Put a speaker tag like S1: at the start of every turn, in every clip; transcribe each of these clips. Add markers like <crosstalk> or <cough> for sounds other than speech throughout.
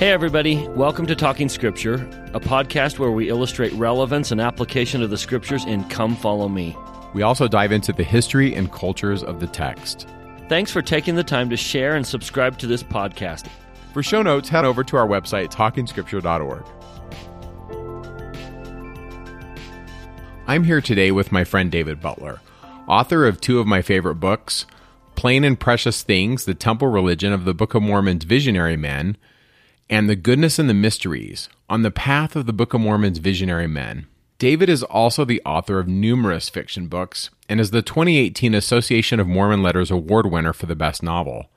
S1: Hey, everybody. Welcome to Talking Scripture, a podcast where we illustrate relevance and application of the scriptures in Come Follow Me.
S2: We also dive into the history and cultures of the text.
S1: Thanks for taking the time to share and subscribe to this podcast.
S2: For show notes, head over to our website, talkingscripture.org. I'm here today with my friend David Butler, author of two of my favorite books Plain and Precious Things, The Temple Religion of the Book of Mormon's Visionary Men, and The Goodness and the Mysteries on the Path of the Book of Mormon's Visionary Men. David is also the author of numerous fiction books and is the 2018 Association of Mormon Letters Award winner for the best novel.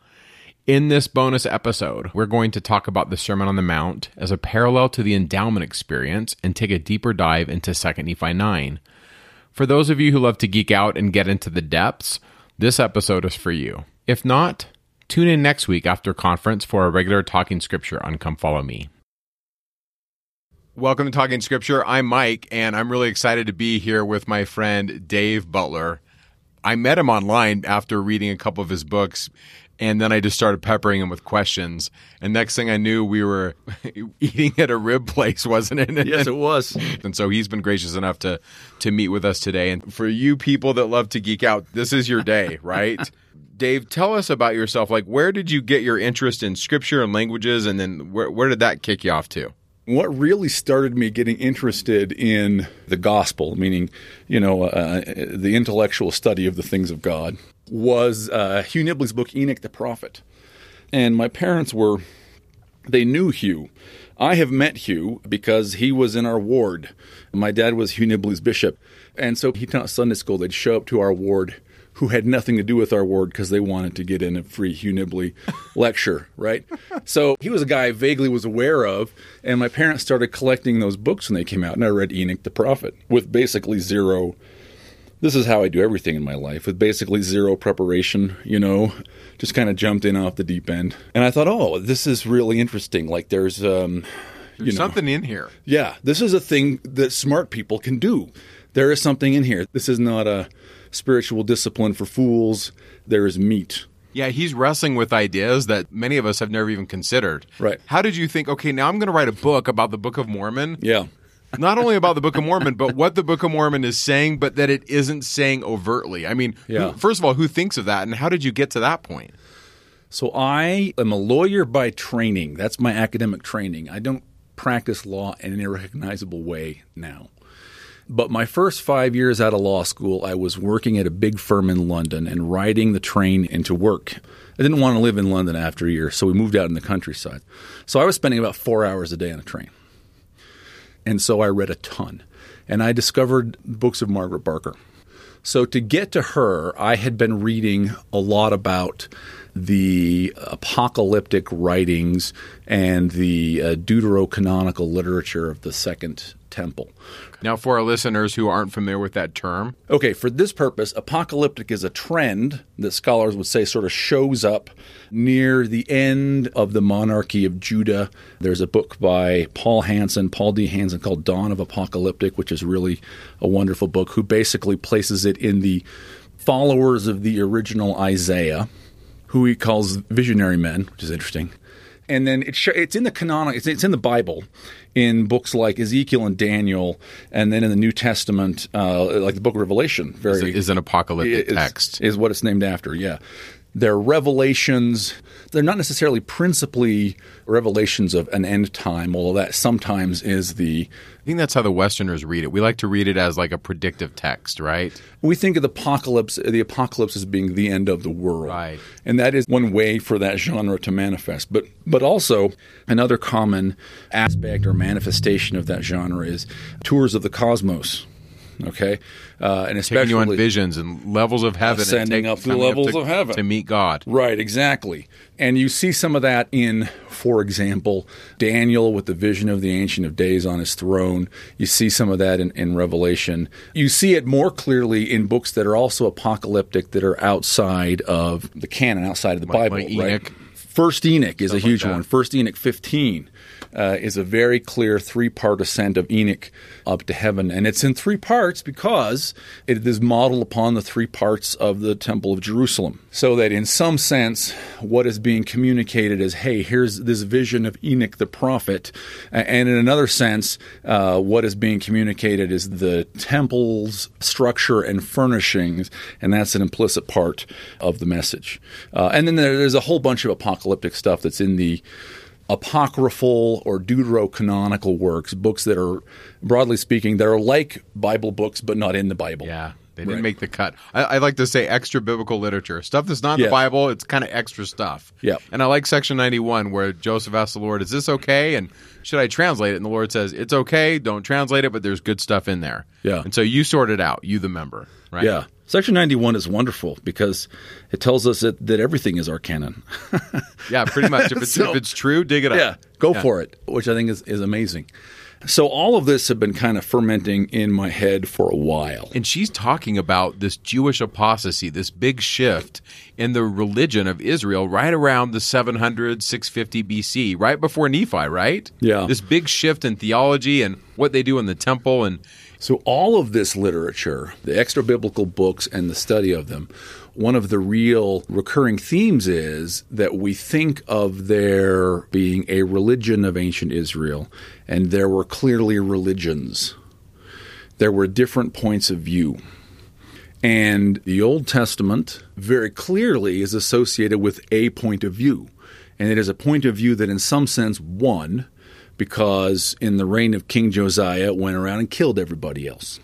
S2: In this bonus episode, we're going to talk about the Sermon on the Mount as a parallel to the endowment experience and take a deeper dive into 2nd Nephi 9. For those of you who love to geek out and get into the depths, this episode is for you. If not, tune in next week after conference for a regular Talking Scripture on Come Follow Me. Welcome to Talking Scripture. I'm Mike, and I'm really excited to be here with my friend Dave Butler. I met him online after reading a couple of his books, and then I just started peppering him with questions. And next thing I knew, we were <laughs> eating at a rib place, wasn't it?
S3: Yes, it was.
S2: And so he's been gracious enough to to meet with us today. And for you people that love to geek out, this is your day, <laughs> right? Dave, tell us about yourself. Like, where did you get your interest in scripture and languages, and then where, where did that kick you off to?
S3: What really started me getting interested in the gospel, meaning, you know, uh, the intellectual study of the things of God, was uh, Hugh Nibley's book, Enoch the Prophet. And my parents were, they knew Hugh. I have met Hugh because he was in our ward. My dad was Hugh Nibley's bishop. And so he taught Sunday school. They'd show up to our ward who had nothing to do with our ward because they wanted to get in a free Hugh Nibley <laughs> lecture, right? So he was a guy I vaguely was aware of, and my parents started collecting those books when they came out, and I read Enoch the Prophet with basically zero. This is how I do everything in my life with basically zero preparation, you know, just kind of jumped in off the deep end. And I thought, oh, this is really interesting. Like there's, um, you know,
S2: something in here.
S3: yeah, this is a thing that smart people can do. There is something in here. This is not a spiritual discipline for fools. There is meat.
S2: Yeah, he's wrestling with ideas that many of us have never even considered.
S3: Right.
S2: How did you think, okay, now I'm going to write a book about the Book of Mormon?
S3: Yeah.
S2: Not only about the Book of Mormon, but what the Book of Mormon is saying, but that it isn't saying overtly. I mean,
S3: Yeah.
S2: who, first of all, who thinks of that, and how did you get to that point?
S3: So I am a lawyer by training. That's my academic training. I don't practice law in any recognizable way now. But my first five years out of law school, I was working at a big firm in London and riding the train into work. I didn't want to live in London after a year, so we moved out in the countryside. So I was spending about four hours a day on a train. And so I read a ton. And I discovered books of Margaret Barker. So to get to her, I had been reading a lot about the apocalyptic writings and the uh, deuterocanonical literature of the Second Temple.
S2: Now, for our listeners who aren't familiar with that term,
S3: Okay, for this purpose, apocalyptic is a trend that scholars would say sort of shows up near the end of the monarchy of Judah. There's a book by Paul Hanson, Paul D. Hanson, called Dawn of Apocalyptic, which is really a wonderful book, who basically places it in the followers of the original Isaiah, who he calls visionary men, which is interesting. And then it's in the canonic, it's, it's in the Bible, in books like Ezekiel and Daniel, and then in the New Testament, uh, like the Book of Revelation. Very
S2: is an apocalyptic
S3: is,
S2: text.
S3: is what it's named after. Yeah, they're revelations. They're not necessarily principally revelations of an end time, although that sometimes is the.
S2: I think that's how the Westerners read it. We like to read it as like a predictive text, right?
S3: We think of the apocalypse, the apocalypse as being the end of the world,
S2: Right.
S3: And that is one way for that genre to manifest. But but also another common aspect or manifestation of that genre is tours of the cosmos. Okay, uh, and especially
S2: Taking you on visions and levels of heaven, and
S3: Ascending
S2: take-
S3: up the levels
S2: to,
S3: of heaven.
S2: to meet God.
S3: Right, exactly. And you see some of that in, for example, Daniel with the vision of the Ancient of Days on his throne. You see some of that in, in Revelation. You see it more clearly in books that are also apocalyptic, that are outside of the canon, outside of the
S2: Like-
S3: Bible.
S2: like
S3: right? First Enoch is a huge
S2: that.
S3: one. First Enoch 15 uh, is a very clear three part ascent of Enoch up to heaven. And it's in three parts because it is modeled upon the three parts of the Temple of Jerusalem. So that in some sense, what is being communicated is hey, here's this vision of Enoch the prophet. And in another sense, uh, what is being communicated is the temple's structure and furnishings. And that's an implicit part of the message. Uh, and then there's a whole bunch of apocalyptic stuff that's in the apocryphal or deuterocanonical works, books that are, broadly speaking, that are like Bible books but not in the Bible.
S2: Yeah. They didn't
S3: Right.
S2: make the cut. I, I like to say extra biblical literature. Stuff that's not in
S3: Yeah.
S2: the Bible, it's kind of extra stuff.
S3: Yeah.
S2: And I like section 91 where Joseph asks the Lord, Is this okay? And should I translate it? And the Lord says, It's okay. Don't translate it, but there's good stuff in there.
S3: Yeah.
S2: And so you sort it out, you the member, right?
S3: Yeah. Section 91 is wonderful because it tells us that, that everything is our canon. <laughs>
S2: Yeah, pretty much. If it's,
S3: So-
S2: if it's true, dig it up.
S3: Yeah, go for it, which I think is, is amazing. So all of this had been kind of fermenting in my head for a while.
S2: And she's talking about this Jewish apostasy, this big shift in the religion of Israel right around the 700, 650 BC, right before Nephi, right?
S3: Yeah.
S2: This big shift in theology and what they do in the temple. And
S3: So all of this literature, the extra biblical books and the study of them, one of the real recurring themes is that we think of there being a religion of ancient Israel, and there were clearly religions. There were different points of view. And the Old Testament very clearly is associated with a point of view. And it is a point of view that, in some sense, won because in the reign of King Josiah, it went around and killed everybody else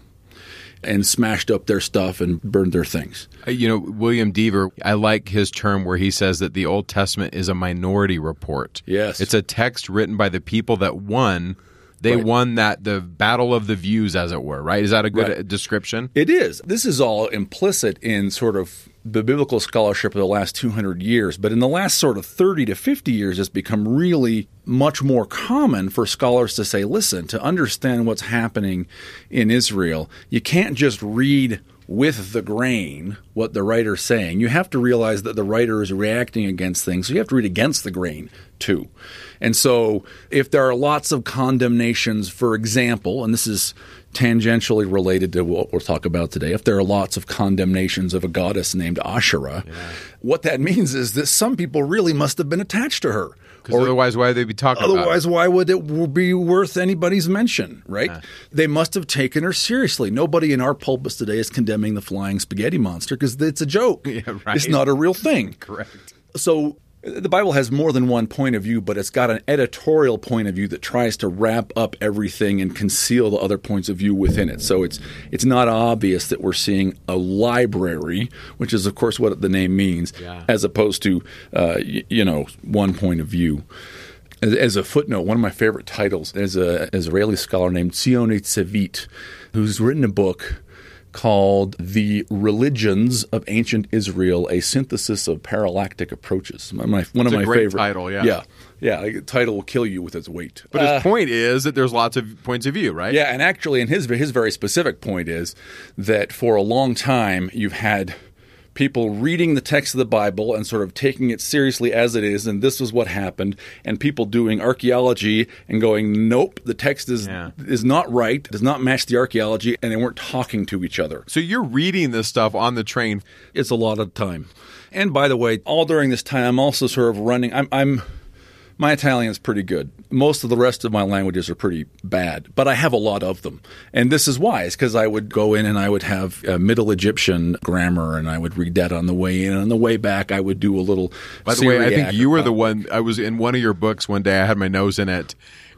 S3: and smashed up their stuff and burned their things.
S2: Uh, You know, William Dever, I like his term where he says that the Old Testament is a minority report.
S3: Yes.
S2: It's a text written by the people that won. They
S3: Right.
S2: won that the battle of the views, as it were, right? Is that a good
S3: Right.
S2: description?
S3: It is. This is all implicit in sort of the biblical scholarship of the last 200 years, but in the last sort of 30 to 50 years, it's become really much more common for scholars to say, listen, to understand what's happening in Israel, you can't just read with the grain what the writer's saying. You have to realize that the writer is reacting against things, so you have to read against the grain too. And so, if there are lots of condemnations, for example, and this is tangentially related to what we'll talk about today, if there are lots of condemnations of a goddess named Asherah, what that means is that some people really must have been attached to her.
S2: Because otherwise, why would they be talking?
S3: Otherwise, why would it be worth anybody's mention, right? They must have taken her seriously. Nobody in our pulpits today is condemning the flying spaghetti monster because it's a joke. <laughs>
S2: Yeah, right.
S3: It's not a real thing. <laughs>
S2: Correct.
S3: So the Bible has more than one point of view, but it's got an editorial point of view that tries to wrap up everything and conceal the other points of view within it. So it's it's not obvious that we're seeing a library, which is of course what the name means,
S2: Yeah.
S3: as opposed to uh, y- you know one point of view. As, a footnote, one of my favorite titles is a Israeli scholar named Ziony Zevit, who's written a book called The Religions of Ancient Israel, a synthesis of parallactic approaches. My, my- one of
S2: a
S3: my
S2: great
S3: favorite
S2: title, yeah.
S3: Yeah. Yeah, the title will kill you with its weight.
S2: But his uh, point is that there's lots of points of view, right?
S3: Yeah, and actually, and his his very specific point is that for a long time you've had people reading the text of the Bible and sort of taking it seriously as it is, and this was what happened, and people doing archaeology and going, nope, the text is
S2: Yeah.
S3: is not right, does not match the archaeology, and they weren't talking to each other.
S2: So you're reading this stuff on the train.
S3: It's a lot of time. And by the way, all during this time, I'm also sort of running. I'm, I'm my Italian's pretty good. Most of the rest of my languages are pretty bad, but I have a lot of them. And this is why. It's because I would go in and I would have uh, Middle Egyptian grammar, and I would read that on the way in. And on the way back, I would do a little.
S2: By the way, I think you were the one. I was in one of your books one day. I had my nose in it,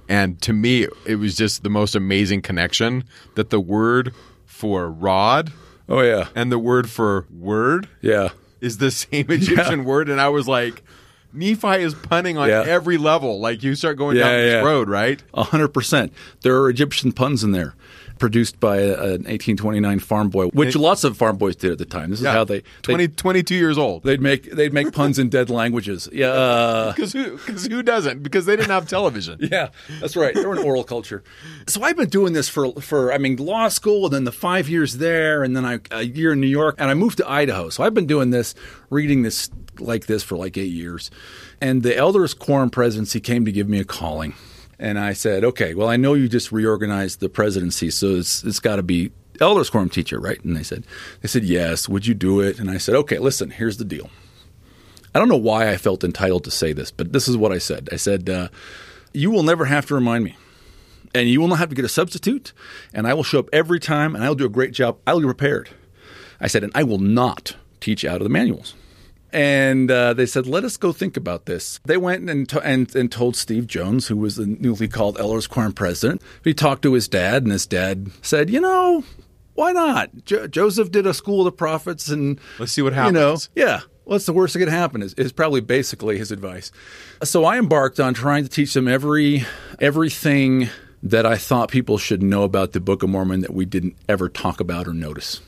S2: and to me, it was just the most amazing connection that the word for rod
S3: Oh yeah,
S2: and the word for word
S3: yeah.
S2: is the same <laughs> Egyptian word, and I was like, Nephi is punning on
S3: Yeah.
S2: every level. Like you start going
S3: Yeah,
S2: down this road, right?
S3: A hundred percent. There are Egyptian puns in there. produced by an 1829 farm boy, which lots of farm boys did at the time. This is how they, they
S2: 20, 22 years old.
S3: they'd make they'd make puns in dead languages. Yeah, uh, <laughs>
S2: Because who, cause who doesn't? Because they didn't have television. <laughs>
S3: yeah, that's right. They were an oral culture. So I've been doing this for for I mean law school, and then the five years there, and then I, a year in New York, and I moved to Idaho. So I've been doing this, reading this like this for like eight years. And the elders quorum presidency came to give me a calling, and I said, okay, well I know you just reorganized the presidency, so it's it's got to be elders quorum teacher, right? And they said they said yes. Would you do it? And I said, okay, listen, here's the deal. I don't know why I felt entitled to say this, but this is what I said. I said, uh, You will never have to remind me. And you will not have to get a substitute. And I will show up every time and I will do a great job. I will be prepared. I said, And I will not teach out of the manuals. And uh, they said, let us go think about this. They went and, to- and, and told Steve Jones, who was the newly called Elders Quorum president. He talked to his dad, and his dad said, you know, why not? Jo- Joseph did a school of the prophets, and
S2: Let's see what happens."
S3: You know, yeah. What's the worst that could happen? Is, is probably basically his advice. So I embarked on trying to teach them every everything that I thought people should know about the Book of Mormon that we didn't ever talk about or notice.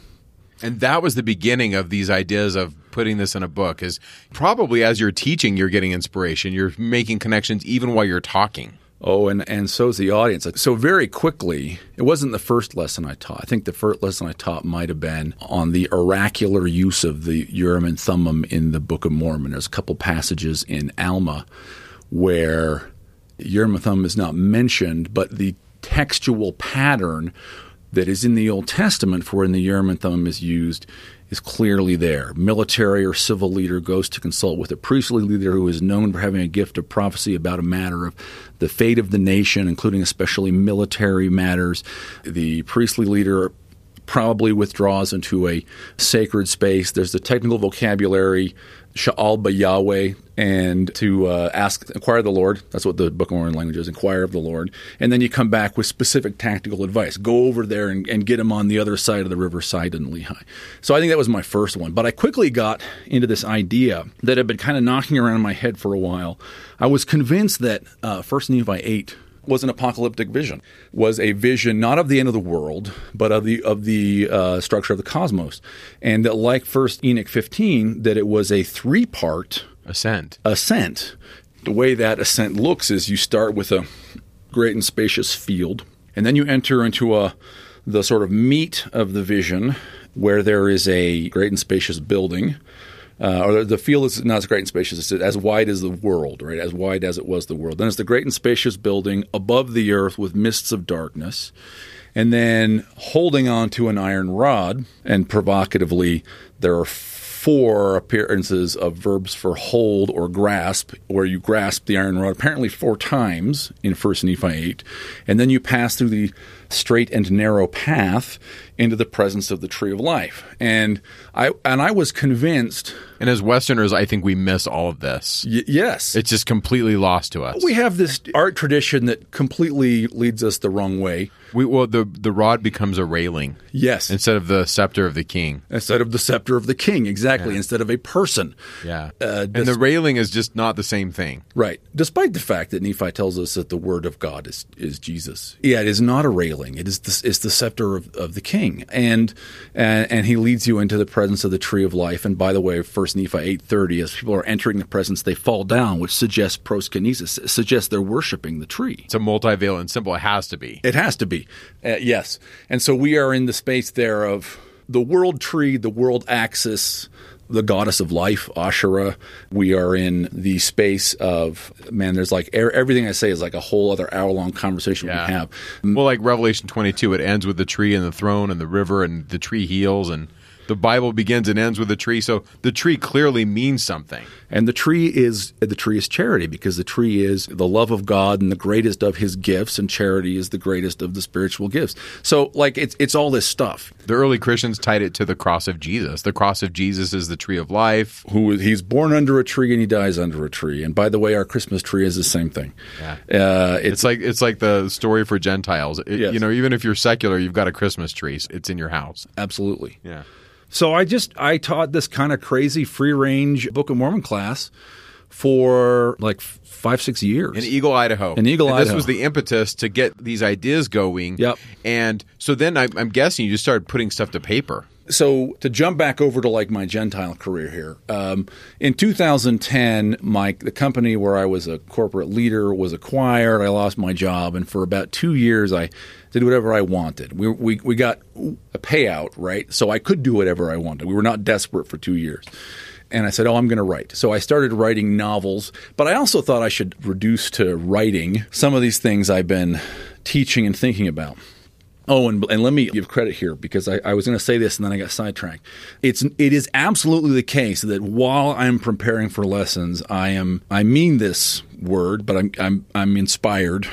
S2: And that was the beginning of these ideas of putting this in a book is probably as you're teaching, you're getting inspiration. You're making connections even while you're talking.
S3: Oh, and, and so's the audience. So very quickly, it wasn't the first lesson I taught. I think the first lesson I taught might have been on the oracular use of the Urim and Thummim in the Book of Mormon. There's a couple passages in Alma where Urim and Thummim is not mentioned, but the textual pattern that is in the Old Testament for when the Urim and Thummim is used is clearly there. Military or civil leader goes to consult with a priestly leader who is known for having a gift of prophecy about a matter of the fate of the nation, including especially military matters. The priestly leader probably withdraws into a sacred space. There's the technical vocabulary, Sha'al ba Yahweh, and to uh, ask, inquire the Lord. That's what the Book of Mormon language is, inquire of the Lord. And then you come back with specific tactical advice. Go over there and, and get him on the other side of the river side in Lehi. So I think that was my first one. But I quickly got into this idea that had been kind of knocking around in my head for a while. I was convinced that uh, First Nephi 8 was an apocalyptic vision. Was a vision not of the end of the world, but of the of the uh, structure of the cosmos, and that like First Enoch fifteen, that it was a three part
S2: Ascent.
S3: ascent. The way that ascent looks is you start with a great and spacious field, and then you enter into a the sort of meat of the vision, where there is a great and spacious building. Uh, or the field is not as great and spacious; it's as wide as the world, right? As wide as it was the world. Then it's the great and spacious building above the earth with mists of darkness, and then holding on to an iron rod. And provocatively, there are four appearances of verbs for hold or grasp, where you grasp the iron rod apparently four times in First Nephi eight, and then you pass through the straight and narrow path into the presence of the tree of life. And I and I was convinced,
S2: And as Westerners, I think we miss all of this.
S3: y- yes,
S2: It's just completely lost to us.
S3: we have this art tradition that completely leads us the wrong way.
S2: We, well, the the rod becomes a railing
S3: Yes,
S2: instead of the scepter of the king.
S3: instead of the scepter of the king, exactly. Instead of a person,
S2: Yeah,
S3: Uh,
S2: and the railing is just not the same thing.
S3: Right. Despite the fact that Nephi tells us that the word of God is, is Jesus. Yeah, it is not a railing. It is the, it's the scepter of, of the king. And, and and he leads you into the presence of the tree of life. And by the way, first Nephi eight thirty, as people are entering the presence, they fall down, which suggests proskynesis, suggests they're worshiping the tree.
S2: It's a multivalent symbol. It has to be.
S3: It has to be. Uh, yes. And so we are in the space there of the world tree, the world axis, the goddess of life, Asherah. We are in the space of, man, there's like er- everything I say is like a whole other hour long conversation we have.
S2: Well, like Revelation 22, it ends with the tree and the throne and the river and the tree heals and the Bible begins and ends with the tree. So the tree clearly means something.
S3: And the tree is the tree is charity because the tree is the love of God and the greatest of his gifts and charity is the greatest of the spiritual gifts. So like it's it's all this stuff.
S2: The early Christians tied it to the cross of Jesus. The cross of Jesus is the tree of life.
S3: who he's born under a tree and he dies under a tree. And by the way, our Christmas tree is the same thing.
S2: Yeah.
S3: Uh, it's,
S2: It's like it's like the story for Gentiles. It-
S3: Yes.
S2: You know, even if you're secular, you've got a Christmas tree. It's in your house.
S3: absolutely.
S2: Yeah.
S3: So I just I taught this kind of crazy free range Book of Mormon class for like five, six years.
S2: in Eagle, Idaho.
S3: In Eagle,
S2: and This was the impetus to get these ideas going.
S3: Yep.
S2: And so then I, I'm guessing you just started putting stuff to paper.
S3: so to jump back over to like my Gentile career here, um, in 2010, my the company where I was a corporate leader was acquired. I lost my job, and for about two years, I did whatever I wanted. We we we got a payout, right? So I could do whatever I wanted. We were not desperate for two years. And I said, "Oh, I'm going to write." So I started writing novels, but I also thought I should reduce to writing some of these things I've been teaching and thinking about. Oh, and, and let me give credit here because I, I was going to say this and then I got sidetracked. It's it is absolutely the case that while I'm preparing for lessons, I am I mean this word, but I'm I'm I'm inspired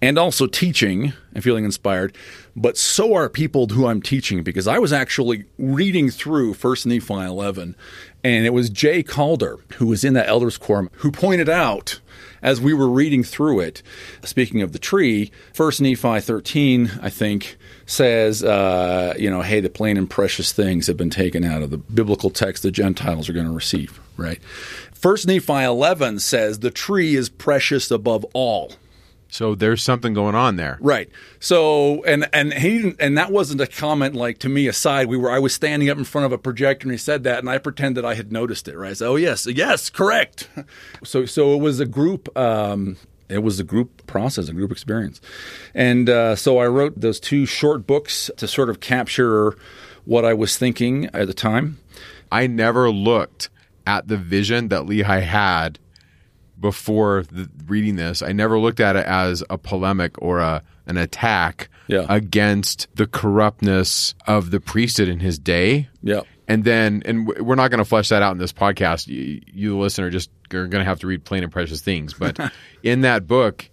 S3: and also teaching and feeling inspired. But so are people who I'm teaching because I was actually reading through First Nephi 11, and it was Jay Calder who was in that elders quorum who pointed out as we were reading through it. Speaking of the tree, First Nephi 13, I think. Says, uh, you know, hey, the plain and precious things have been taken out of the biblical text the Gentiles are going to receive, right? First Nephi 11 says the tree is precious above all.
S2: So there's something going on there.
S3: Right. So and and he and that wasn't a comment like to me aside. We were I was standing up in front of a projector and he said that and I pretended that I had noticed it. Right. I said, oh yes, yes, correct. <laughs> So so it was a group. Um, it was a group process, a group experience, and uh, so I wrote those two short books to sort of capture what I was thinking at the time.
S2: I never looked at the vision that Lehi had before the, reading this. I never looked at it as a polemic or a an attack
S3: Yeah.
S2: against the corruptness of the priesthood in his day.
S3: Yeah.
S2: And then, and we're not going to flesh that out in this podcast. You, you the listener, just are going to have to read plain and precious things. But <laughs> in that book,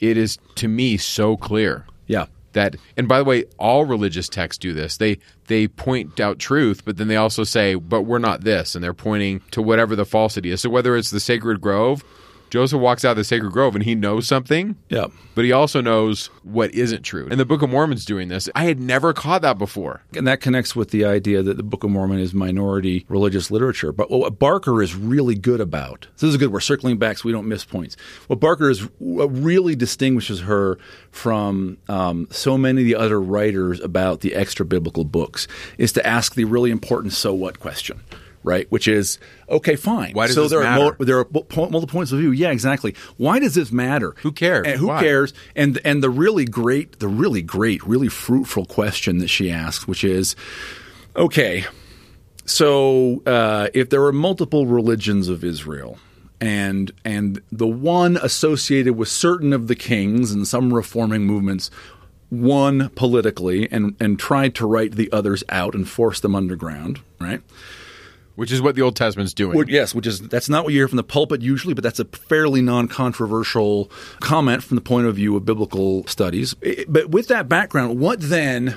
S2: it is to me so clear
S3: Yeah.
S2: that and by the way all religious texts do this they they point out truth but then they also say but we're not this and they're pointing to whatever the falsity is so whether it's the sacred grove joseph walks out of the sacred grove and he knows something
S3: Yeah.
S2: but he also knows what isn't true and the book of mormon's doing this i had never caught that before
S3: And that connects with the idea that the Book of Mormon is minority religious literature. But what Barker is really good about, this is good, we're circling back so we don't miss points. What Barker is what really distinguishes her from um, so many of the other writers about the extra biblical books is to ask the really important so what question. Right, which is okay, fine.
S2: Why does
S3: so
S2: this
S3: there
S2: matter?
S3: are there are po- multiple points of view. Yeah, exactly. Why does this matter?
S2: Who cares?
S3: And who
S2: Why?
S3: cares? And and the really great, the really great, really fruitful question that she asks, which is, okay, so uh, if there are multiple religions of Israel, and and the one associated with certain of the kings and some reforming movements won politically and and tried to write the others out and force them underground, right?
S2: Which is what the old testament's doing
S3: yes, which is that's not what you hear from the pulpit usually, but that's a fairly non-controversial comment from the point of view of biblical studies. But with that background, what then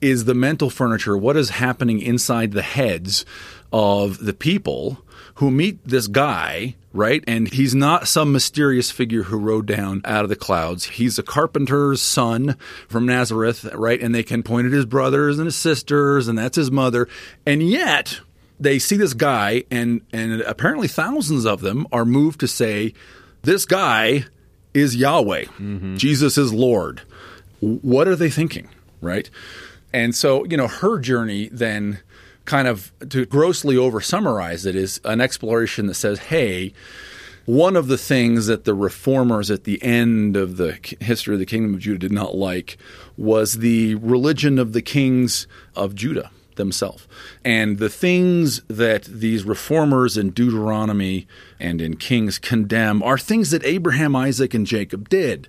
S3: is the mental furniture? What is happening inside the heads of the people who meet this guy? Right, and he's not some mysterious figure who rode down out of the clouds. He's a carpenter's son from Nazareth, right? And they can point at his brothers and his sisters, and that's his mother. And yet, they see this guy and and apparently thousands of them are moved to say this guy is Yahweh. Mm-hmm. Jesus is Lord. What are they thinking, right? And so, you know, her journey then kind of to grossly over summarize it is an exploration that says, hey, one of the things that the reformers at the end of the history of the kingdom of Judah did not like was the religion of the kings of Judah themselves. And the things that these reformers in Deuteronomy and in Kings condemn are things that Abraham, Isaac, and Jacob did,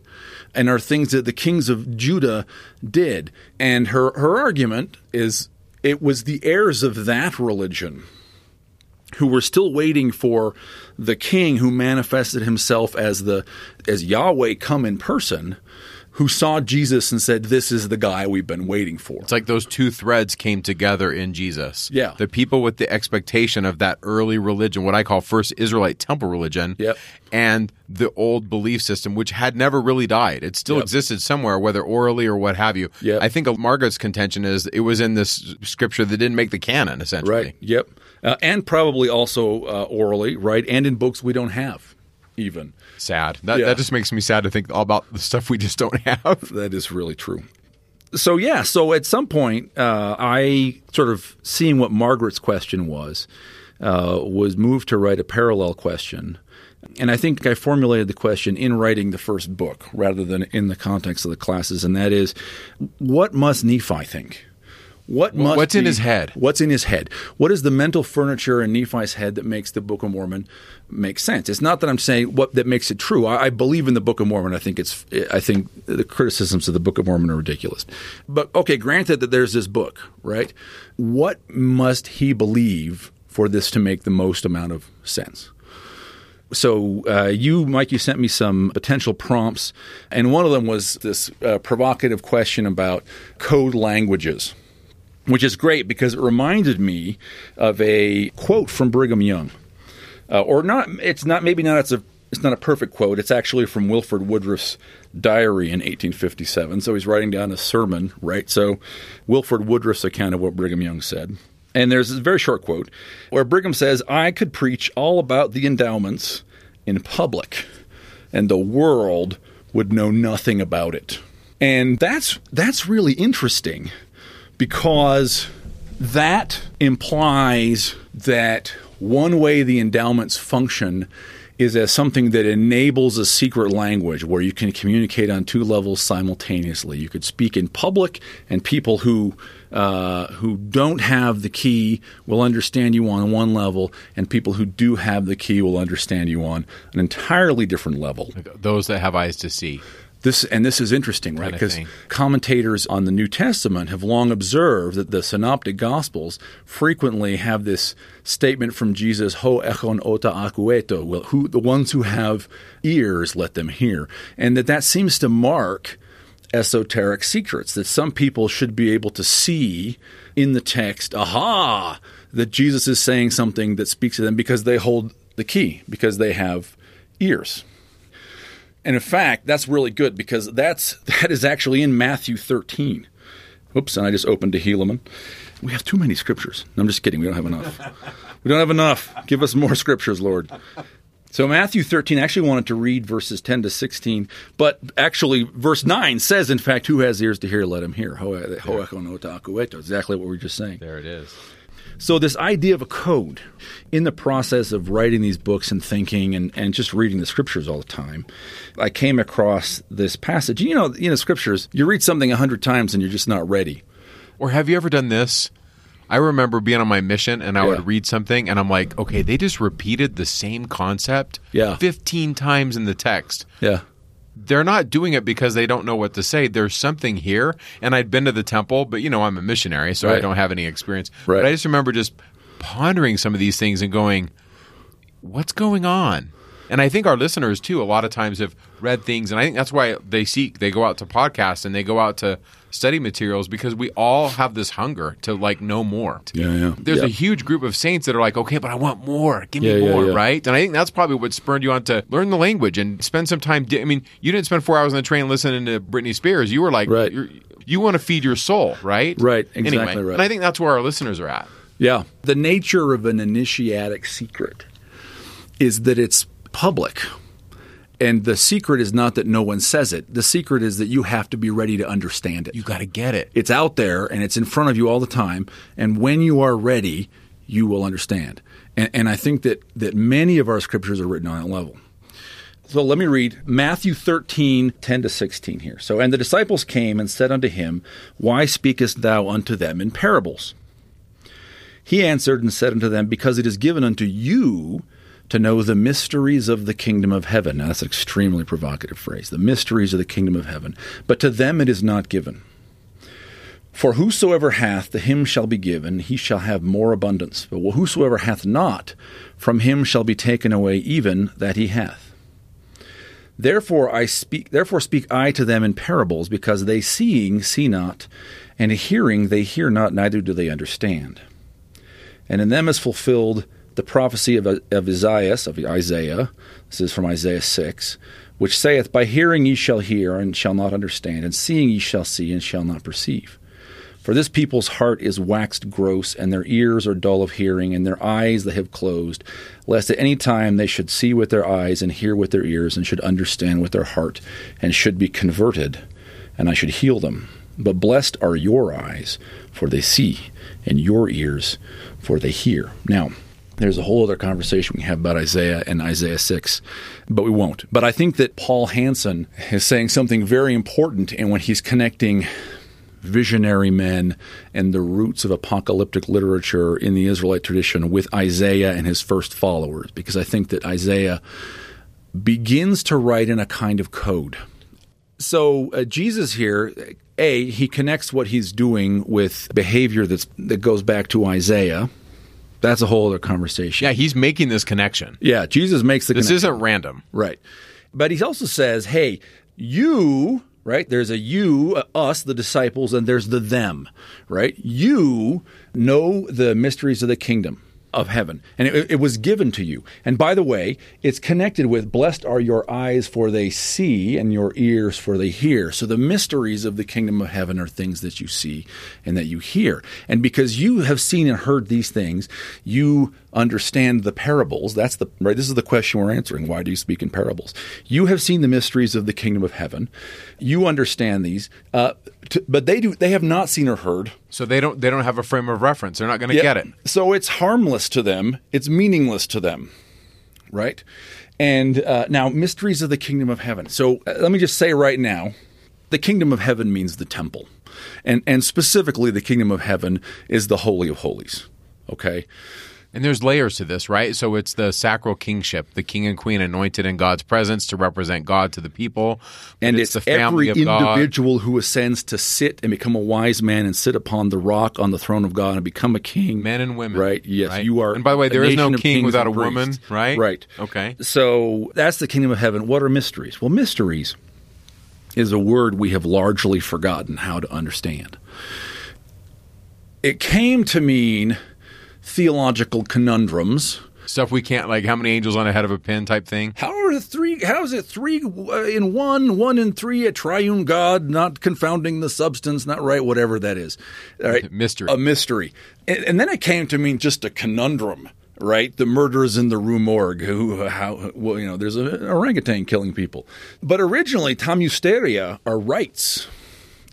S3: and are things that the kings of Judah did. And her, her argument is it was the heirs of that religion who were still waiting for the king who manifested himself as the as Yahweh come in person who saw Jesus and said, This is the guy we've been waiting for.
S2: It's like those two threads came together in Jesus.
S3: Yeah.
S2: The people with the expectation of that early religion, what I call first Israelite temple religion,
S3: Yep.
S2: and the old belief system, which had never really died. It still
S3: Yep.
S2: existed somewhere, whether orally or what have you.
S3: Yep.
S2: I think Margaret's contention is it was in this scripture that didn't make the canon, essentially.
S3: Right. Yep. Uh, and probably also uh, orally, right? And in books we don't have, even.
S2: Sad. That,
S3: Yeah.
S2: that just makes me sad to think all about the stuff we just don't have. <laughs>
S3: That is really true. So yeah, so at some point, uh, I sort of seeing what Margaret's question was, uh, was moved to write a parallel question, and I think I formulated the question in writing the first book rather than in the context of the classes, and that is, what must Nephi think? What must
S2: what's in his head?
S3: What's in his head? What is the mental furniture in Nephi's head that makes the Book of Mormon make sense? It's not that I'm saying what that makes it true. I, I believe in the Book of Mormon. I think it's. I think the criticisms of the Book of Mormon are ridiculous. But okay, granted that there's this book, right? What must he believe for this to make the most amount of sense? So uh, you, Mike, you sent me some potential prompts, and one of them was this uh, provocative question about code languages, which is great because it reminded me of a quote from Brigham Young, uh, or not. It's not maybe not. It's a. It's not a perfect quote. It's actually from Wilford Woodruff's diary in 1857. So he's writing down a sermon, right? So Wilford Woodruff's account of what Brigham Young said. And there's a very short quote where Brigham says, I could preach all about the endowments in public, and the world would know nothing about it. And that's that's really interesting because that implies that one way the endowments function is as something that enables a secret language where you can communicate on two levels simultaneously. You could speak in public, and people who uh, who don't have the key will understand you on one level, and people who do have the key will understand you on an entirely different level.
S2: Those that have eyes to see.
S3: This and this is interesting, right? Because commentators on the New Testament have long observed that the Synoptic Gospels frequently have this statement from Jesus, "Ho echon ota akueto," well, who the ones who have ears, let them hear, and that that seems to mark esoteric secrets that some people should be able to see in the text. Aha! That Jesus is saying something that speaks to them because they hold the key, because they have ears. And in fact, that's really good because that's <laughs> that is actually in Matthew 13. Oops, and I just opened to Helaman. We have too many scriptures. No, I'm just kidding. We don't have enough. <laughs> we don't have enough. Give us more scriptures, Lord. So Matthew 13 I actually wanted to read verses 10 to 16, but actually verse 9 says, in fact, who has ears to hear, let him hear. Ho- ho- echo no ta akueto. Exactly what we were just saying.
S2: There it is.
S3: So this idea of a code in the process of writing these books and thinking and, and just reading the scriptures all the time, I came across this passage. You know, you know, scriptures, you read something a hundred times and you're just not ready.
S2: Or have you ever done this? I remember being on my mission and I
S3: Yeah.
S2: would read something and I'm like, okay, they just repeated the same concept
S3: Yeah.
S2: 15 times in the text.
S3: Yeah.
S2: They're not doing it because they don't know what to say. There's something here. And I'd been to the temple, but you know, I'm a missionary, so I don't have any experience.
S3: Right.
S2: But I just remember just pondering some of these things and going, what's going on? And I think our listeners too, a lot of times have read things, and I think that's why they seek, they go out to podcasts and they go out to study materials because we all have this hunger to like know more.
S3: Yeah, yeah.
S2: There's
S3: Yeah.
S2: a huge group of saints that are like, okay, but I want more. Give me
S3: Yeah,
S2: more,
S3: yeah.
S2: right? And I think that's probably what spurred you on to learn the language and spend some time. Di- I mean, you didn't spend four hours on the train listening to Britney Spears. You were like,
S3: Right.
S2: you want to feed your soul, right?
S3: Right, exactly
S2: anyway,
S3: right.
S2: And I think that's where our listeners are at.
S3: Yeah. The nature of an initiatic secret is that it's public. And the secret is not that no one says it. The secret is that you have to be ready to understand it.
S2: You got to get it.
S3: It's out there and it's in front of you all the time. And when you are ready, you will understand. And, and I think that, that many of our scriptures are written on that level. So let me read Matthew 13, 10 to 16 here. So, and the disciples came and said unto him, Why speakest thou unto them in parables? He answered and said unto them, Because it is given unto you to know the mysteries of the kingdom of heaven. Now, that's an extremely provocative phrase. The mysteries of the kingdom of heaven. But to them it is not given. For whosoever hath, to him shall be given, he shall have more abundance. But whosoever hath not, from him shall be taken away even that he hath. Therefore I speak therefore speak I to them in parables, because they seeing see not, and hearing they hear not, neither do they understand. And in them is fulfilled the prophecy of, of Isaiah, of Isaiah, this is from Isaiah 6, which saith, By hearing ye shall hear, and shall not understand, and seeing ye shall see, and shall not perceive. For this people's heart is waxed gross, and their ears are dull of hearing, and their eyes they have closed, lest at any time they should see with their eyes, and hear with their ears, and should understand with their heart, and should be converted, and I should heal them. But blessed are your eyes, for they see, and your ears, for they hear. Now, there's a whole other conversation we have about Isaiah and Isaiah 6, but we won't. But I think that Paul Hanson is saying something very important, and when he's connecting visionary men and the roots of apocalyptic literature in the Israelite tradition with Isaiah and his first followers, because I think that Isaiah begins to write in a kind of code. So uh, Jesus here, a he connects what he's doing with behavior that's that goes back to Isaiah. That's a whole other conversation.
S2: Yeah, he's making this connection.
S3: Yeah, Jesus makes the
S2: This
S3: connection.
S2: isn't random.
S3: Right. But he also says, hey, you, right? There's a you, uh, us, the disciples, and there's the them, right? You know the mysteries of the kingdom of heaven, and it, it was given to you. And by the way, it's connected with blessed are your eyes, for they see, and your ears, for they hear. So the mysteries of the kingdom of heaven are things that you see and that you hear. And because you have seen and heard these things, you understand the parables. That's the right. This is the question we're answering. Why do you speak in parables? You have seen the mysteries of the kingdom of heaven. You understand these, uh, t- but they do. They have not seen or heard.
S2: So they don't they don't have a frame of reference. They're not going to
S3: Yeah.
S2: get it.
S3: So it's harmless to them. It's meaningless to them, right? And uh, now, mysteries of the kingdom of heaven. So uh, let me just say right now, the kingdom of heaven means the temple, and and specifically, the kingdom of heaven is the holy of holies. Okay.
S2: And there's layers to this, right? So it's the sacral kingship, the king and queen anointed in God's presence to represent God to the people.
S3: And it's,
S2: the family
S3: every
S2: of God.
S3: individual who ascends to sit and become a wise man and sit upon the rock on the throne of God and become a king.
S2: Men and women,
S3: right? Yes,
S2: right?
S3: you are.
S2: And by the way, there is no king without a woman, right?
S3: Right.
S2: Okay.
S3: So that's the kingdom of heaven. What are mysteries? Well, mysteries is a word we have largely forgotten how to understand. It came to mean theological conundrums.
S2: Stuff we can't like how many angels on a head of a pin type thing.
S3: How are the three? How is it three uh, in one, one in three? A triune God, not confounding the substance, not right, whatever that is. All right, <laughs>
S2: Mystery.
S3: a mystery, and, and then it came to mean just a conundrum. Right, the murderers in the Rue Morgue. Who, how, well, you know, there's an orangutan killing people. But originally, Tamusteria are rites.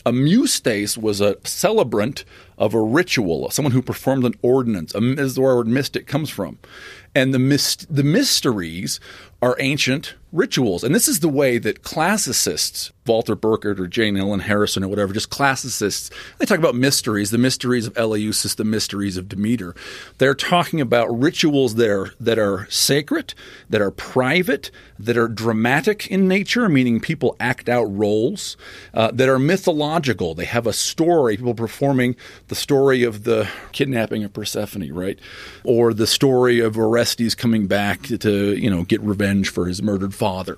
S3: A mustes was a celebrant of a ritual, someone who performed an ordinance. Um, is where the word mystic comes from. And the myst- the mysteries are ancient rituals. And this is the way that classicists, Walter Burkert or Jane Ellen Harrison or whatever, just classicists, they talk about mysteries, the mysteries of Eleusis, the mysteries of Demeter. They're talking about rituals that are that are sacred, that are private, that are dramatic in nature, meaning people act out roles, uh, that are mythological. They have a story, people performing the story of the kidnapping of Persephone, right? Or the story of Orestes coming back to, you know, get revenge for his murdered father.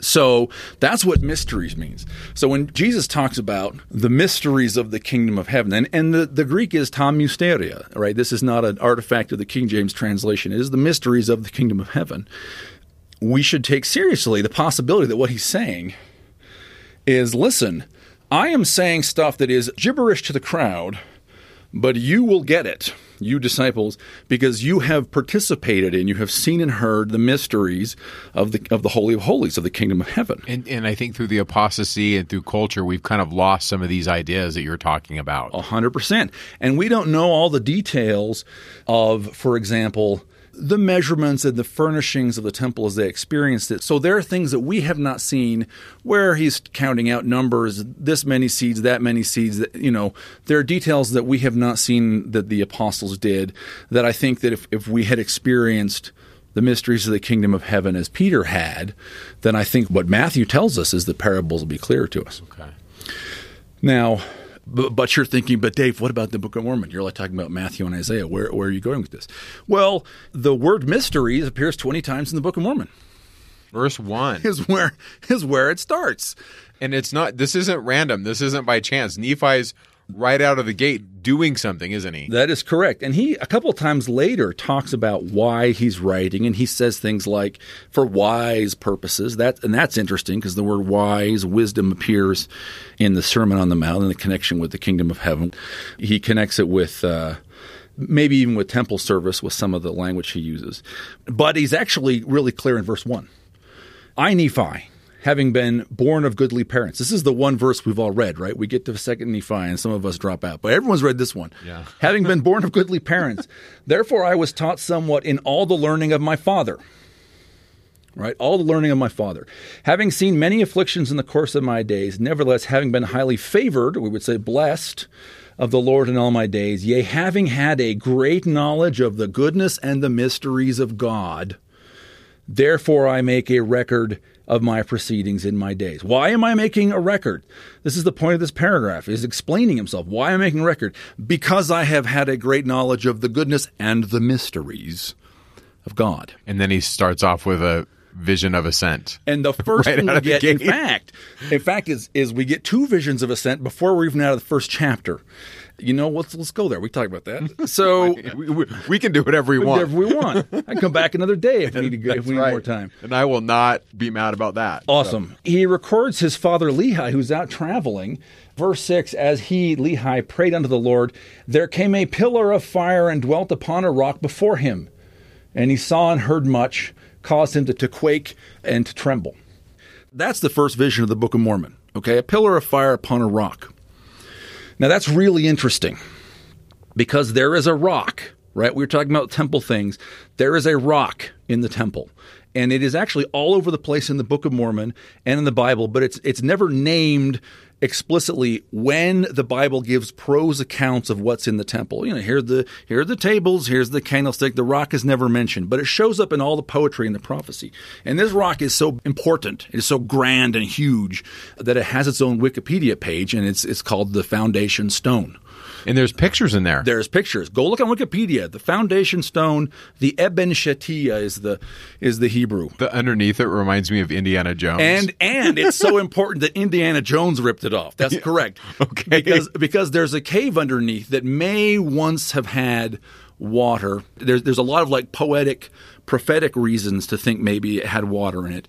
S3: So that's what mysteries means. So when Jesus talks about the mysteries of the kingdom of heaven, and, and the, the Greek is tam mysteria, right? This is not an artifact of the King James translation. It is the mysteries of the kingdom of heaven. We should take seriously the possibility that what he's saying is listen, I am saying stuff that is gibberish to the crowd, but you will get it, you disciples, because you have participated in, you have seen and heard the mysteries of the of the holy of holies of the kingdom of heaven.
S2: And, and I think through the apostasy and through culture, we've kind of lost some of these ideas that you're talking about.
S3: A hundred percent. And we don't know all the details of, for example, the measurements and the furnishings of the temple as they experienced it. So there are things that we have not seen where he's counting out numbers, this many seeds, that many seeds. That, you know, there are details that we have not seen that the apostles did that I think that if, if we had experienced the mysteries of the kingdom of heaven as Peter had, then I think what Matthew tells us is the parables will be clear to us.
S2: Okay.
S3: Now, but, but you're thinking, but Dave, what about the Book of Mormon? You're like talking about Matthew and Isaiah. Where, where are you going with this? Well, the word mysteries appears 20 times in the Book of Mormon.
S2: Verse 1.
S3: is where is where it starts.
S2: And it's not, this isn't random. This isn't by chance. Nephi's right out of the gate doing something, isn't he?
S3: That is correct. And he, a couple of times later, talks about why he's writing, and he says things like, for wise purposes. That, and that's interesting because the word wise, wisdom appears in the Sermon on the Mount and the connection with the kingdom of heaven. He connects it with, uh, maybe even with temple service with some of the language he uses. But he's actually really clear in verse 1. I, Nephi, having been born of goodly parents. This is the one verse we've all read, right? We get to second Nephi and some of us drop out, but everyone's read this one.
S2: Yeah. <laughs>
S3: having been born of goodly parents, <laughs> therefore I was taught somewhat in all the learning of my father. Right? All the learning of my father. Having seen many afflictions in the course of my days, nevertheless, having been highly favored, we would say blessed, of the Lord in all my days, yea, having had a great knowledge of the goodness and the mysteries of God, therefore I make a record of my proceedings in my days. Why am I making a record? This is the point of this paragraph, is explaining himself. Why am I making a record? Because I have had a great knowledge of the goodness and the mysteries of God.
S2: And then he starts off with a vision of ascent.
S3: And the <laughs> first
S2: Right
S3: thing we get, in fact, in fact, is is we get two visions of ascent before we're even out of the first chapter. You know, let's let's go there. We talked about that. So <laughs>
S2: We, we, we can do whatever we want.
S3: whatever we want. I can come back another day if we need to go, if we need
S2: right.
S3: more time.
S2: And I will not be mad about that.
S3: Awesome. He records his father Lehi, who's out traveling. Verse 6 As he, Lehi, prayed unto the Lord, there came a pillar of fire and dwelt upon a rock before him. And he saw and heard much, caused him to, to quake and to tremble. That's the first vision of the Book of Mormon. Okay, a pillar of fire upon a rock. Now that's really interesting because there is a rock, right? We were talking about temple things. There is a rock in the temple. And it is actually all over the place in the Book of Mormon and in the Bible, but it's it's never named explicitly when the Bible gives prose accounts of what's in the temple. You know, here the here are the tables, here's the candlestick. The rock is never mentioned, but it shows up in all the poetry and the prophecy. And this rock is so important, it is so grand and huge that it has its own Wikipedia page, and it's it's called the Foundation Stone.
S2: And there's pictures in there.
S3: There's pictures. Go look on Wikipedia. The foundation stone, the Eben Shetiyah is the is the Hebrew.
S2: the underneath it reminds me of Indiana Jones.
S3: And and it's so important that Indiana Jones ripped it off. That's correct. <laughs>
S2: Okay.
S3: Because because there's a cave underneath that may once have had water. There's there's a lot of like poetic prophetic reasons to think maybe it had water in it.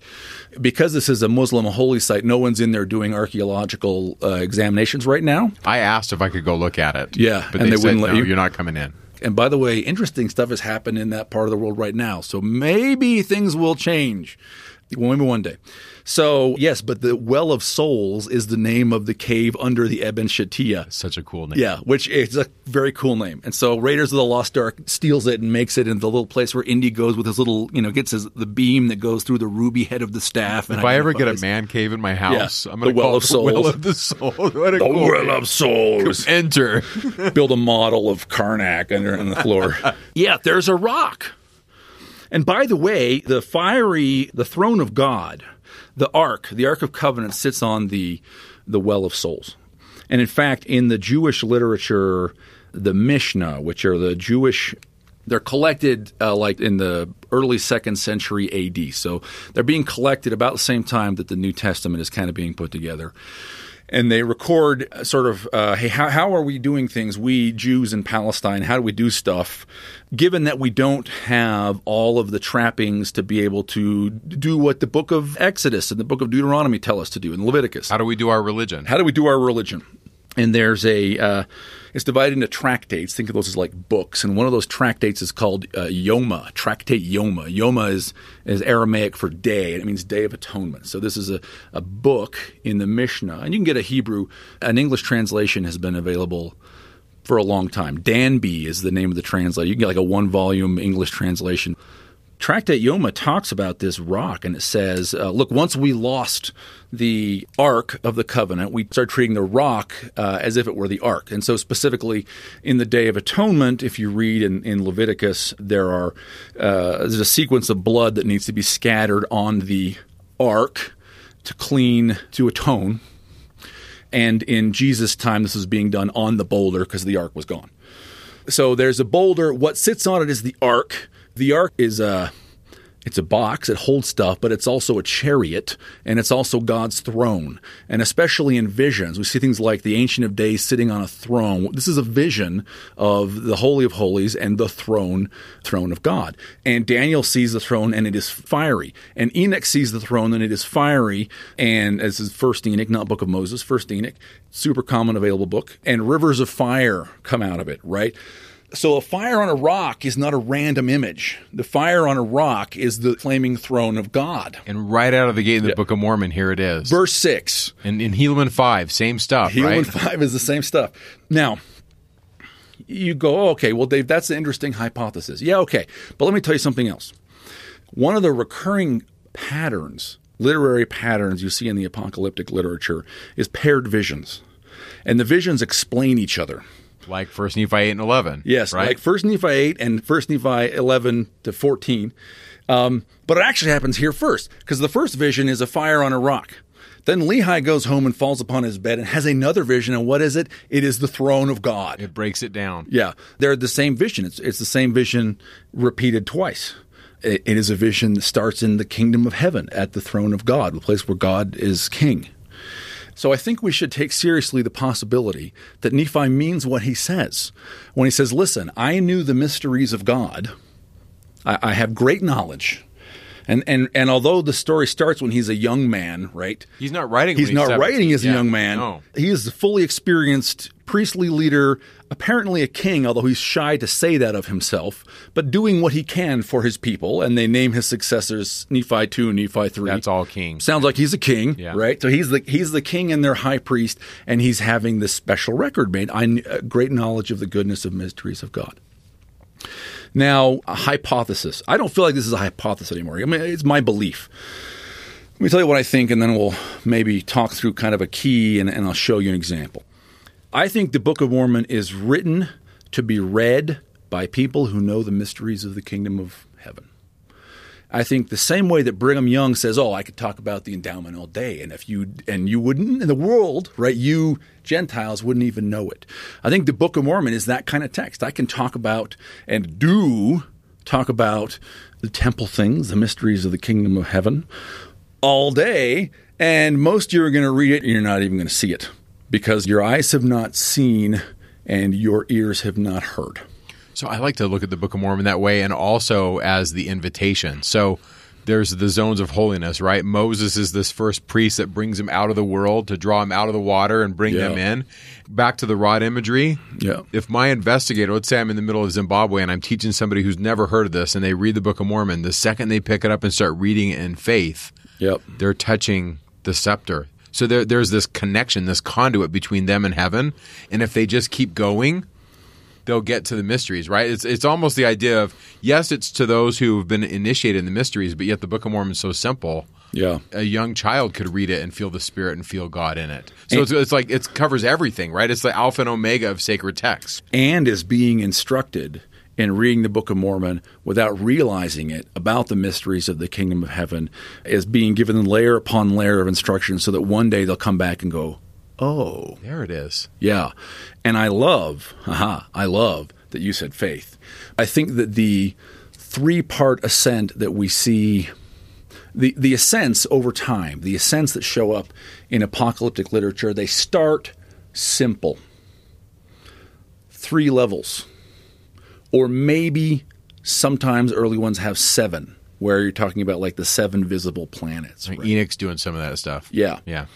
S3: Because this is a Muslim holy site, no one's in there doing archaeological uh, examinations right now.
S2: I asked if I could go look at it.
S3: Yeah,
S2: but
S3: and
S2: they,
S3: they
S2: said,
S3: wouldn't let
S2: no,
S3: you.
S2: you're not coming in.
S3: And by the way, interesting stuff has happened in that part of the world right now. So maybe things will change. Maybe one day. So, yes, but the Well of Souls is the name of the cave under the Eben Shetiyah.
S2: Such a cool name.
S3: Yeah, which is a very cool name. And so Raiders of the Lost Ark steals it and makes it into the little place where Indy goes with his little, you know, gets his the beam that goes through the ruby head of the staff. And
S2: If I ever get a man cave in my house,
S3: Yeah,
S2: I'm going to
S3: Well
S2: call
S3: of
S2: it the Well of the Soul. What a
S3: the
S2: cool
S3: Well
S2: name.
S3: of Souls.
S2: Enter. <laughs>
S3: build a model of Karnak under on the floor. <laughs> yeah, there's a rock. And by the way, the fiery, the throne of God, the ark, the ark of covenant sits on the the well of souls. And in fact, in the Jewish literature, the Mishnah, which are the Jewish they're collected uh, like in the early second century AD. So they're being collected about the same time that the New Testament is kind of being put together and they record uh, sort of, uh, hey, how, how are we doing things, we Jews in Palestine? How do we do stuff? Given that we don't have all of the trappings to be able to do what the book of Exodus and the book of Deuteronomy tell us to do, in Leviticus.
S2: How do we do our religion?
S3: How do we do our religion? And there's a, uh, it's divided into tractates. Think of those as like books. And one of those tractates is called uh, Yoma, Tractate Yoma. Yoma is, is Aramaic for day, and it means Day of Atonement. So this is a, a book in the Mishnah. And you can get a Hebrew, an English translation has been available for a long time. Danby is the name of the translator. You can get like a one volume English translation. Tractate Yoma talks about this rock, and it says, uh, "Look, once we lost the Ark of the Covenant, we started treating the rock uh, as if it were the Ark." And so, specifically in the Day of Atonement, if you read in, in Leviticus, there are uh, there's a sequence of blood that needs to be scattered on the Ark to clean to atone. And in Jesus' time, this was being done on the boulder because the Ark was gone. So there's a boulder. What sits on it is the ark. The ark is uh, It's a box, it holds stuff, but it's also a chariot, and it's also God's throne. And especially in visions, we see things like the Ancient of Days sitting on a throne. This is a vision of the Holy of Holies and the throne, throne of God. And Daniel sees the throne and it is fiery. And Enoch sees the throne and it is fiery. And as is First Enoch, not Book of Moses, First Enoch, super common available book. And rivers of fire come out of it, right? So a fire on a rock is not a random image. The fire on a rock is the flaming throne of God.
S2: And right out of the gate in the Book of Mormon, here it is.
S3: Verse 6.
S2: And in Helaman 5, same stuff,
S3: Helaman
S2: right?
S3: 5 is the same stuff. Now, you go, oh, okay, well, Dave, that's an interesting hypothesis. Yeah, okay. But let me tell you something else. One of the recurring patterns, literary patterns you see in the apocalyptic literature, is paired visions. And the visions explain each other.
S2: Like First Nephi 8 and 11.
S3: Yes,
S2: right?
S3: like First Nephi 8 and First Nephi 11 to 14. Um, but it actually happens here first, because the first vision is a fire on a rock. Then Lehi goes home and falls upon his bed and has another vision. And what is it? It is the throne of God.
S2: It breaks it down.
S3: Yeah, they're the same vision. It's, it's the same vision repeated twice. It, it is a vision that starts in the kingdom of heaven at the throne of God, the place where God is king. So I think we should take seriously the possibility that Nephi means what he says when he says, Listen, I knew the mysteries of God, I, have great knowledge. And, and and although the story starts when he's a young man, right?
S2: He's not writing.
S3: He's
S2: when
S3: not
S2: 17.
S3: writing as a young man.
S2: No.
S3: He is a fully experienced priestly leader, apparently a king, although he's shy to say that of himself, but doing what he can for his people. And they name his successors Nephi two, Nephi three.
S2: That's all king.
S3: Sounds like he's a king,
S2: Yeah.
S3: right? So he's the he's the king and their high priest, and he's having this special record made. I uh, great knowledge of the goodness of mysteries of God. Now, a hypothesis. I don't feel like this is a hypothesis anymore. I mean, it's my belief. Let me tell you what I think, and then we'll maybe talk through kind of a key, and, and I'll show you an example. I think the Book of Mormon is written to be read by people who know the mysteries of the kingdom of. I think the same way that Brigham Young says, "Oh, I could talk about the endowment all day," and if you and you wouldn't in the world, right? You Gentiles wouldn't even know it. I think the Book of Mormon is that kind of text. I can talk about and do talk about the temple things, the mysteries of the kingdom of heaven, all day, and most you are going to read it and you're not even going to see it because your eyes have not seen and your ears have not heard.
S2: So I like to look at the Book of Mormon that way and also as the invitation. So there's the zones of holiness, right? Moses is this first priest that brings him out of the world to draw him out of the water and bring
S3: Yeah.
S2: them in. Back to the rod imagery.
S3: Yeah.
S2: If my investigator, let's say I'm in the middle of Zimbabwe and I'm teaching somebody who's never heard of this and they read the Book of Mormon, the second they pick it up and start reading it in faith,
S3: Yep.
S2: they're touching the scepter. So there, there's this connection, this conduit between them and heaven. And if they just keep going, they'll get to the mysteries, right? It's it's almost the idea of yes, it's to those who have been initiated in the mysteries, but yet the Book of Mormon is so simple.
S3: Yeah.
S2: A young child could read it and feel the Spirit and feel God in it. So it's, it's like it covers everything, right? It's the alpha and omega of sacred text.
S3: and is being instructed in reading the Book of Mormon without realizing it about the mysteries of the kingdom of heaven is being given layer upon layer of instruction so that one day they'll come back and go, Oh,
S2: There it is.
S3: yeah. And I love, haha, I love that you said faith. I think that the three part ascent that we see the, the ascents over time, the ascents that show up in apocalyptic literature, they start simple. Three levels. Or maybe sometimes early ones have seven, where you're talking about like the seven visible planets. right?
S2: Enoch's doing some of that stuff.
S3: Yeah.
S2: Yeah.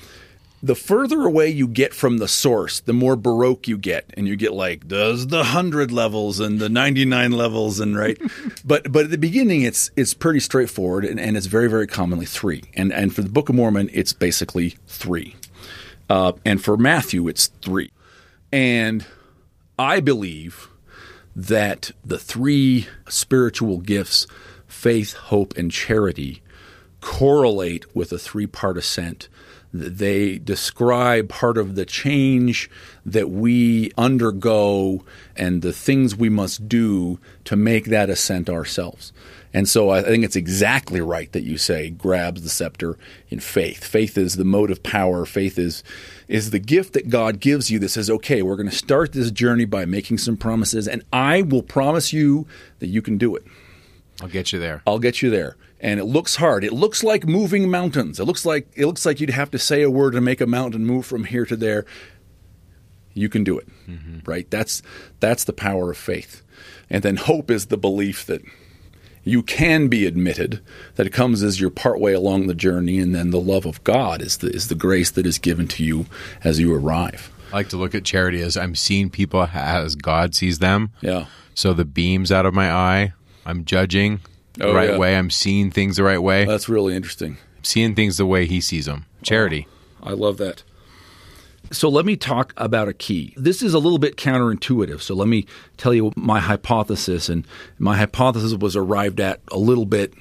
S3: The further away you get from the source, the more baroque you get, and you get like does the hundred levels and the ninety nine levels, and right. <laughs> but but at the beginning, it's it's pretty straightforward, and, and it's very very commonly three. And and for the Book of Mormon, it's basically three. Uh, and for Matthew, it's three. And I believe that the three spiritual gifts, faith, hope, and charity, correlate with a three part ascent. They describe part of the change that we undergo and the things we must do to make that ascent ourselves. And so I think it's exactly right that you say grabs the scepter in faith. Faith is the motive power. Faith is is the gift that God gives you that says, okay, we're going to start this journey by making some promises, and I will promise you that you can do it.
S2: I'll get you there.
S3: I'll get you there. And it looks hard. It looks like moving mountains. It looks like it looks like you'd have to say a word to make a mountain move from here to there. You can do it. Mm-hmm. Right? That's that's the power of faith. And then hope is the belief that you can be admitted, that it comes as you're partway along the journey, and then the love of God is the is the grace that is given to you as you arrive.
S2: I like to look at charity as I'm seeing people as God sees them.
S3: Yeah.
S2: So the beams out of my eye, I'm judging the
S3: Oh,
S2: right
S3: yeah.
S2: way. I'm seeing things the right way.
S3: That's really interesting.
S2: seeing things the way He sees them. Charity.
S3: I love that. So let me talk about a key. This is a little bit counterintuitive. So let me tell you my hypothesis. And my hypothesis was arrived at a little bit.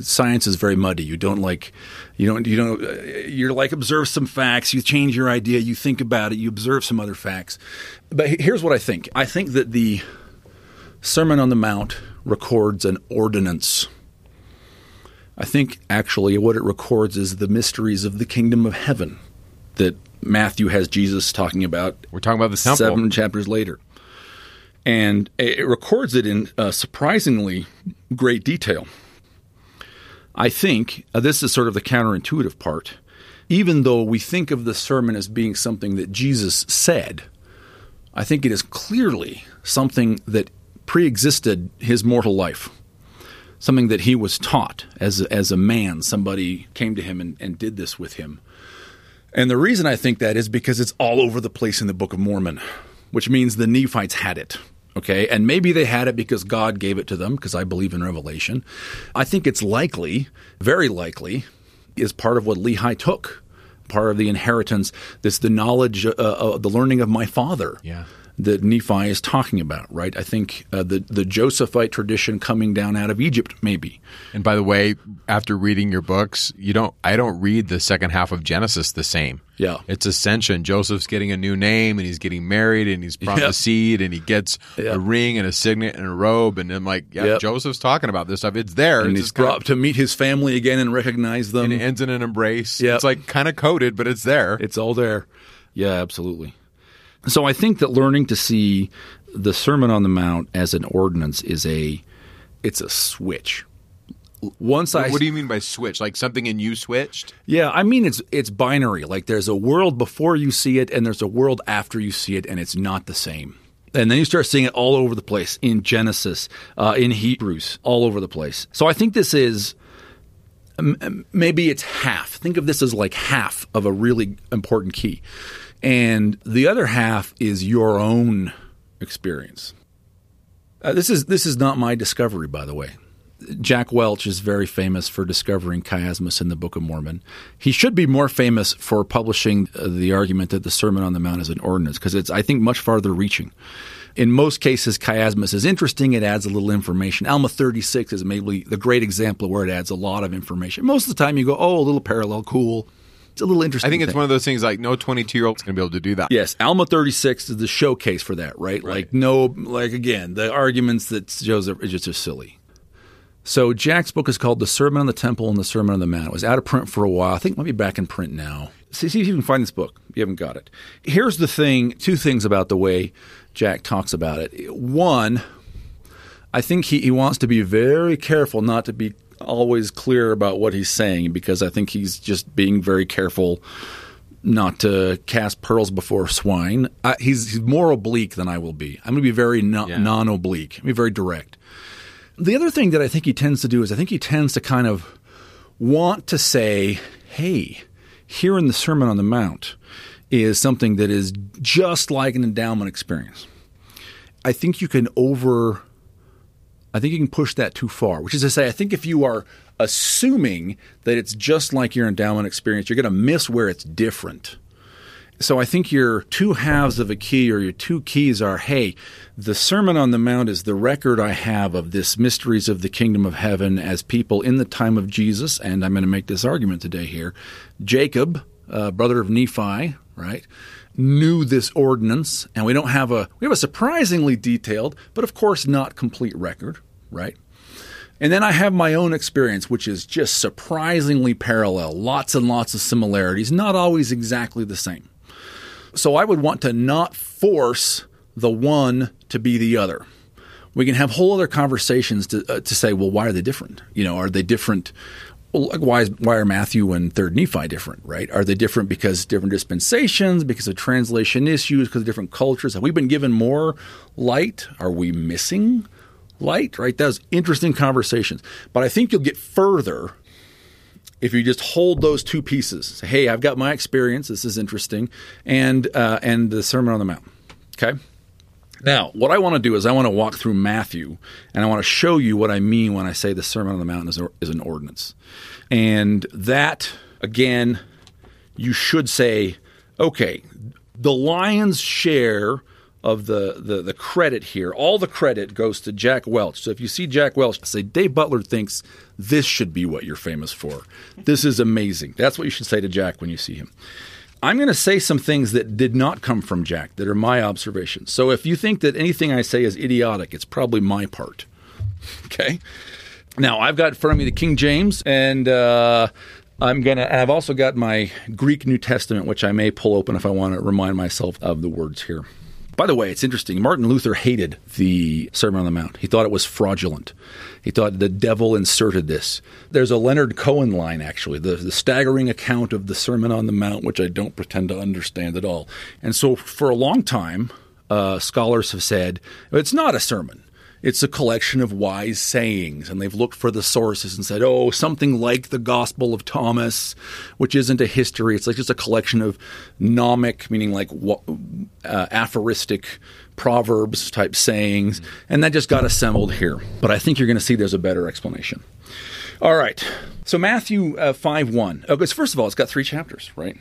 S3: Science is very muddy. You don't like, you don't, you don't, uh, you're like observe some facts. You change your idea. You think about it. You observe some other facts. But here's what I think. I think that the Sermon on the Mount records an ordinance. I think actually what it records is the mysteries of the kingdom of heaven that Matthew has Jesus talking about
S2: We're talking about the temple.
S3: seven chapters later. And it records it in uh, surprisingly great detail. I think uh, this is sort of the counterintuitive part. Even though we think of the sermon as being something that Jesus said, I think it is clearly something that preexisted his mortal life something that he was taught as a, as a man. Somebody came to him and, and did this with him. And the reason I think that is because it's all over the place in the Book of Mormon, which means the Nephites had it. Okay, and maybe they had it because God gave it to them, because I believe in Revelation. I think it's likely, very likely, is part of what Lehi took, part of the inheritance. this the knowledge, uh, uh, the learning of my father
S2: Yeah.
S3: That Nephi is talking about, right? I think uh, the the Josephite tradition coming down out of Egypt, maybe.
S2: And by the way, after reading your books, you don't I don't read the second half of Genesis the same.
S3: Yeah.
S2: It's ascension. Joseph's getting a new name and he's getting married and he's promised
S3: Yep.
S2: a seed and he gets
S3: Yep.
S2: a ring and a signet and a robe and I'm like, yeah,
S3: Yep.
S2: Joseph's talking about this stuff. It's there.
S3: And
S2: it's
S3: he's
S2: just kind
S3: brought to meet his family again and recognize them.
S2: and it ends in an embrace.
S3: Yep.
S2: It's like kind of coded, but it's there.
S3: It's all there. Yeah, absolutely. So I think that learning to see the Sermon on the Mount as an ordinance is a it's a switch. Once I
S2: what do you mean by switch? Like something in you switched?
S3: Yeah, I mean it's it's binary. Like there's a world before you see it and there's a world after you see it and it's not the same. And then you start seeing it all over the place in Genesis, uh, in Hebrews, all over the place. So I think this is maybe it's half. Think of this as like half of a really important key. And the other half is your own experience. Uh, this is this is not my discovery, by the way. Jack Welch is very famous for discovering chiasmus in the Book of Mormon. He should be more famous for publishing uh, the argument that the Sermon on the Mount is an ordinance because it's, I think, much farther reaching. In most cases, chiasmus is interesting. It adds a little information. Alma 36 is maybe the great example where it adds a lot of information. Most of the time, you go, oh, a little parallel, cool. It's a little interesting.
S2: I think it's
S3: thing.
S2: one of those things like no 22 year old's going to be able to do that.
S3: Yes, Alma 36 is the showcase for that, right? Like no like again, the arguments that Joseph is just are silly. So Jack's book is called The Sermon on the Temple and the Sermon on the Mount. It was out of print for a while. I think it might be back in print now. See, see if you can find this book. You haven't got it. Here's the thing, two things about the way Jack talks about it. One, I think he, he wants to be very careful not to be always clear about what he's saying because I think he's just being very careful not to cast pearls before swine. I, he's, he's more oblique than I will be. I'm going to be very no,
S2: Yeah.
S3: non oblique, I'm be very direct. The other thing that I think he tends to do is I think he tends to kind of want to say, hey, here in the Sermon on the Mount is something that is just like an endowment experience. I think you can over I think you can push that too far, which is to say, I think if you are assuming that it's just like your endowment experience, you're going to miss where it's different. So I think your two halves of a key or your two keys are hey, the Sermon on the Mount is the record I have of this mysteries of the kingdom of heaven as people in the time of Jesus, and I'm going to make this argument today here. Jacob, uh, brother of Nephi, right, knew this ordinance, and we don't have a we have a surprisingly detailed, but of course not complete record, right? And then I have my own experience, which is just surprisingly parallel, lots and lots of similarities, not always exactly the same. So I would want to not force the one to be the other. We can have whole other conversations to uh, to say, well, why are they different? You know, are they different? Like why is, why are Matthew and Third Nephi different? Right? Are they different because different dispensations, because of translation issues, because of different cultures? Have we been given more light? Are we missing light? Right? Those interesting conversations. But I think you'll get further if you just hold those two pieces. Say, hey, I've got my experience. This is interesting, and uh, and the Sermon on the Mount. Okay. Now, what I want to do is I want to walk through Matthew and I want to show you what I mean when I say the Sermon on the Mount is, is an ordinance. And that, again, you should say, okay, the lion's share of the, the, the credit here, all the credit goes to Jack Welch. So if you see Jack Welch, say, Dave Butler thinks this should be what you're famous for. This is amazing. That's what you should say to Jack when you see him. I'm going to say some things that did not come from Jack, that are my observations. So if you think that anything I say is idiotic, it's probably my part. <laughs> Okay. Now I've got in front of me the King James, and uh, I'm gonna. I've also got my Greek New Testament, which I may pull open if I want to remind myself of the words here. By the way, it's interesting. Martin Luther hated the Sermon on the Mount. He thought it was fraudulent. He thought the devil inserted this. There's a Leonard Cohen line, actually, the, the staggering account of the Sermon on the Mount, which I don't pretend to understand at all. And so, for a long time, uh, scholars have said it's not a sermon. It's a collection of wise sayings, and they've looked for the sources and said, oh, something like the Gospel of Thomas, which isn't a history. It's like just a collection of gnomic, meaning like uh, aphoristic proverbs type sayings, and that just got assembled here. But I think you're going to see there's a better explanation. All right. So Matthew uh, 5 1. Oh, because first of all, it's got three chapters, right?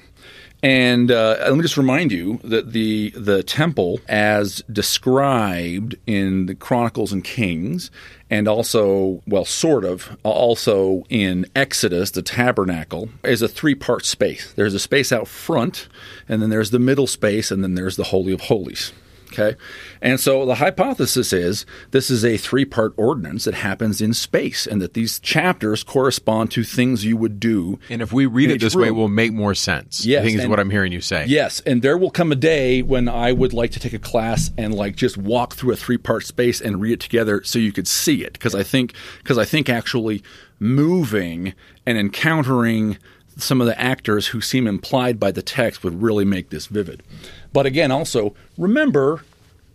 S3: And uh, let me just remind you that the the temple, as described in the Chronicles and Kings, and also, well, sort of, also in Exodus, the tabernacle is a three part space. There's a space out front, and then there's the middle space, and then there's the Holy of Holies. Okay. And so the hypothesis is this is a three part ordinance that happens in space and that these chapters correspond to things you would do.
S2: And if we read it this room. way, it will make more sense.
S3: Yes.
S2: I think is what I'm hearing you say.
S3: Yes. And there will come a day when I would like to take a class and like just walk through a three part space and read it together so you could see it. Because I think, because I think actually moving and encountering some of the actors who seem implied by the text would really make this vivid. But again, also remember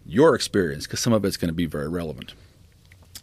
S3: your experience because some of it's going to be very relevant.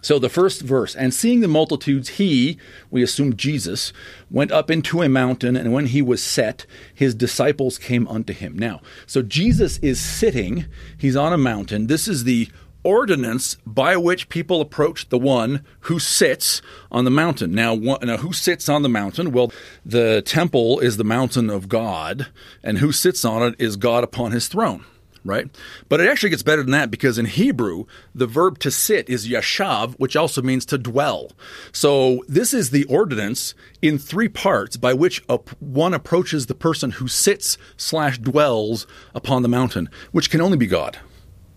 S3: So the first verse, and seeing the multitudes, he, we assume Jesus, went up into a mountain, and when he was set, his disciples came unto him. Now, so Jesus is sitting, he's on a mountain. This is the ordinance by which people approach the one who sits on the mountain. Now, one, now, who sits on the mountain? Well, the temple is the mountain of God, and who sits on it is God upon his throne. Right? But it actually gets better than that because in Hebrew, the verb to sit is yashav, which also means to dwell. So this is the ordinance in three parts by which one approaches the person who sits slash dwells upon the mountain, which can only be God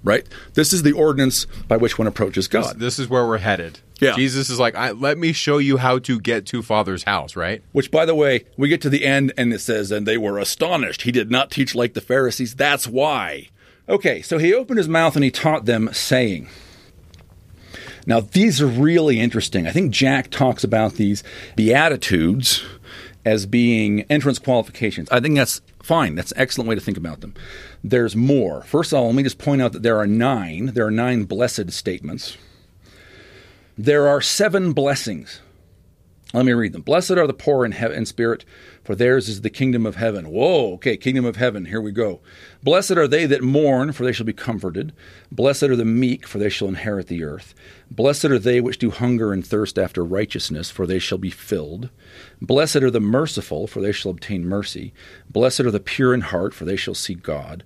S3: right? This is the ordinance by which one approaches God.
S2: This, this is where we're headed.
S3: Yeah.
S2: Jesus is like, let me show you how to get to Father's house, right?
S3: Which, by the way, we get to the end and it says, and they were astonished. He did not teach like the Pharisees. That's why. Okay, so he opened his mouth and he taught them, saying, now, these are really interesting. I think Jack talks about these Beatitudes as being entrance qualifications. I think that's fine. That's an excellent way to think about them there's more. First of all, let me just point out that there are nine. There are nine blessed statements. There are seven blessings. Let me read them. Blessed are the poor in, he- in spirit, for theirs is the kingdom of heaven. Whoa, okay, kingdom of heaven. Here we go. Blessed are they that mourn, for they shall be comforted. Blessed are the meek, for they shall inherit the earth. Blessed are they which do hunger and thirst after righteousness, for they shall be filled. Blessed are the merciful, for they shall obtain mercy. Blessed are the pure in heart, for they shall see God.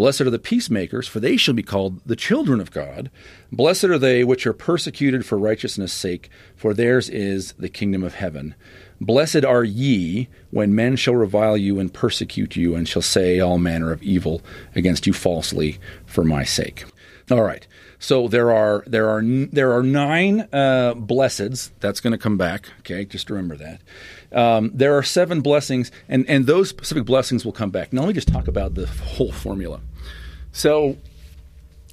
S3: Blessed are the peacemakers, for they shall be called the children of God. Blessed are they which are persecuted for righteousness' sake, for theirs is the kingdom of heaven. Blessed are ye when men shall revile you and persecute you, and shall say all manner of evil against you falsely for my sake. All right. So there are there are there are nine uh, blesseds. That's going to come back. Okay, just remember that. Um, there are seven blessings, and and those specific blessings will come back. Now let me just talk about the whole formula. So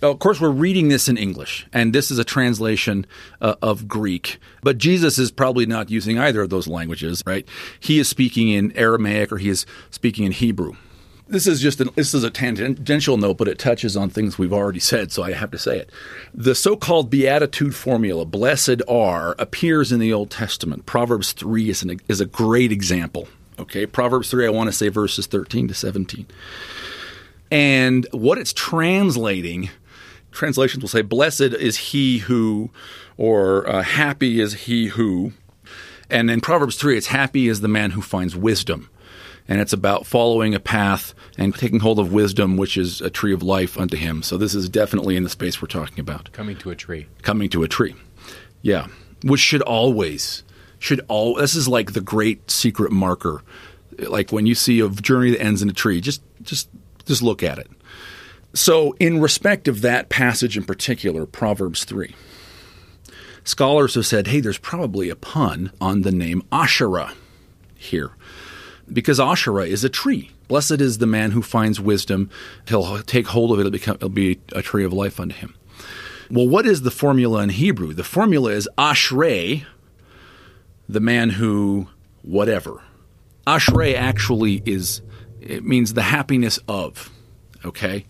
S3: of course, we're reading this in English, and this is a translation uh, of Greek. But Jesus is probably not using either of those languages, right? He is speaking in Aramaic or he is speaking in Hebrew. This is just an, this is a tangential note, but it touches on things we've already said, so I have to say it. The so-called beatitude formula, "Blessed are," appears in the Old Testament. Proverbs three is an, is a great example. Okay, Proverbs three. I want to say verses thirteen to seventeen, and what it's translating. Translations will say, "Blessed is he who," or uh, "Happy is he who," and in Proverbs three, it's "Happy is the man who finds wisdom." and it's about following a path and taking hold of wisdom, which is a tree of life unto him. So this is definitely in the space we're talking about.
S2: Coming to a tree.
S3: Coming to a tree. Yeah. Which should always should all this is like the great secret marker. Like when you see a journey that ends in a tree, just just just look at it. So in respect of that passage in particular, Proverbs 3. Scholars have said, hey, there's probably a pun on the name Asherah here because Asherah is a tree. Blessed is the man who finds wisdom. He'll take hold of it. It'll, become, it'll be a tree of life unto him. Well, what is the formula in Hebrew? The formula is Ashrei, the man who whatever. Ashrei actually is, it means the happiness of, okay?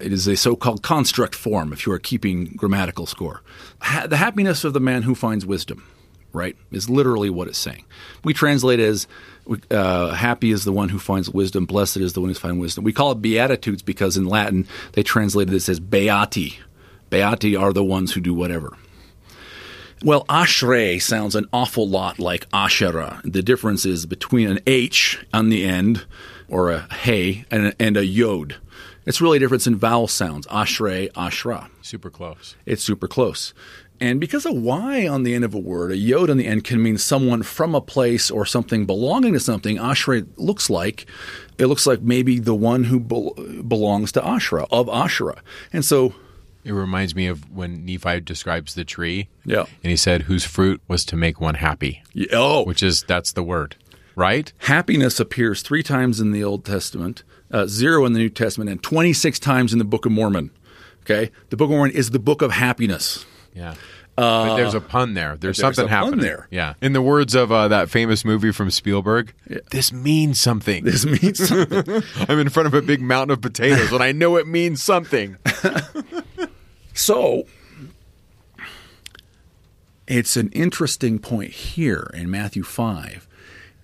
S3: It is a so called construct form if you are keeping grammatical score. Ha- the happiness of the man who finds wisdom, right, is literally what it's saying. We translate as uh, happy is the one who finds wisdom, blessed is the one who finds wisdom. We call it beatitudes because in Latin they translated this as beati. Beati are the ones who do whatever. Well, Ashrei sounds an awful lot like Asherah. The difference is between an H on the end, or a hey, and a, and a yod. It's really a difference in vowel sounds. Ashrei, Ashra.
S2: Super close.
S3: It's super close. And because a Y on the end of a word, a yod on the end can mean someone from a place or something belonging to something. Ashrei looks like it looks like maybe the one who be- belongs to Ashra of Ashra. And so
S2: it reminds me of when Nephi describes the tree.
S3: Yeah.
S2: And he said whose fruit was to make one happy.
S3: Oh,
S2: which is that's the word, right?
S3: Happiness appears 3 times in the Old Testament, uh, 0 in the New Testament and 26 times in the Book of Mormon. Okay? The Book of Mormon is the book of happiness.
S2: Yeah. Uh, but there's a pun there. There's,
S3: there's
S2: something happening
S3: there.
S2: Yeah. In the words of uh, that famous movie from Spielberg, yeah. this means something.
S3: This means something. <laughs>
S2: I'm in front of a big mountain of potatoes and I know it means something. <laughs>
S3: so, it's an interesting point here in Matthew 5.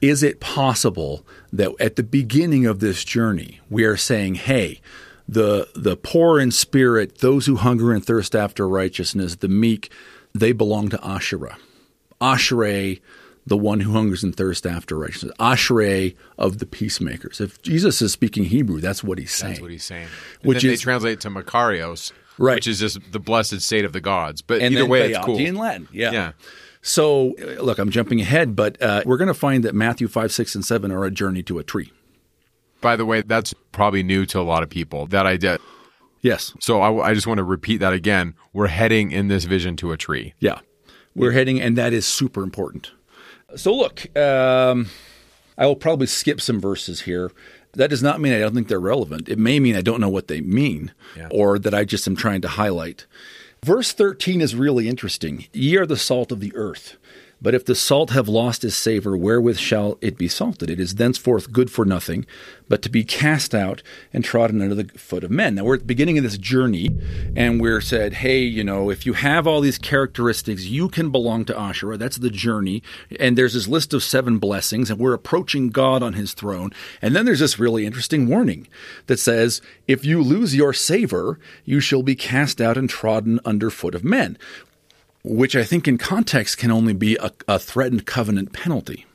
S3: Is it possible that at the beginning of this journey, we are saying, hey, the the poor in spirit, those who hunger and thirst after righteousness, the meek, they belong to Asherah. Asherah, the one who hungers and thirsts after righteousness. Asherah of the peacemakers. If Jesus is speaking Hebrew, that's what he's saying.
S2: That's what he's saying. And which is, they translate to Makarios,
S3: right.
S2: which is just the blessed state of the gods. But
S3: and
S2: either way, it's cool.
S3: in Latin, yeah. yeah. So, look, I'm jumping ahead, but uh, we're going to find that Matthew 5, 6, and 7 are a journey to a tree.
S2: By the way, that's probably new to a lot of people, that idea.
S3: Yes.
S2: So I, I, just want to repeat that again. We're heading in this vision to a tree.
S3: Yeah. We're yeah. heading, and that is super important. So look, um, I will probably skip some verses here. That does not mean I don't think they're relevant. It may mean I don't know what they mean yeah. or that I just am trying to highlight. Verse 13 is really interesting. Ye are the salt of the earth. But if the salt have lost its savor, wherewith shall it be salted? It is thenceforth good for nothing, but to be cast out and trodden under the foot of men. Now we're at the beginning of this journey, and we're said, hey, you know, if you have all these characteristics, you can belong to Asherah. That's the journey. And there's this list of seven blessings, and we're approaching God on his throne. And then there's this really interesting warning that says, if you lose your savor, you shall be cast out and trodden under foot of men which I think in context can only be a, a threatened covenant penalty.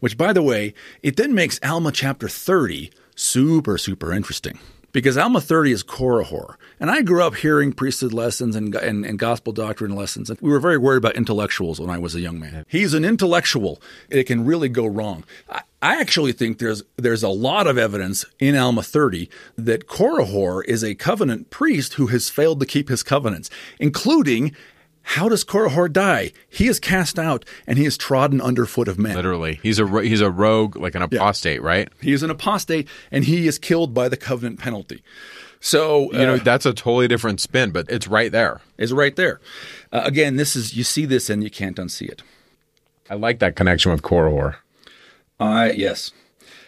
S3: Which, by the way, it then makes Alma chapter 30 super, super interesting. Because Alma 30 is Korihor. And I grew up hearing priesthood lessons and, and, and, gospel doctrine lessons. And we were very worried about intellectuals when I was a young man. He's an intellectual. It can really go wrong. I, I actually think there's there's a lot of evidence in Alma 30 that Korihor is a covenant priest who has failed to keep his covenants, including how does Korihor die? He is cast out and he is trodden underfoot of men.
S2: Literally, he's a he's a rogue, like an apostate, yeah. right?
S3: He is an apostate, and he is killed by the covenant penalty. So
S2: You know,
S3: uh,
S2: that's a totally different spin, but it's right there.
S3: It's right there. Uh, again, this is you see this and you can't unsee it.
S2: I like that connection with Korihor.
S3: I yes.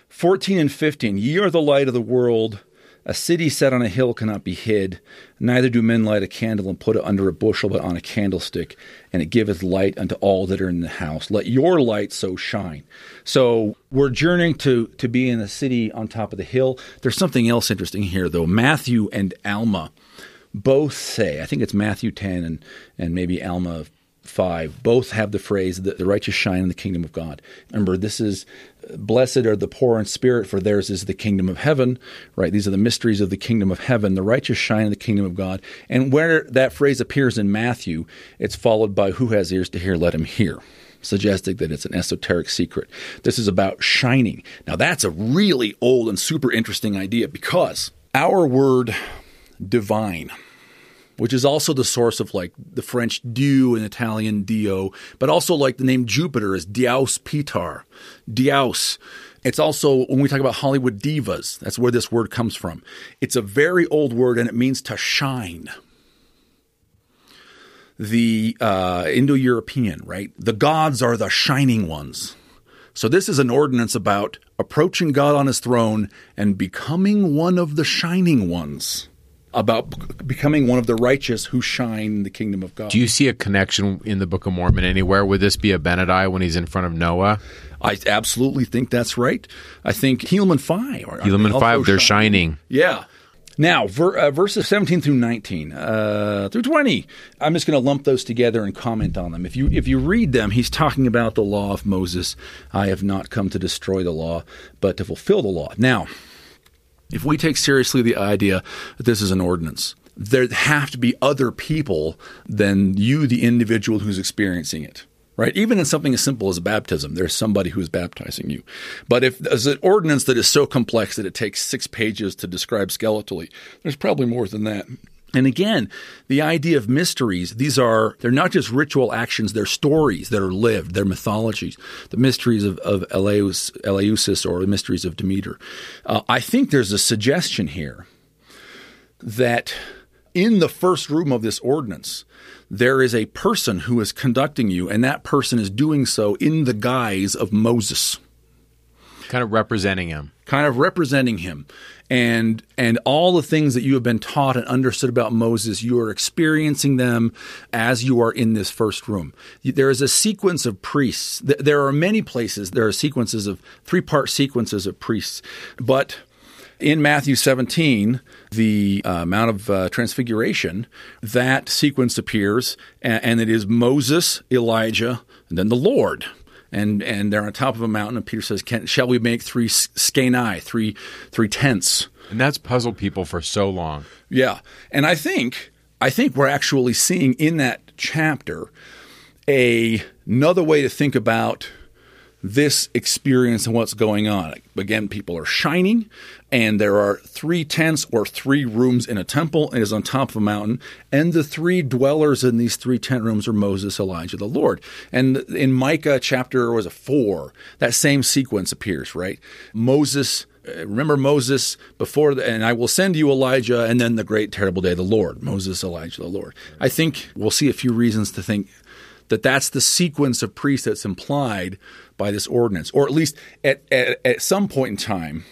S3: 14 and 15. Ye are the light of the world. A city set on a hill cannot be hid. Neither do men light a candle and put it under a bushel, but on a candlestick, and it giveth light unto all that are in the house. Let your light so shine. So we're journeying to, to be in a city on top of the hill. There's something else interesting here, though. Matthew and Alma both say, I think it's Matthew 10 and, and maybe Alma 5, both have the phrase that the righteous shine in the kingdom of God. Remember, this is blessed are the poor in spirit, for theirs is the kingdom of heaven, right? These are the mysteries of the kingdom of heaven. The righteous shine in the kingdom of God. And where that phrase appears in Matthew, it's followed by who has ears to hear, let him hear suggesting that it's an esoteric secret. This is about shining. Now, that's a really old and super interesting idea because our word divine, which is also the source of like the French Dieu and Italian Dio, but also like the name Jupiter is Dyaus Pitar, Dyaus. It's also when we talk about Hollywood divas, that's where this word comes from. It's a very old word and it means to shine the uh, Indo European, right? The gods are the shining ones. So this is an ordinance about approaching God on his throne and becoming one of the shining ones, about b- becoming one of the righteous who shine in the kingdom of God.
S2: Do you see a connection in the Book of Mormon anywhere? Would this be Abinadi when he's in front of Noah?
S3: I absolutely think that's right. I think Helaman 5. are-
S2: Helaman
S3: also
S2: 5, they're
S3: shine-
S2: shining.
S3: Yeah. Now, ver, uh, verses 17 through 19, uh, through 20, I'm just going to lump those together and comment on them. If you, if you read them, he's talking about the law of Moses. I have not come to destroy the law, but to fulfill the law. Now, if we take seriously the idea that this is an ordinance, there have to be other people than you, the individual who's experiencing it. Right? Even in something as simple as baptism, there's somebody who is baptizing you. But if there's an ordinance that is so complex that it takes six pages to describe skeletally, there's probably more than that. And again, the idea of mysteries, these are, they're not just ritual actions, they're stories that are lived, they're mythologies, the mysteries of, of Eleus, Eleusis or the mysteries of Demeter. Uh, I think there's a suggestion here that in the first room of this ordinance, there is a person who is conducting you, and that person is doing so in the guise of Moses
S2: Kind of representing him.
S3: kind of representing him and and all the things that you have been taught and understood about Moses you are experiencing them as you are in this first room. There is a sequence of priests. There are many places. There are sequences of three part sequences of priests. But in Matthew 17, the uh, Mount of uh, Transfiguration, that sequence appears, and, and it is Moses, Elijah, and then the Lord and and they're on top of a mountain. And Peter says, "Shall we make three skenai, three three tents?"
S2: And that's puzzled people for so long.
S3: Yeah, and I think I think we're actually seeing in that chapter a another way to think about this experience and what's going on. Again, people are shining, and there are three tents or three rooms in a temple. And it is on top of a mountain, and the three dwellers in these three tent rooms are Moses, Elijah, the Lord. And in Micah chapter was it four, that same sequence appears. Right, Moses. uh, Remember Moses before, the, and I will send you Elijah, and then the great terrible day, the Lord. Moses, Elijah, the Lord. I think we'll see a few reasons to think that that's the sequence of priests that's implied by this ordinance, or at least at, at, at some point in time,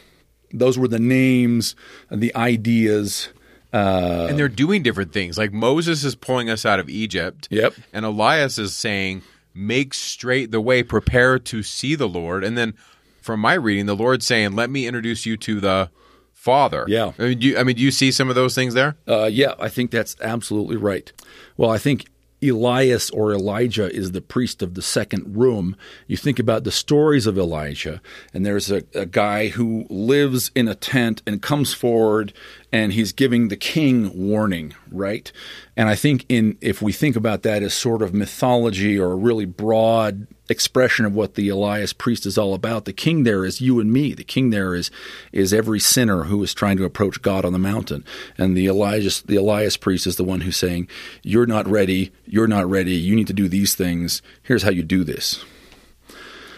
S3: those were the names, the ideas. Uh,
S2: and they're doing different things. Like Moses is pulling us out of Egypt.
S3: Yep.
S2: And Elias is saying, make straight the way, prepare to see the Lord. And then from my reading, the Lord's saying, let me introduce you to the Father.
S3: Yeah.
S2: I mean, do you, I mean, do you see some of those things there?
S3: uh, yeah, I think that's absolutely right. Well, I think Elias or Elijah is the priest of the second room. You think about the stories of Elijah, and there's a, a guy who lives in a tent and comes forward and he's giving the king warning, right? And I think in if we think about that as sort of mythology or a really broad expression of what the Elias priest is all about, the king there is you and me. The king there is is every sinner who is trying to approach God on the mountain. And the Elias the Elias priest is the one who's saying, You're not ready, you're not ready, you need to do these things. Here's how you do this.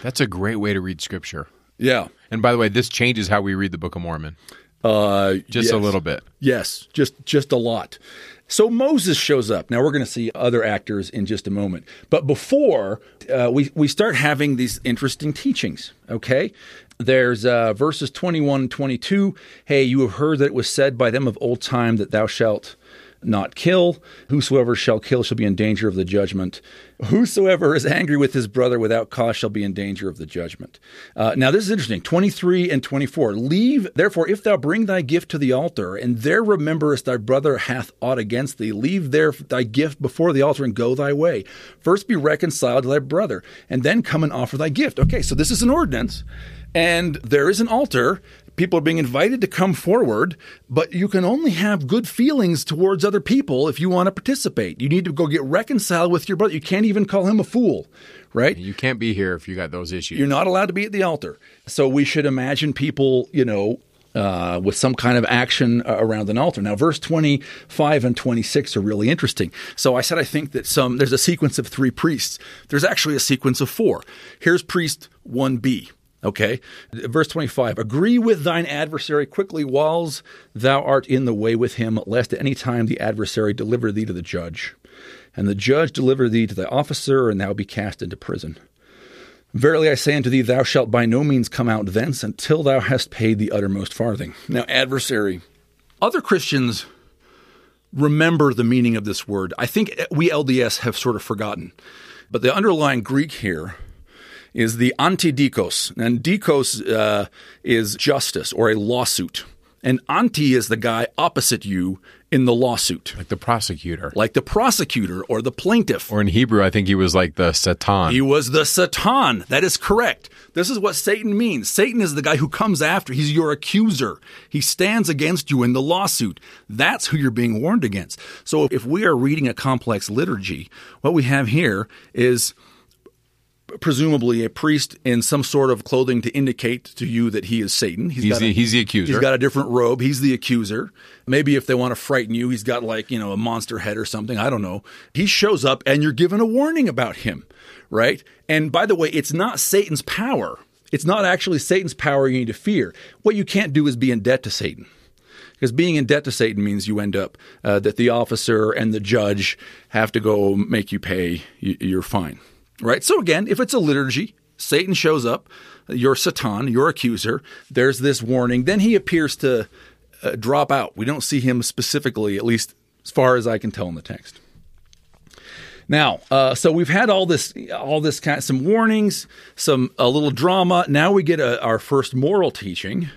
S2: That's a great way to read scripture.
S3: Yeah.
S2: And by the way, this changes how we read the Book of Mormon.
S3: Uh,
S2: Just a little bit.
S3: Yes, just just a lot. So Moses shows up. Now we're going to see other actors in just a moment, but before uh, we we start having these interesting teachings. Okay, there's uh, verses 21 and 22. Hey, you have heard that it was said by them of old time that thou shalt not kill. Whosoever shall kill shall be in danger of the judgment. Whosoever is angry with his brother without cause shall be in danger of the judgment. Uh, now, this is interesting. 23 and 24. Leave, therefore, if thou bring thy gift to the altar, and there rememberest thy brother hath aught against thee, leave there thy gift before the altar and go thy way. First be reconciled to thy brother, and then come and offer thy gift. Okay, so this is an ordinance, and there is an altar, people are being invited to come forward, but you can only have good feelings towards other people if you want to participate. You need to go get reconciled with your brother. You can't even call him a fool, right?
S2: You can't be here if you got those issues.
S3: You're not allowed to be at the altar. So we should imagine people, you know, uh, with some kind of action uh, around an altar. Now, verse 25 and 26 are really interesting. So I said I think that some there's a sequence of three priests. There's actually a sequence of four. Here's priest 1b. Okay. Verse 25 Agree with thine adversary quickly whiles thou art in the way with him, lest at any time the adversary deliver thee to the judge, and the judge deliver thee to the officer, and thou be cast into prison. Verily I say unto thee, thou shalt by no means come out thence until thou hast paid the uttermost farthing. Now, adversary. Other Christians remember the meaning of this word. I think we LDS have sort of forgotten. But the underlying Greek here is the antidikos. And dikos uh, is justice or a lawsuit. And anti is the guy opposite you in the lawsuit,
S2: like the prosecutor.
S3: like the prosecutor or the plaintiff.
S2: Or in Hebrew, I think he was like the Satan.
S3: He was the Satan. That is correct. This is what Satan means. Satan is the guy who comes after. He's your accuser. He stands against you in the lawsuit. That's who you're being warned against. So if we are reading a complex liturgy, what we have here is presumably a priest in some sort of clothing to indicate to you that he is Satan.
S2: He's
S3: got
S2: the-
S3: a-
S2: he's the accuser.
S3: He's got a different robe. He's the accuser. Maybe if they want to frighten you, he's got like, you know, a monster head or something. I don't know. He shows up and you're given a warning about him, right? And by the way, it's not Satan's power. It's not actually Satan's power you need to fear. What you can't do is be in debt to Satan. Because being in debt to Satan means you end up uh, that the officer and the judge have to go make you pay y- your fine, right? So again, if it's a liturgy, Satan shows up, your Satan, your accuser. There's this warning. Then he appears to uh, drop out. We don't see him specifically, at least as far as I can tell in the text. Now, uh, so we've had all this, all this kind, some warnings, some a little drama. Now we get a, our first moral teaching,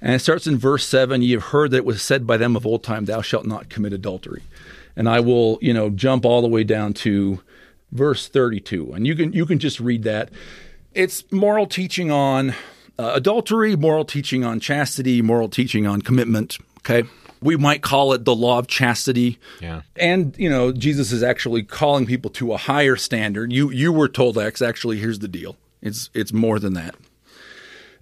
S3: and it starts in verse seven. Ye have heard that it was said by them of old time, "Thou shalt not commit adultery." And I will, you know, jump all the way down to verse thirty-two, and you can you can just read that. It's moral teaching on uh, adultery, moral teaching on chastity, moral teaching on commitment. Okay. We might call it the law of chastity.
S2: Yeah.
S3: And, you know, Jesus is actually calling people to a higher standard. You you were told X, actually here's the deal. It's it's more than that.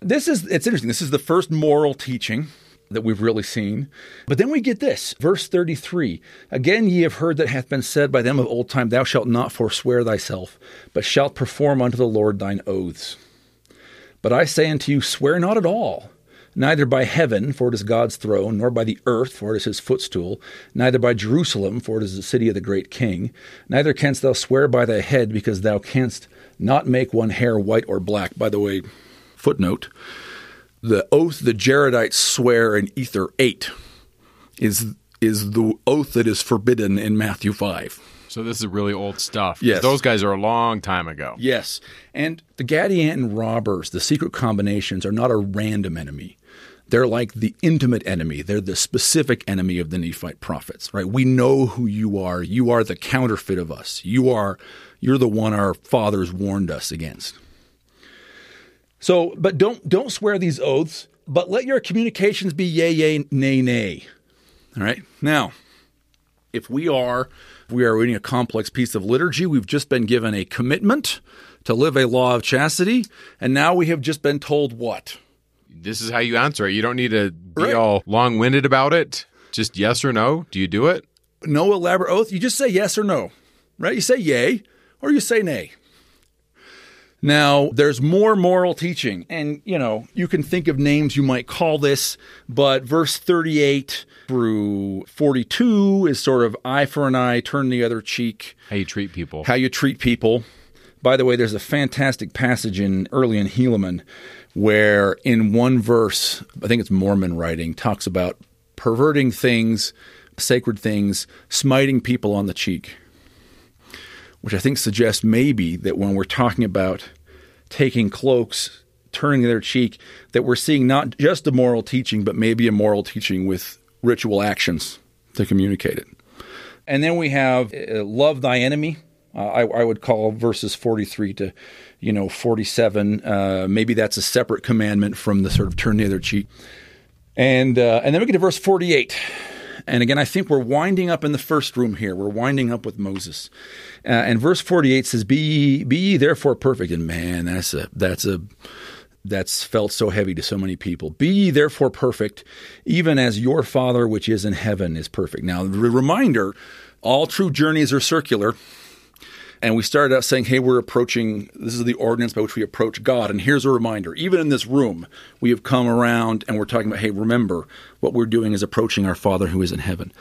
S3: This is it's interesting. This is the first moral teaching that we've really seen. But then we get this, verse 33. Again ye have heard that hath been said by them of old time, thou shalt not forswear thyself, but shalt perform unto the Lord thine oaths. But I say unto you, swear not at all, neither by heaven, for it is God's throne, nor by the earth, for it is his footstool, neither by Jerusalem, for it is the city of the great king. Neither canst thou swear by thy head, because thou canst not make one hair white or black. By the way, footnote the oath the Jaredites swear in Ether 8 is, is the oath that is forbidden in Matthew 5.
S2: So this is really old stuff.
S3: Yes.
S2: Those guys are a long time ago.
S3: Yes. And the Gadianton robbers, the secret combinations, are not a random enemy. They're like the intimate enemy. They're the specific enemy of the Nephite prophets, right? We know who you are. You are the counterfeit of us. You are you're the one our fathers warned us against. So, but don't don't swear these oaths, but let your communications be yea, yea, nay, nay. All right? Now, if we are if we are reading a complex piece of liturgy we've just been given a commitment to live a law of chastity and now we have just been told what
S2: This is how you answer it. You don't need to be
S3: Right.
S2: all long winded about it. Just yes or no. Do you do it?
S3: no elaborate oath you just say yes or no right you say yay or you say nay Now, there's more moral teaching, and you know, you can think of names you might call this, but verse 38 through 42 is sort of eye for an eye, turn the other cheek,
S2: How you treat people.
S3: how you treat people. By the way, there's a fantastic passage in early in Helaman where in one verse, I think it's Mormon writing, talks about perverting things, sacred things, smiting people on the cheek which I think suggests maybe that when we're talking about taking cloaks, turning their cheek, that we're seeing not just a moral teaching, but maybe a moral teaching with ritual actions to communicate it. And then we have uh, love thy enemy. Uh, I, I, would call verses 43 to, you know, 47. Uh, maybe that's a separate commandment from the sort of turn the other cheek. And uh, and then we get to verse 48. And again, I think we're winding up in the first room here. We're winding up with Moses. Uh, and verse 48 says, be ye, be ye therefore perfect. And man, that's a, that's a, that's felt so heavy to so many people. Be ye therefore perfect, even as your Father which is in heaven is perfect. Now, the reminder all true journeys are circular. And we started out saying, hey, we're approaching, this is the ordinance by which we approach God. And here's a reminder even in this room, we have come around and we're talking about, hey, remember, what we're doing is approaching our Father who is in heaven.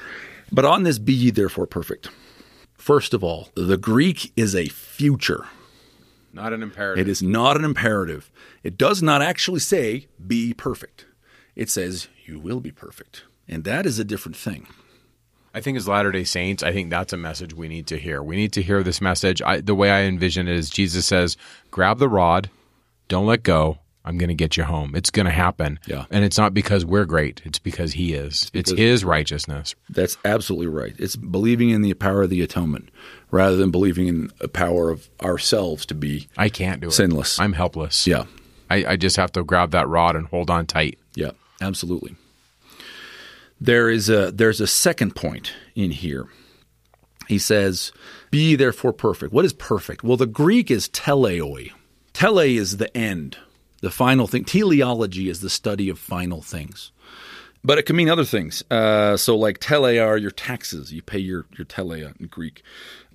S3: But on this, be ye therefore perfect. First of all, the Greek is a future.
S2: Not an imperative.
S3: It is not an imperative. It does not actually say, be perfect. It says, you will be perfect. And that is a different thing.
S2: I think as Latter day Saints, I think that's a message we need to hear. We need to hear this message. I, the way I envision it is Jesus says, grab the rod, don't let go. I'm going to get you home. It's going to happen.
S3: Yeah.
S2: And it's not because we're great, it's because He is. It's, His righteousness.
S3: That's absolutely right. It's believing in the power of the atonement rather than believing in the power of ourselves to be
S2: I can't do it.
S3: Sinless.
S2: I'm helpless.
S3: Yeah.
S2: I, I just have to grab that rod and hold on tight.
S3: Yeah, absolutely. There is a there's a second point in here. He says, "Be therefore perfect." What is perfect? Well, the Greek is teleoi. Tele is the end, the final thing. Teleology is the study of final things, but it can mean other things. Uh, so, like tele are your taxes. You pay your your tele in Greek,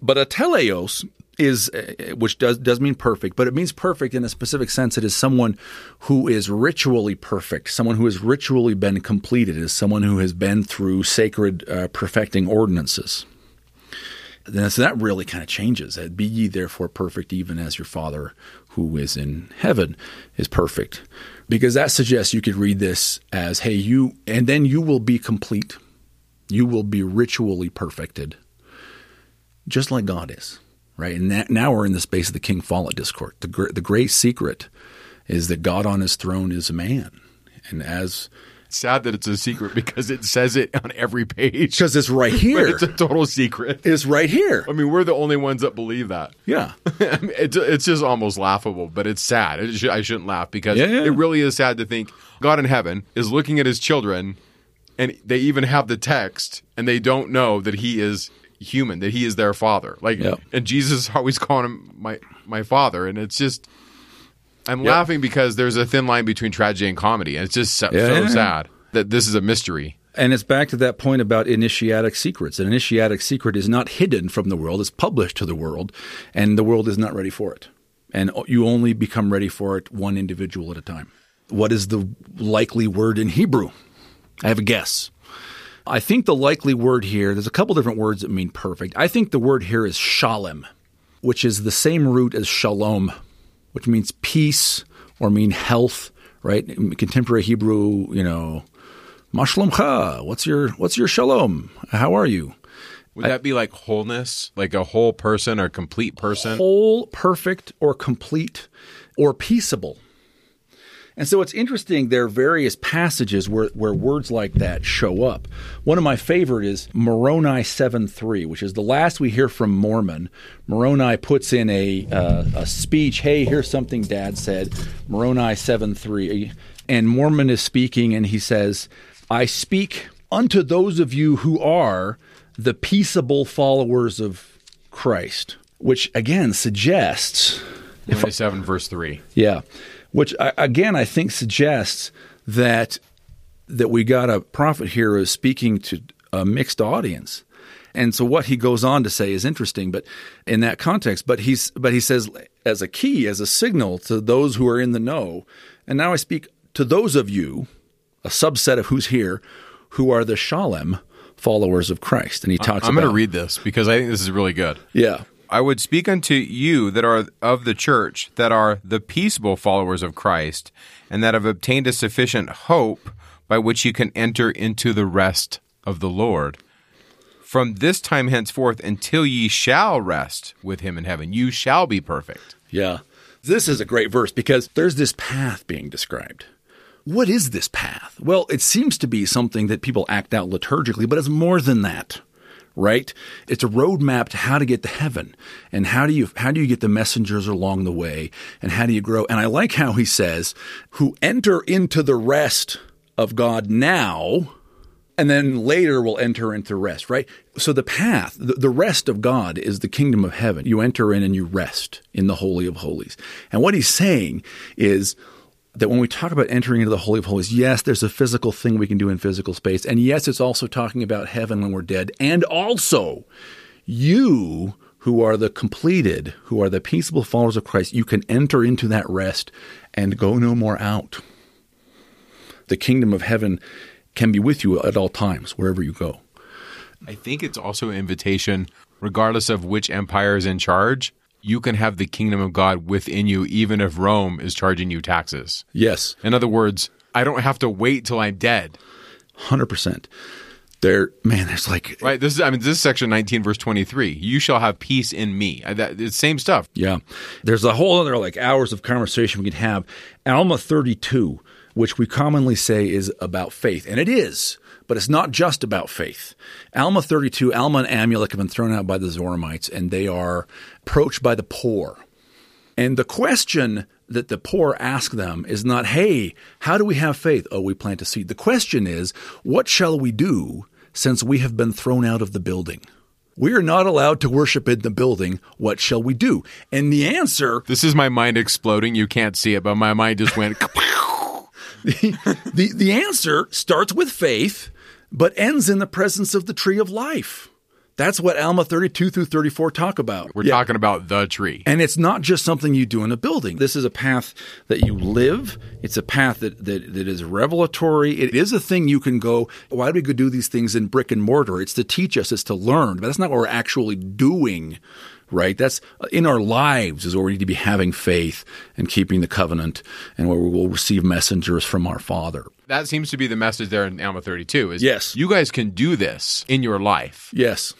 S3: but a teleos is uh, which does does mean perfect, but it means perfect in a specific sense. It is someone who is ritually perfect, someone who has ritually been completed, is someone who has been through sacred uh, perfecting ordinances. And so that really kind of changes. Be ye therefore perfect, even as your Father who is in heaven is perfect, because that suggests you could read this as, "Hey, you," and then you will be complete. You will be ritually perfected, just like God is right? And that, now we're in the space of the King Follett discourse. The, gr- the great secret is that God on his throne is a man. And as.
S2: It's sad that it's a secret because it says it on every page.
S3: Because it's right <laughs> here.
S2: it's a total secret.
S3: It's right here.
S2: I mean, we're the only ones that believe that.
S3: Yeah. <laughs>
S2: it's, it's just almost laughable, but it's sad. It sh- I shouldn't laugh because
S3: Yeah, yeah.
S2: it really is sad to think God in heaven is looking at his children and they even have the text and they don't know that he is human that he is their father like
S3: Yep.
S2: and jesus always calling him my my father and it's just i'm
S3: Yep.
S2: laughing because there's a thin line between tragedy and comedy and it's just so,
S3: Yeah,
S2: so
S3: yeah,
S2: sad that this is a mystery
S3: And it's back to that point about initiatic secrets. An initiatic secret is not hidden from the world, it's published to the world, and the world is not ready for it. And you only become ready for it one individual at a time. What is the likely word in Hebrew? I have a guess. I think the likely word here, there's a couple different words that mean perfect. I think the word here is shalem, which is the same root as shalom, which means peace or mean health, right? In contemporary Hebrew, you know, Mashlomcha, what's your what's your shalom? How are you?
S2: would that be like wholeness like a whole person or complete person
S3: Whole, perfect, or complete, or peaceable. And so it's interesting, there are various passages where, where words like that show up. One of my favorite is Moroni 7 3, which is the last we hear from Mormon. Moroni puts in a, uh, a speech, hey, here's something dad said. Moroni 7 3. And Mormon is speaking, and he says, I speak unto those of you who are the peaceable followers of Christ, which again suggests
S2: 27 verse 3
S3: yeah, which I, again I think suggests that that we got a prophet here who is speaking to a mixed audience, And so what he goes on to say is interesting, but in that context, but he's but he says as a key, as a signal to those who are in the know. And now I speak to those of you, a subset of who's here, who are the Shalem followers of Christ. And he talks about
S2: I'm
S3: about
S2: to read this because I think this is really good.
S3: Yeah.
S2: I would speak unto you that are of the church, that are the peaceable followers of Christ, and that have obtained a sufficient hope by which you can enter into the rest of the Lord. From this time henceforth until ye shall rest with him in heaven, you shall be perfect.
S3: Yeah. This is a great verse because there's this path being described. What is this path? Well, it seems to be something that people act out liturgically, but it's more than that. Right? It's a roadmap to how to get to heaven and how do you how do you get the messengers along the way and how do you grow? And I like how he says, who enter into the rest of God now, and then later will enter into rest, right? So the path, the, rest of God is the kingdom of heaven. You enter in and you rest in the Holy of Holies. And what he's saying is that when we talk about entering into the Holy of Holies, yes, there's a physical thing we can do in physical space. And yes, it's also talking about heaven when we're dead. And also, you who are the completed, who are the peaceable followers of Christ, you can enter into that rest and go no more out. The kingdom of heaven can be with you at all times, wherever you go.
S2: I think it's also an invitation, regardless of which empire is in charge, you can have the kingdom of God within you, even if Rome is charging you taxes.
S3: Yes.
S2: In other words, I don't have to wait till I'm dead.
S3: 100%. There, man, there's like
S2: right. This is, I mean, this is section nineteen, verse twenty-three. You shall have peace in me. That it's same stuff.
S3: Yeah, there's a whole other like hours of conversation we could have. Alma thirty-two which we commonly say is about faith. And it is, but it's not just about faith. Alma 32, Alma and Amulek have been thrown out by the Zoramites, and they are approached by the poor. And the question that the poor ask them is not, hey, how do we have faith? Oh, we plant a seed. The question is, what shall we do since we have been thrown out of the building? We are not allowed to worship in the building. What shall we do? And the answer.
S2: This is my mind exploding. You can't see it, but my mind just went. <laughs> <laughs>
S3: the, the, the answer starts with faith, but ends in the presence of the tree of life. That's what Alma 32 through 34 talk about.
S2: We're yeah. talking about the tree.
S3: And it's not just something you do in a building. This is a path that you live. It's a path that, that, that is revelatory. It is a thing you can go, why do we go do these things in brick and mortar? It's to teach us, it's to learn. But that's not what we're actually doing right? That's in our lives is where we need to be having faith and keeping the covenant and where we will receive messengers from our Father.
S2: That seems to be the message there in Alma 32 is
S3: yes.
S2: you guys can do this in your life.
S3: Yes.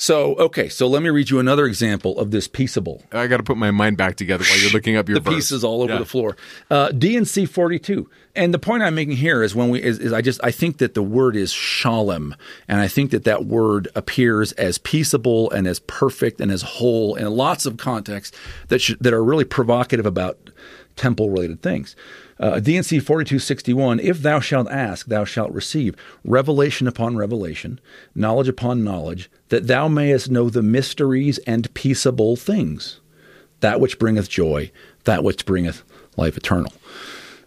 S3: So, okay, so let me read you another example of this peaceable.
S2: I got to put my mind back together while you're looking up your <laughs>
S3: the
S2: verse.
S3: pieces all over yeah. the floor. Uh, D&C 42. And the point I'm making here is when we is, is, I just I think that the word is shalom, and I think that that word appears as peaceable and as perfect and as whole in lots of contexts that should, that are really provocative about temple related things. Uh, D&C 4261, if thou shalt ask, thou shalt receive revelation upon revelation, knowledge upon knowledge, that thou mayest know the mysteries and peaceable things, that which bringeth joy, that which bringeth life eternal.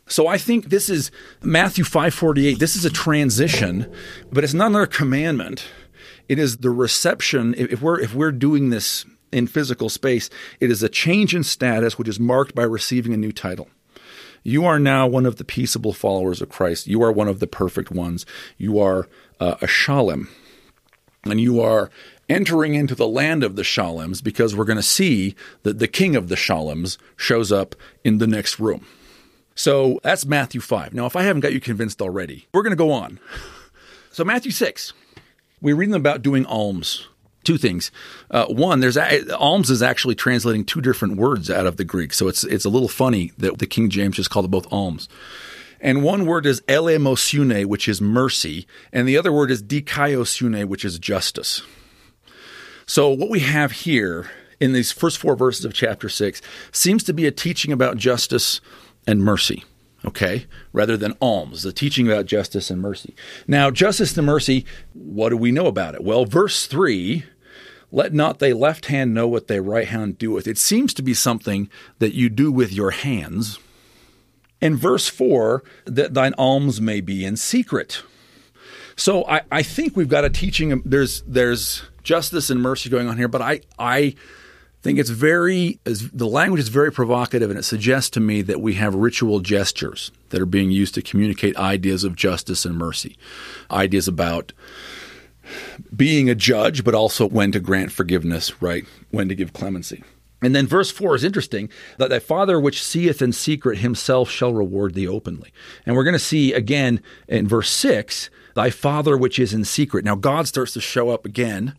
S3: So I think this is Matthew 5:48. This is a transition, but it's not another commandment. It is the reception. If we're if we're doing this in physical space, it is a change in status which is marked by receiving a new title. You are now one of the peaceable followers of Christ. You are one of the perfect ones. You are uh, a shalem. And you are entering into the land of the shalems because we're going to see that the king of the shalems shows up in the next room. So that's Matthew 5. Now, if I haven't got you convinced already, we're going to go on. So, Matthew 6, we're reading about doing alms two things. Uh, one, there's alms is actually translating two different words out of the Greek, so it's it's a little funny that the King James just called it both alms. And one word is eleemosune, which is mercy, and the other word is dikaiosune, which is justice. So what we have here in these first four verses of chapter six seems to be a teaching about justice and mercy okay, rather than alms, the teaching about justice and mercy. Now, justice and mercy, what do we know about it? Well, verse 3 let not thy left hand know what thy right hand doeth. It seems to be something that you do with your hands. In verse 4, that thine alms may be in secret. So I, I think we've got a teaching. There's there's justice and mercy going on here, but I I think it's very the language is very provocative, and it suggests to me that we have ritual gestures that are being used to communicate ideas of justice and mercy, ideas about being a judge, but also when to grant forgiveness, right? When to give clemency. And then verse 4 is interesting that thy father which seeth in secret himself shall reward thee openly. And we're going to see again in verse 6 thy father which is in secret. Now God starts to show up again,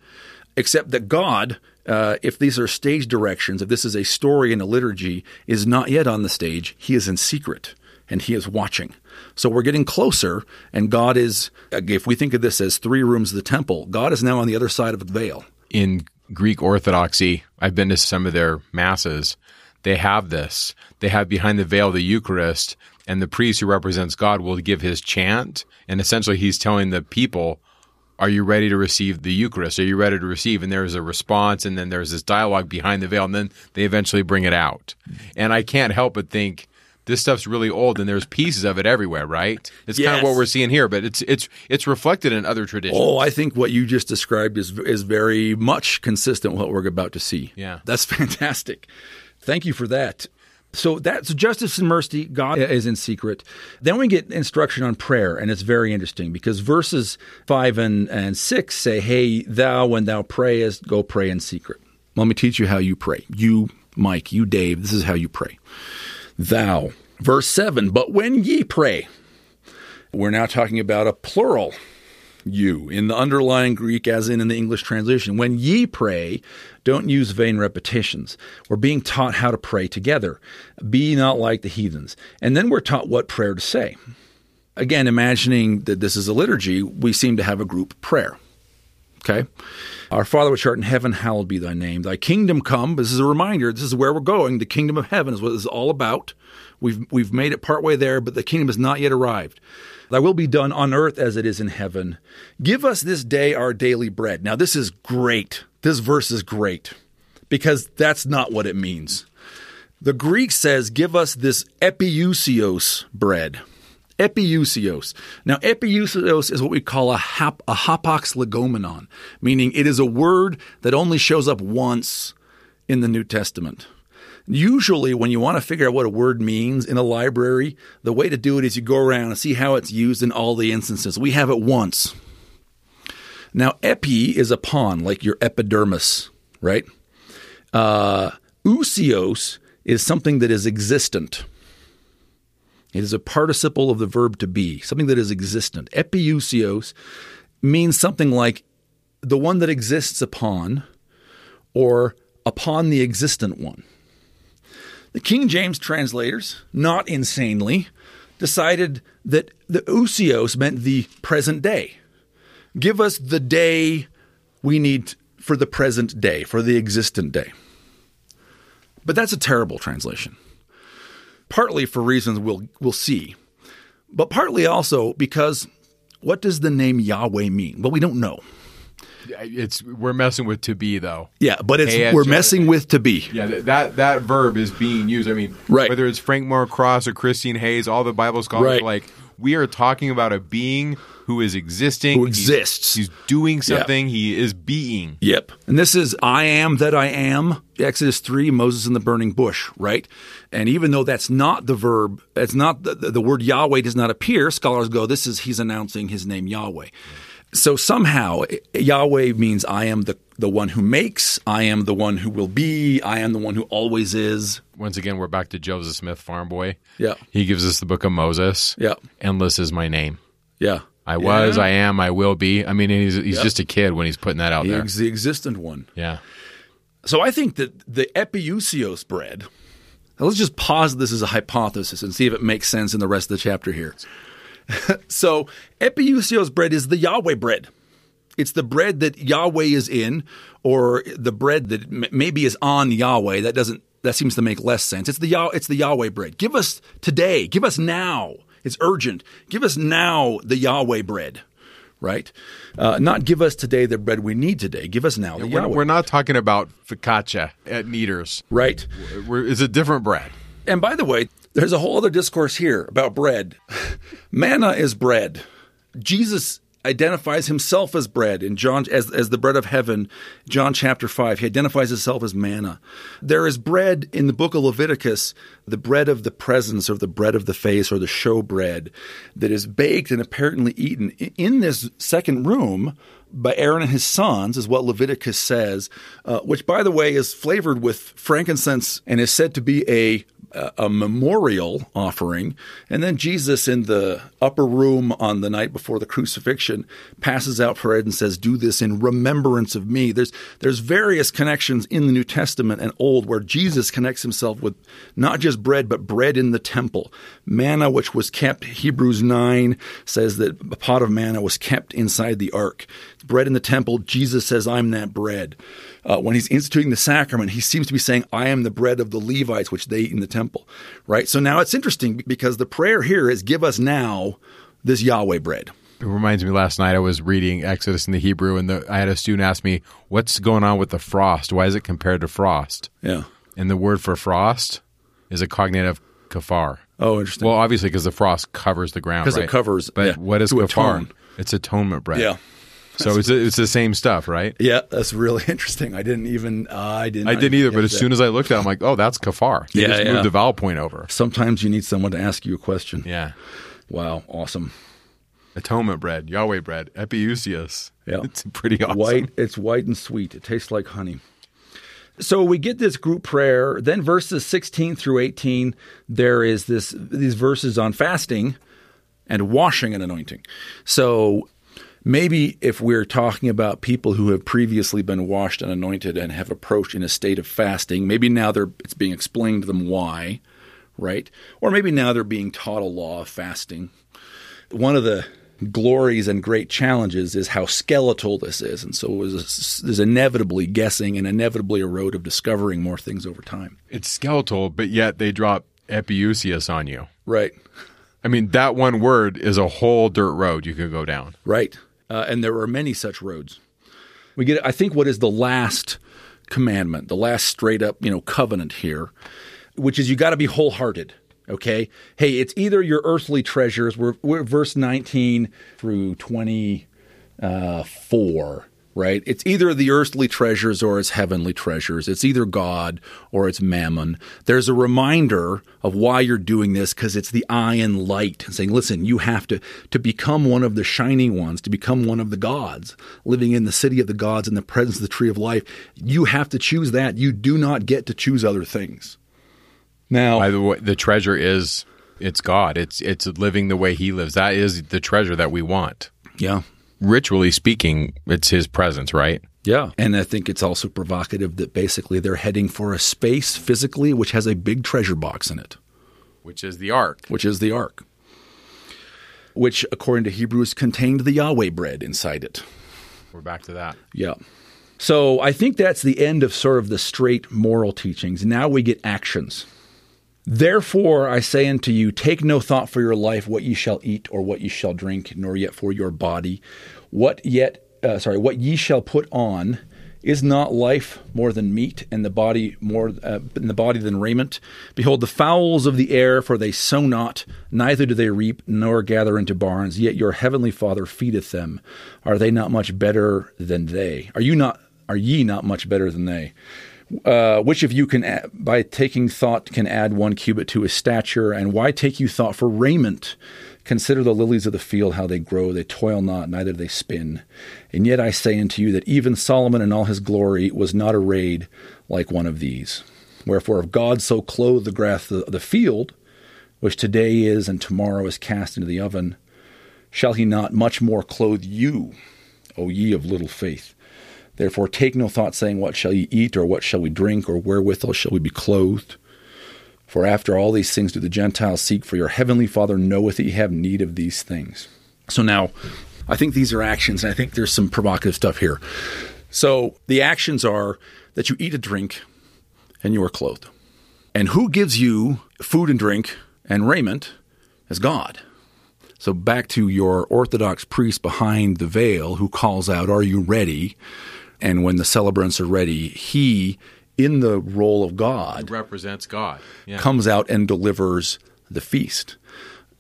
S3: except that God, uh, if these are stage directions, if this is a story in a liturgy, is not yet on the stage. He is in secret and he is watching. So we're getting closer, and God is, if we think of this as three rooms of the temple, God is now on the other side of the veil.
S2: In Greek Orthodoxy, I've been to some of their masses. They have this. They have behind the veil the Eucharist, and the priest who represents God will give his chant, and essentially he's telling the people, are you ready to receive the Eucharist? Are you ready to receive? And there's a response, and then there's this dialogue behind the veil, and then they eventually bring it out. And I can't help but think this stuff's really old and there's pieces of it everywhere, right? It's yes. kind of what we're seeing here, but it's it's it's reflected in other traditions.
S3: Oh, I think what you just described is is very much consistent with what we're about to see.
S2: Yeah.
S3: That's <laughs> fantastic. Thank you for that. So that's justice and mercy. God is in secret. Then we get instruction on prayer, and it's very interesting because verses five and, and six say, Hey, thou, when thou prayest, go pray in secret. Let me teach you how you pray. You, Mike, you, Dave, this is how you pray thou. Verse 7 But when ye pray, we're now talking about a plural you in the underlying Greek, as in in the English translation. When ye pray, don't use vain repetitions. We're being taught how to pray together. Be not like the heathens. And then we're taught what prayer to say. Again, imagining that this is a liturgy, we seem to have a group prayer. Okay? Our Father which art in heaven, hallowed be thy name. Thy kingdom come. This is a reminder. This is where we're going. The kingdom of heaven is what this is all about. We've, we've made it partway there, but the kingdom has not yet arrived. Thy will be done on earth as it is in heaven. Give us this day our daily bread. Now, this is great. This verse is great because that's not what it means. The Greek says, Give us this epiousios bread. Epiousios. Now, epiousios is what we call a, hap, a hapax legomenon, meaning it is a word that only shows up once in the New Testament. Usually, when you want to figure out what a word means in a library, the way to do it is you go around and see how it's used in all the instances. We have it once. Now, epi is upon, like your epidermis, right? Uh, ousios is something that is existent. It is a participle of the verb to be, something that is existent. Epiousios means something like the one that exists upon or upon the existent one. The King James translators, not insanely, decided that the ousios meant the present day. Give us the day we need for the present day, for the existent day. But that's a terrible translation partly for reasons we'll we'll see, but partly also because what does the name Yahweh mean? Well, we don't know.
S2: It's we're messing with to be though.
S3: Yeah, but it's we're messing with to be.
S2: Yeah, that that verb is being used. I mean,
S3: right.
S2: whether it's Frank Moore Cross or Christine Hayes, all the Bible scholars right. like we are talking about a being who is existing,
S3: who exists.
S2: He's, he's doing something. Yep. He is being.
S3: Yep. And this is I am that I am. Exodus 3, Moses in the burning bush, right? And even though that's not the verb, it's not the, the word Yahweh does not appear, scholars go, this is he's announcing his name Yahweh. So somehow eh, Yahweh means I am the, the one who makes, I am the one who will be, I am the one who always is.
S2: Once again, we're back to Joseph Smith, farm boy.
S3: Yeah.
S2: He gives us the book of Moses.
S3: Yeah.
S2: Endless is my name.
S3: Yeah.
S2: I was, I am, I will be. I mean, he's he's yep. just a kid when he's putting that out
S3: he's
S2: there.
S3: He's the existent one.
S2: Yeah.
S3: So I think that the epiousios bread. let's just pause this as a hypothesis and see if it makes sense in the rest of the chapter here. <laughs> so epiousios bread is the Yahweh bread. It's the bread that Yahweh is in, or the bread that m- maybe is on Yahweh. That doesn't. That seems to make less sense. It's the Yah- It's the Yahweh bread. Give us today. Give us now. It's urgent. Give us now the Yahweh bread, right? Uh, not give us today the bread we need today. Give us now the
S2: we're,
S3: Yahweh.
S2: We're not talking about focaccia at Kneaders.
S3: Right.
S2: We're, it's a different bread.
S3: And by the way, there's a whole other discourse here about bread. Manna is bread. Jesus identifies himself as bread in John as as the bread of heaven. John chapter five. He identifies himself as manna. There is bread in the book of Leviticus, the bread of the presence or the bread of the face or the show bread that is baked and apparently eaten in this second room by Aaron and his sons, is what Leviticus says, uh, which, by the way, is flavored with frankincense and is said to be a a memorial offering. And then Jesus, in the upper room on the night before the crucifixion, passes out bread and says, Do this in remembrance of me. There's, there's various connections in the New Testament and Old where Jesus connects himself with not just bread, but bread in the temple. Manna, which was kept, Hebrews 9 says that a pot of manna was kept inside the ark. Bread in the temple, Jesus says, I'm that bread uh, when he's instituting the sacrament, he seems to be saying, I am the bread of the Levites, which they eat in the temple, right? So now it's interesting because the prayer here is, give us now this Yahweh bread.
S2: It reminds me last night I was reading Exodus in the Hebrew, and the, I had a student ask me, What's going on with the frost? Why is it compared to frost?
S3: Yeah.
S2: And the word for frost is a cognative kafar.
S3: Oh, interesting.
S2: Well, obviously, because the frost covers the ground.
S3: Because
S2: right?
S3: it covers.
S2: But
S3: yeah,
S2: what is kafar?
S3: atone.
S2: It's atonement bread.
S3: Yeah.
S2: So it's it's the same stuff, right?
S3: Yeah, that's really <laughs> interesting. I didn't even uh, I didn't
S2: I didn't either, but as soon as I looked at it, I'm like, oh, that's kafar. They
S3: Yeah,
S2: just
S3: yeah.
S2: moved the vowel point over.
S3: sometimes you need someone to ask you a question.
S2: Yeah.
S3: Wow, awesome.
S2: Atonement bread, Yahweh bread, Epiousios.
S3: Yeah. <laughs>
S2: It's pretty awesome.
S3: White, it's white and sweet. It tastes like honey. So we get this group prayer. Then verses 16 through 18, there is this these verses on fasting and washing and anointing. So maybe if we're talking about people who have previously been washed and anointed and have approached in a state of fasting, maybe now they're it's being explained to them why, right? Or maybe now they're being taught a law of fasting. One of the glories and great challenges is how skeletal this is, and so it was there's inevitably guessing and inevitably a road of discovering more things over time.
S2: It's skeletal, but yet they drop Epiousios on you.
S3: Right,
S2: I mean, that one word is a whole dirt road you could go down.
S3: right, uh, and there are many such roads. We get, I think, what is the last commandment, the last straight up, you know, covenant here, which is you got to be wholehearted. Okay, hey, it's either your earthly treasures. We're, we're verse nineteen through twenty four, right? It's either the earthly treasures or it's heavenly treasures. It's either God or it's mammon. There's a reminder of why you're doing this because it's the eye and light saying, listen, you have to, to become one of the shining ones, to become one of the gods, living in the city of the gods in the presence of the tree of life. You have to choose that. You do not get to choose other things. Now,
S2: By the way, the treasure is it's God. It's it's living the way He lives. That is the treasure that we want.
S3: yeah.
S2: Ritually speaking, it's His presence, right?
S3: Yeah. And I think it's also provocative that basically they're heading for a space physically which has a big treasure box in it.
S2: Which is the ark.
S3: which is the ark, which, according to Hebrews, contained the Yahweh bread inside it.
S2: We're back to that.
S3: Yeah. So I think that's the end of sort of the straight moral teachings. Now we get actions. Therefore, I say unto you, take no thought for your life, what ye shall eat or what ye shall drink, nor yet for your body, what yet, uh, sorry, what ye shall put on. Is not life more than meat, and the body more uh, the body than raiment? Behold, the fowls of the air, for they sow not, neither do they reap, nor gather into barns. Yet your heavenly Father feedeth them. Are they not much better than they? Are you not? Are ye not much better than they? Uh, which of you can, add, by taking thought, can add one cubit to his stature? And why take you thought for raiment? Consider the lilies of the field, how they grow. They toil not, neither they spin. And yet I say unto you that even Solomon in all his glory was not arrayed like one of these. Wherefore, if God so clothed the grass of the field, which today is and tomorrow is cast into the oven, shall he not much more clothe you, O ye of little faith? Therefore, take no thought, saying, What shall ye eat, or what shall we drink, or wherewithal shall we be clothed? For after all these things do the Gentiles seek, for your heavenly Father knoweth that ye have need of these things. So now, I think these are actions, and I think there's some provocative stuff here. So the actions are that you eat and drink, and you are clothed. And who gives you food and drink and raiment is God? So back to your Orthodox priest behind the veil who calls out, Are you ready? And when the celebrants are ready, he, in the role of God,
S2: represents God. Yeah.
S3: comes out and delivers the feast.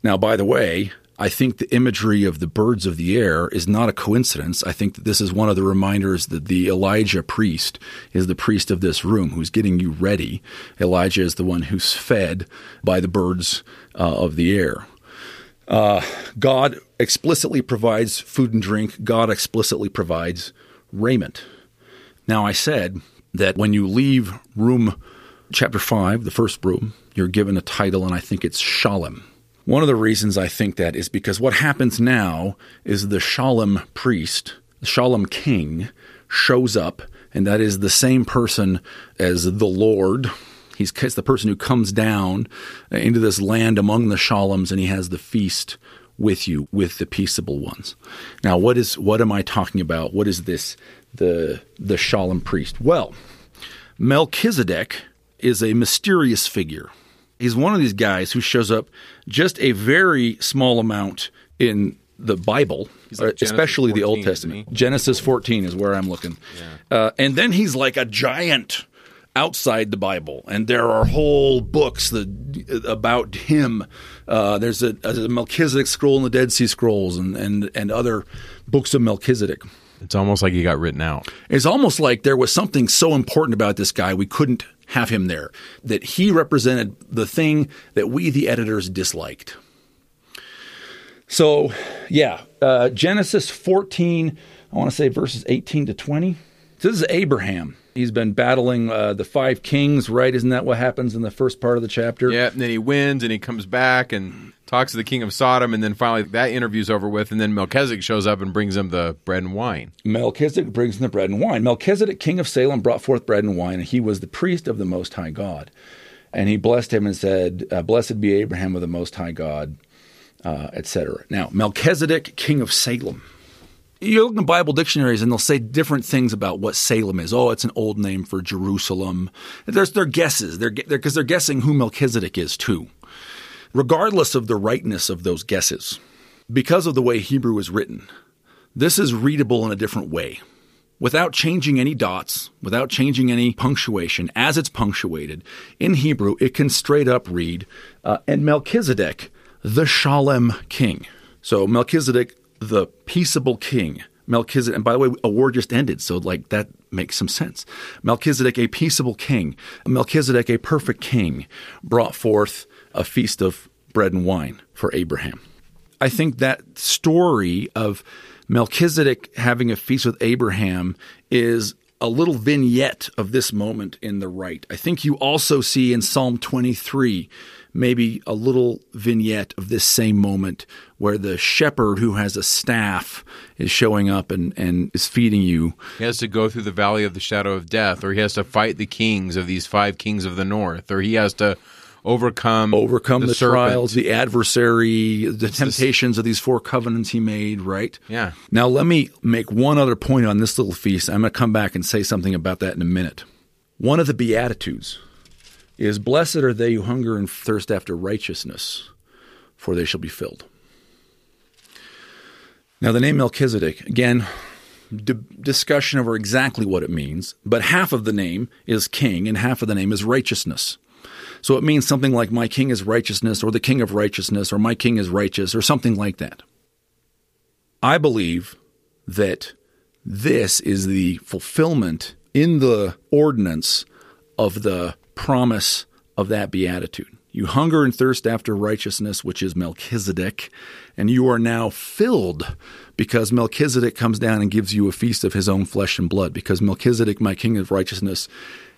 S3: Now, by the way, I think the imagery of the birds of the air is not a coincidence. I think that this is one of the reminders that the Elijah priest is the priest of this room who's getting you ready. Elijah is the one who's fed by the birds uh, of the air. Uh, God explicitly provides food and drink, God explicitly provides raiment. Now, I said that when you leave room chapter 5, the first room, you're given a title, and I think it's Shalom. One of the reasons I think that is because what happens now is the Shalom priest, the Shalom king, shows up, and that is the same person as the Lord. He's the person who comes down into this land among the Shaloms, and he has the feast with you with the peaceable ones. Now, what is what am I talking about? What is this the the Shalom priest? Well, Melchizedek is a mysterious figure. He's one of these guys who shows up just a very small amount in the Bible, like especially 14, the Old Testament. Genesis 14 is where I'm looking. Yeah. Uh, and then he's like a giant outside the Bible, and there are whole books that, about him. Uh, there's a, a, Melchizedek scroll in the Dead Sea Scrolls, and, and and other books of Melchizedek.
S2: It's almost like he got written out.
S3: It's almost like there was something so important about this guy we couldn't have him there. That he represented the thing that we, the editors, disliked. So, yeah, uh, Genesis 14, I want to say verses 18 to 20. This is Abraham. He's been battling uh, the five kings, right? Isn't that what happens in the first part of the chapter?
S2: Yeah, and then he wins and he comes back and talks to the king of Sodom, and then finally that interview's over with, and then Melchizedek shows up and brings him the bread and wine.
S3: Melchizedek brings him the bread and wine. Melchizedek, king of Salem, brought forth bread and wine, and he was the priest of the Most High God. And he blessed him and said, uh, Blessed be Abraham of the Most High God, uh, etc. Now, Melchizedek, king of Salem. You look in the Bible dictionaries and they'll say different things about what Salem is. Oh, it's an old name for Jerusalem. There's their guesses. They're because they're, they're guessing who Melchizedek is too regardless of the rightness of those guesses, because of the way Hebrew is written, this is readable in a different way. Without changing any dots, without changing any punctuation, as it's punctuated, in Hebrew, it can straight up read, uh, and Melchizedek, the Shalem king. So Melchizedek, the peaceable king. Melchizedek, and by the way, a war just ended, so like that makes some sense. Melchizedek, a peaceable king. Melchizedek, a perfect king, brought forth a feast of bread and wine for Abraham. I think that story of Melchizedek having a feast with Abraham is a little vignette of this moment in the rite. I think you also see in Psalm 23 maybe a little vignette of this same moment where the shepherd who has a staff is showing up and, and is feeding you.
S2: He has to go through the valley of the shadow of death, or he has to fight the kings of these five kings of the north, or he has to overcome
S3: overcome the, the trials, the adversary, the it's temptations this... of these four covenants he made, right?
S2: Yeah.
S3: Now let me make one other point on this little feast. I'm going to come back and say something about that in a minute. One of the beatitudes is blessed are they who hunger and thirst after righteousness, for they shall be filled. Now the name Melchizedek, again, D- discussion over exactly what it means, but half of the name is king and half of the name is righteousness. So it means something like, My king is righteousness, or the king of righteousness, or my king is righteous, or something like that. I believe that this is the fulfillment in the ordinance of the promise of that beatitude. You hunger and thirst after righteousness, which is Melchizedek, and you are now filled because Melchizedek comes down and gives you a feast of his own flesh and blood, because Melchizedek, my king of righteousness,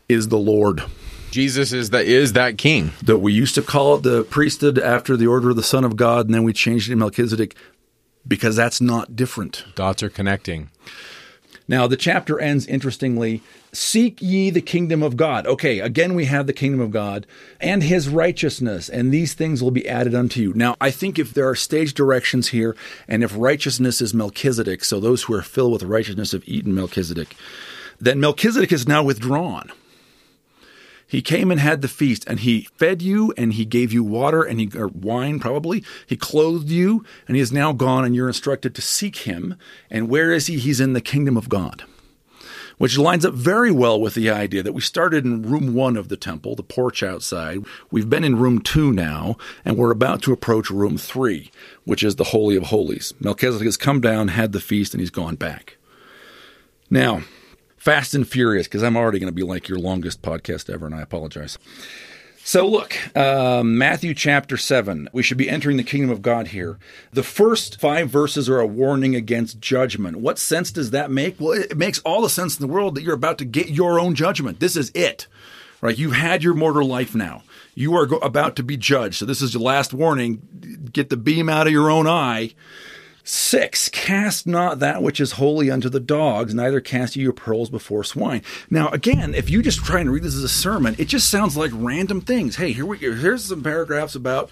S3: is the Lord.
S2: Jesus is that is that king.
S3: That we used to call it the priesthood after the order of the Son of God, and then we changed it to Melchizedek because that's not different.
S2: Dots are connecting.
S3: Now the chapter ends interestingly. Seek ye the kingdom of God. Okay, again we have the kingdom of God and his righteousness, and these things will be added unto you. Now, I think if there are stage directions here, and if righteousness is Melchizedek, so those who are filled with righteousness have eaten Melchizedek, then Melchizedek is now withdrawn. He came and had the feast, and he fed you, and he gave you water and he, or wine, probably. He clothed you, and he is now gone, and you're instructed to seek him. And where is he? He's in the kingdom of God. Which lines up very well with the idea that we started in room one of the temple, the porch outside. We've been in room two now, and we're about to approach room three, which is the Holy of Holies. Melchizedek has come down, had the feast, and he's gone back. Now, fast and furious, because I'm already going to be like your longest podcast ever, and I apologize. So, look, uh, Matthew chapter 7. We should be entering the kingdom of God here. The first five verses are a warning against judgment. What sense does that make? Well, it makes all the sense in the world that you're about to get your own judgment. This is it, right? You've had your mortal life now. You are go- about to be judged. So, this is your last warning. Get the beam out of your own eye. Six, cast not that which is holy unto the dogs, neither cast ye your pearls before swine. Now, again, if you just try and read this as a sermon, it just sounds like random things. Hey, here we. Here's some paragraphs about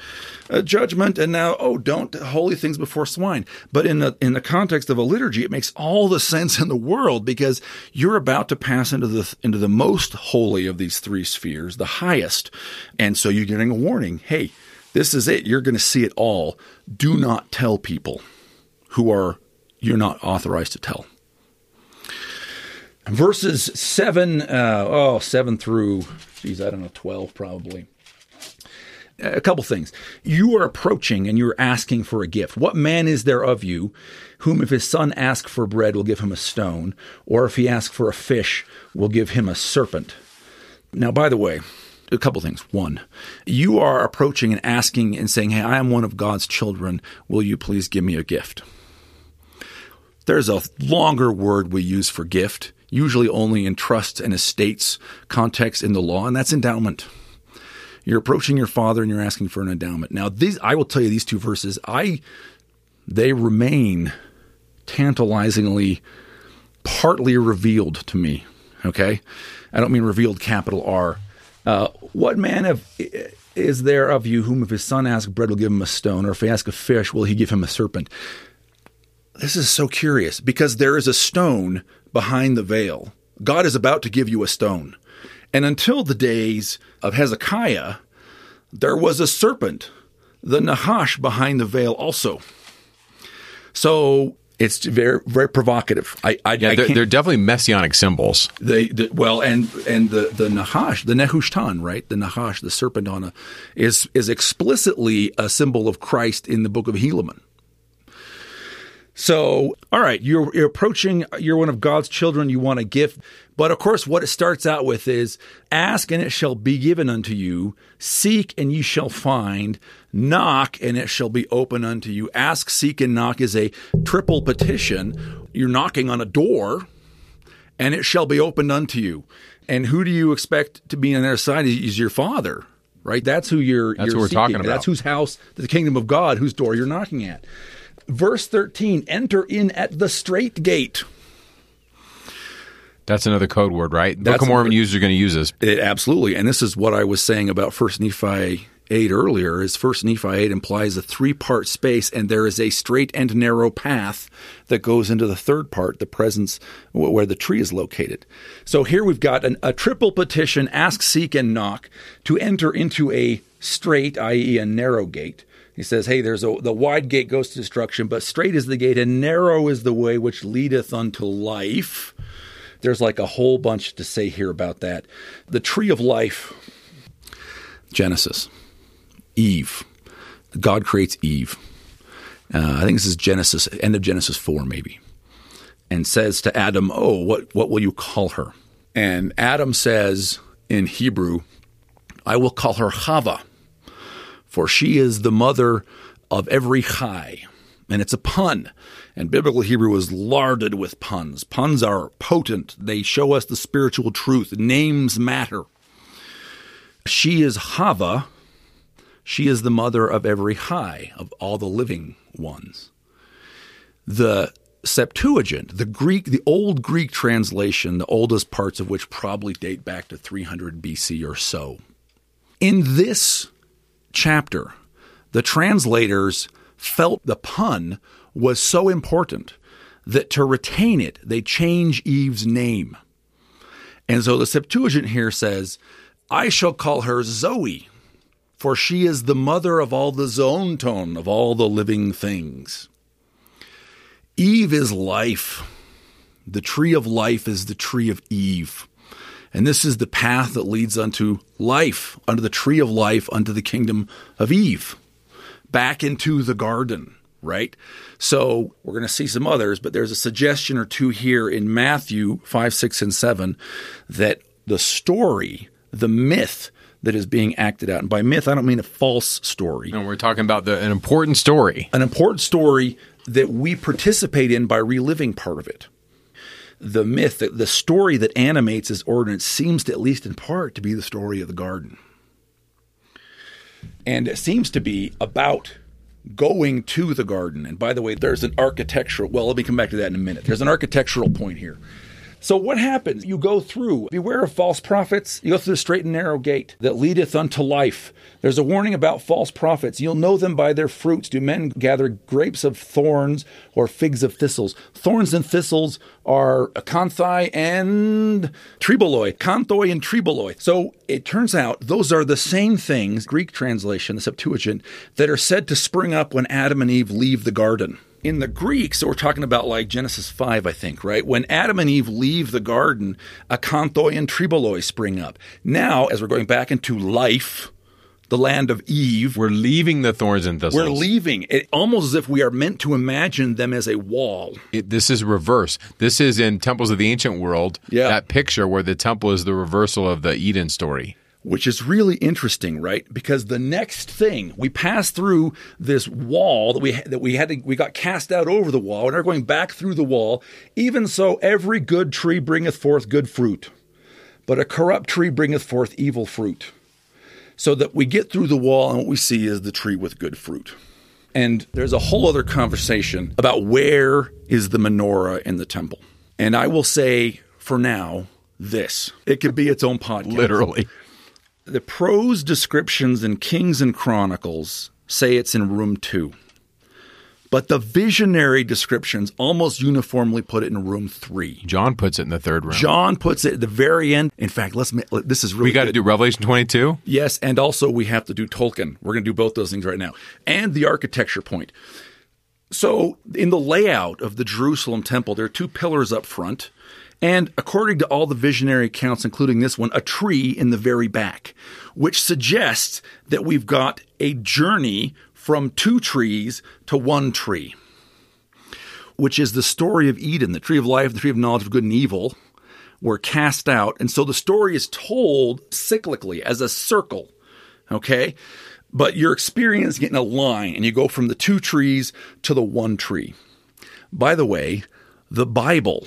S3: uh, judgment, and now, oh, don't holy things before swine. But in the in the context of a liturgy, it makes all the <laughs> sense in the world because you're about to pass into the into the most holy of these three spheres, the highest, and so you're getting a warning. Hey, this is it. You're going to see it all. Do not tell people who are you're not authorized to tell. Verses 7, uh, oh, 7 through, geez, I don't know, 12 probably. A couple things. You are approaching and you're asking for a gift. What man is there of you whom, if his son ask for bread, will give him a stone, or if he ask for a fish, will give him a serpent? Now, by the way, a couple things. One, you are approaching and asking and saying, Hey, I am one of God's children. Will you please give me a gift? There's a longer word we use for gift, usually only in trusts and estates context in the law, and that's endowment. You're approaching your father and you're asking for an endowment. Now, these I will tell you these two verses, I they remain tantalizingly partly revealed to me. Okay? I don't mean revealed capital R. Uh, what man of is there of you whom if his son asks bread will give him a stone, or if he asks a fish, will he give him a serpent? This is so curious because there is a stone behind the veil. God is about to give you a stone. And until the days of Hezekiah, there was a serpent, the Nahash, behind the veil also. So it's very very provocative. I, I,
S2: Yeah,
S3: I
S2: they're, they're definitely messianic symbols.
S3: they, the, well, and and the the Nahash, the Nehushtan, right? The Nahash, the serpent on a, is is explicitly a symbol of Christ in the book of Helaman. So, all right, you're, you're approaching, you're one of God's children, you want a gift. But of course, what it starts out with is ask and it shall be given unto you, seek and ye shall find, knock and it shall be open unto you. Ask, seek, and knock is a triple petition. You're knocking on a door and it shall be opened unto you. And who do you expect to be on their side? Is your father, right? That's who you're.
S2: That's
S3: you're
S2: who we're talking about.
S3: That's whose house, the kingdom of God, whose door you're knocking at. Verse thirteen: Enter in at the straight gate.
S2: That's another code word, right? Book
S3: That's
S2: of Mormon
S3: another-
S2: users are going to use this.
S3: It, absolutely, and this is what I was saying about First Nephi eight earlier. Is First Nephi eight implies a three part space, and there is a straight and narrow path that goes into the third part, the presence where the tree is located. So here we've got an, a triple petition: ask, seek, and knock to enter into a straight, i.e., a narrow gate. He says, "Hey, there's a the wide gate goes to destruction, but straight is the gate, and narrow is the way which leadeth unto life." There's like a whole bunch to say here about that. The tree of life, Genesis, Eve. God creates Eve. Uh, I think this is Genesis, end of Genesis 4, maybe. And says to Adam, Oh, what, what will you call her? And Adam says in Hebrew, I will call her Chava, for she is the mother of every chai. And it's a pun. And biblical Hebrew is larded with puns. Puns are potent, they show us the spiritual truth. Names matter. She is Hava. She is the mother of every chai, of all the living ones. The Septuagint, the Greek, the old Greek translation, the oldest parts of which probably date back to 300 BC or so. In this chapter, the translators felt the pun was so important that to retain it, they change Eve's name. And so the Septuagint here says, I shall call her Zoe, for she is the mother of all the zoonton, of all the living things. Eve is life. The tree of life is the tree of Eve. And this is the path that leads unto life, unto the tree of life, unto the kingdom of Eve, back into the garden, right? So we're going to see some others, but there's a suggestion or two here in Matthew 5, 6, and 7 that the story, the myth that is being acted out, and by myth, I don't mean a false story.
S2: And we're talking about the, an important story.
S3: An important story that we participate in by reliving part of it the myth, the, the story that animates this ordinance seems to, at least in part, to be the story of the garden. And it seems to be about going to the garden. And by the way, there's an architectural, well, let me come back to that in a minute. There's an architectural point here. So what happens? You go through, beware of false prophets. You go through the straight and narrow gate that leadeth unto life. There's a warning about false prophets. You'll know them by their fruits. Do men gather grapes of thorns or figs of thistles? Thorns and thistles are acanthai and triboloi, canthoi and triboloi. So it turns out those are the same things, Greek translation, the Septuagint, that are said to spring up when Adam and Eve leave the garden in the Greek, so we're talking about like Genesis 5, I think, right? When Adam and Eve leave the garden, acanthoi and triboloi spring up. Now, as we're going back into life, the land of Eve,
S2: we're leaving the thorns and thistles.
S3: We're leaving it almost as if we are meant to imagine them as a wall.
S2: It, this is reverse. This is in Temples of the Ancient World.
S3: Yeah.
S2: That picture where the temple is the reversal of the Eden story
S3: which is really interesting, right? Because the next thing we pass through this wall that we that we had to we got cast out over the wall, and are going back through the wall. Even so, every good tree bringeth forth good fruit, but a corrupt tree bringeth forth evil fruit. So that we get through the wall, and what we see is the tree with good fruit. And there's a whole other conversation about where is the menorah in the temple. And I will say for now this. It could be its own podcast.
S2: Literally.
S3: The prose descriptions in Kings and Chronicles say it's in room two. But the visionary descriptions almost uniformly put it in room three.
S2: John puts it in the third room.
S3: John puts it at the very end. In fact, let's. This is really.
S2: We got to do Revelation twenty-two.
S3: Yes, and also we have to do Tolkien. We're going to do both those things right now, and the architecture point. So, in the layout of the Jerusalem temple, there are two pillars up front. And according to all the visionary accounts, including this one, a tree in the very back, which suggests that we've got a journey from two trees to one tree, which is the story of Eden, the tree of life, the tree of knowledge of good and evil, were cast out. And so the story is told cyclically as a circle, okay? But you're experiencing it in a line, and you go from the two trees to the one tree. By the way, the Bible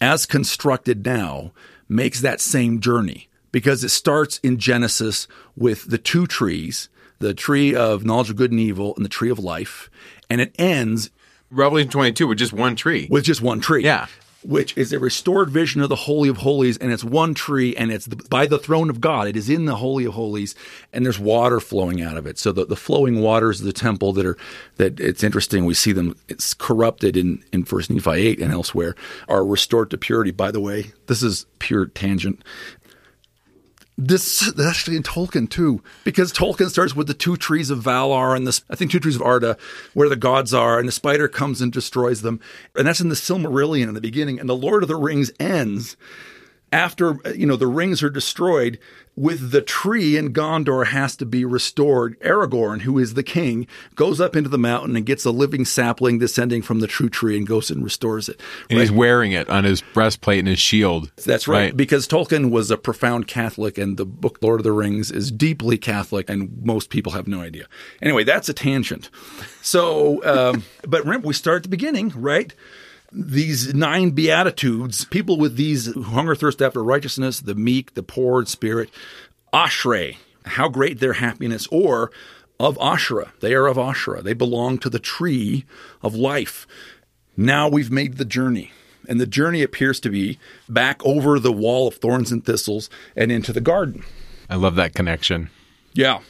S3: as constructed now, makes that same journey because it starts in Genesis with the two trees, the tree of knowledge of good and evil and the tree of life, and it ends
S2: Revelation 22 with just one tree.
S3: With just one tree.
S2: Yeah
S3: which is a restored vision of the Holy of Holies, and it's one tree, and it's the, by the throne of God. It is in the Holy of Holies, and there's water flowing out of it. So the, the flowing waters of the temple that are that it's interesting. We see them it's corrupted in in First Nephi eight and elsewhere are restored to purity. By the way, this is pure tangent. This actually in Tolkien too, because Tolkien starts with the two trees of Valar and the I think two trees of Arda, where the gods are, and the spider comes and destroys them, and that's in the Silmarillion in the beginning, and the Lord of the Rings ends after you know the rings are destroyed with the tree and Gondor has to be restored. Aragorn, who is the king, goes up into the mountain and gets a living sapling descending from the true tree and goes and restores it.
S2: And right? he's wearing it on his breastplate and his shield.
S3: That's right, right, because Tolkien was a profound Catholic and the book Lord of the Rings is deeply Catholic and most people have no idea. Anyway, that's a tangent. So, um, <laughs> but remember, we start at the beginning, right? These nine beatitudes, people with these who hunger thirst after righteousness, the meek, the poor in spirit, ashrei, how great their happiness, or of Asherah. They are of Asherah. They belong to the tree of life. Now we've made the journey. And the journey appears to be back over the wall of thorns and thistles and into the garden.
S2: I love that connection.
S3: Yeah.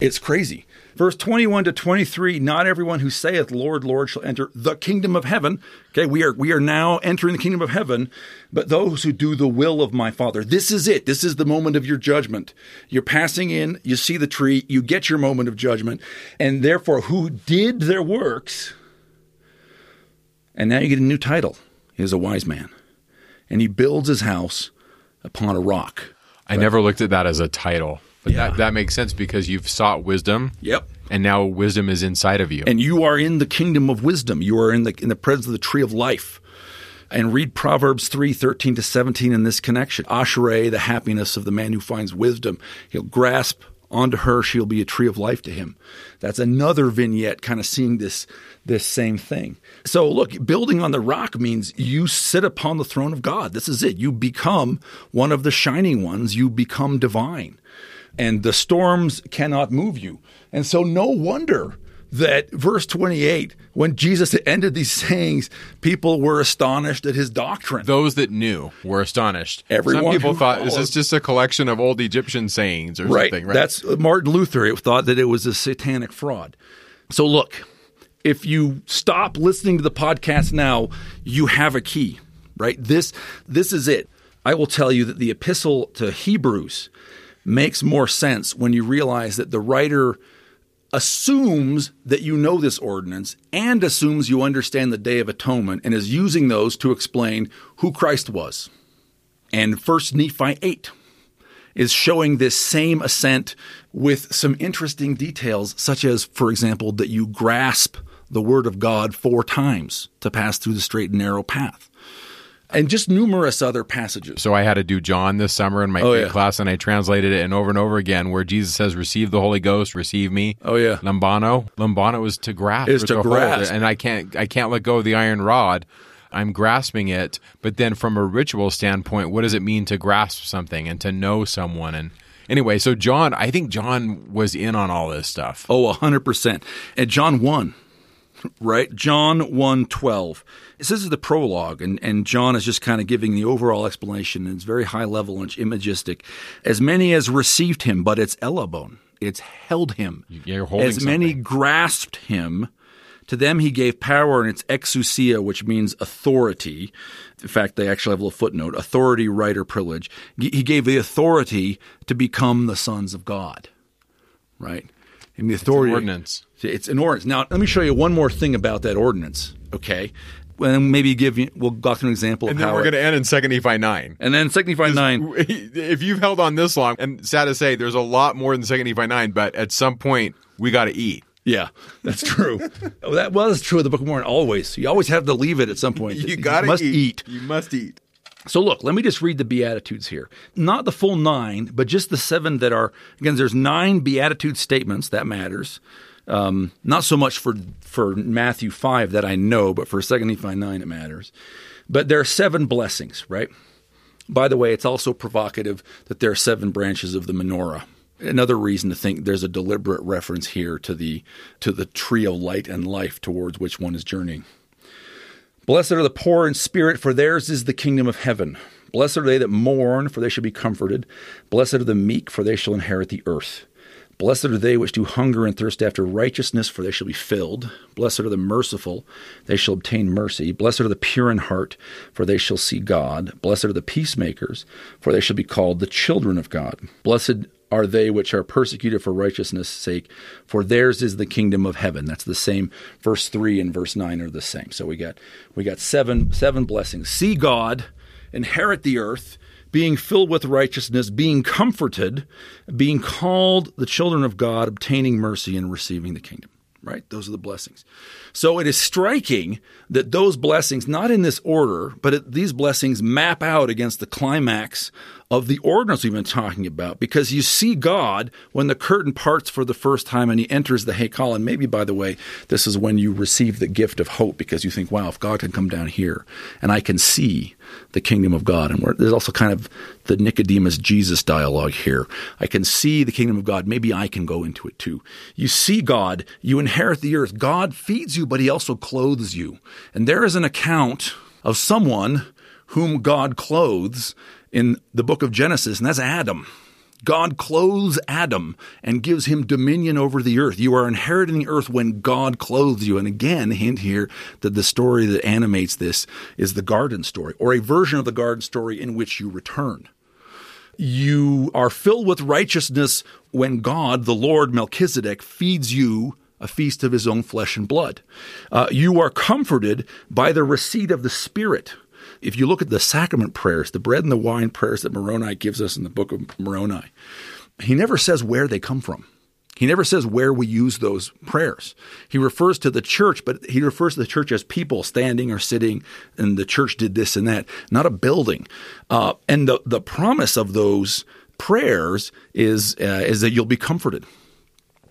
S3: It's crazy. Verse 21 to 23, not everyone who saith, Lord, Lord, shall enter the kingdom of heaven. Okay, we are, we are now entering the kingdom of heaven, but those who do the will of my Father. This is it. This is the moment of your judgment. You're passing in, you see the tree, you get your moment of judgment, and therefore who did their works. And now you get a new title. He is a wise man, and he builds his house upon a rock.
S2: I never looked at that as a title, but
S3: Yeah.
S2: that, that makes sense because you've sought wisdom.
S3: Yep.
S2: And now wisdom is inside of you.
S3: And you are in the kingdom of wisdom. You are in the in the presence of the tree of life. And read Proverbs 3, 13 to 17 in this connection. Ashrei, the happiness of the man who finds wisdom. He'll grasp onto her, she'll be a tree of life to him. That's another vignette kind of seeing this this same thing. So look, building on the rock means you sit upon the throne of God. This is it. You become one of the shining ones. You become divine. And the storms cannot move you. And so no wonder that verse 28, when Jesus ended these sayings, people were astonished at his doctrine.
S2: Those that knew were astonished.
S3: Everyone
S2: Some people thought, is this just a collection of old Egyptian sayings or
S3: right.
S2: something? Right.
S3: That's uh, Martin Luther thought that it was a satanic fraud. So look, if you stop listening to the podcast now, you have a key, right? This this is it. I will tell you that the epistle to Hebrews makes more sense when you realize that the writer assumes that you know this ordinance and assumes you understand the day of atonement and is using those to explain who Christ was. And first Nephi 8 is showing this same ascent with some interesting details, such as, for example, that you grasp the word of God four times to pass through the straight and narrow path. And just numerous other passages.
S2: So I had to do John this summer in my
S3: Oh, yeah.
S2: class, and I translated it and over and over again, where Jesus says, "Receive the Holy Ghost, receive me."
S3: Oh, yeah.
S2: lambano. Lambano is to grasp.
S3: Is
S2: or
S3: to
S2: hold,
S3: grasp.
S2: and I can't, I can't let go of the iron rod. I'm grasping it, but then from a ritual standpoint, what does it mean to grasp something and to know someone? And anyway, so John, I think John was in on all this stuff.
S3: Oh, 100%. And John 1, right? John 1 12. This is the prologue, and, and John is just kind of giving the overall explanation, and it's very high level and imagistic. As many as received him, but it's elabon, it's held him.
S2: You're holding
S3: As many
S2: something.
S3: grasped him, to them he gave power, and it's exousia, which means authority. In fact, they actually have a little footnote authority, right, or privilege. He gave the authority to become the sons of God, right? And the authority.
S2: ordinance.
S3: It's an ordinance. Now, let me show you one more thing about that ordinance, okay? And maybe give you, we'll go through an example
S2: And
S3: of
S2: then
S3: how.
S2: we're going to end in Second Nephi nine.
S3: and then Second Nephi 9. <laughs>
S2: If you've held on this long, and sad to say, there's a lot more than Second Nephi nine, but at some point we got to eat.
S3: Yeah, that's true. <laughs> well, that was true of the Book of Mormon always. You always have to leave it at some point. <laughs>
S2: You got to
S3: must eat.
S2: You must eat.
S3: So look, let me just read the Beatitudes here. Not the full nine, but just the seven that are, again, there's nine Beatitude statements, that matters. Um, not so much for, for Matthew 5 that I know, but for 2 Nephi 9 it matters. But there are seven blessings, right? By the way, it's also provocative that there are seven branches of the menorah. Another reason to think there's a deliberate reference here to the to the tree of light and life towards which one is journeying. Blessed are the poor in spirit, for theirs is the kingdom of heaven. Blessed are they that mourn, for they shall be comforted. Blessed are the meek, for they shall inherit the earth. Blessed are they which do hunger and thirst after righteousness, for they shall be filled. Blessed are the merciful, they shall obtain mercy. Blessed are the pure in heart, for they shall see God. Blessed are the peacemakers, for they shall be called the children of God. Blessed are they which are persecuted for righteousness' sake, for theirs is the kingdom of heaven. That's the same. Verse three and verse nine are the same. So we got we got seven seven blessings. See God, inherit the earth, being filled with righteousness, being comforted, being called the children of God, obtaining mercy and receiving the kingdom. Right? Those are the blessings. So it is striking that those blessings, not in this order, but it, these blessings map out against the climax of the ordinance we've been talking about because you see God when the curtain parts for the first time and he enters the Haykal. And maybe, by the way, this is when you receive the gift of hope because you think, wow, if God can come down here and I can see the kingdom of God. And there's also kind of the Nicodemus Jesus dialogue here. I can see the kingdom of God. Maybe I can go into it too. You see God, you inherit the earth. God feeds you, but he also clothes you. And there is an account of someone whom God clothes in the book of Genesis, and that's Adam. God clothes Adam and gives him dominion over the earth. You are inheriting the earth when God clothes you. And again, hint here that the story that animates this is the garden story, or a version of the garden story in which you return. You are filled with righteousness when God, the Lord Melchizedek, feeds you a feast of his own flesh and blood. Uh, you are comforted by the receipt of the Spirit. If you look at the sacrament prayers, the bread and the wine prayers that Moroni gives us in the book of Moroni, he never says where they come from. He never says where we use those prayers. He refers to the church, but he refers to the church as people standing or sitting, and the church did this and that, not a building. Uh, and the, the promise of those prayers is, uh, is that you'll be comforted.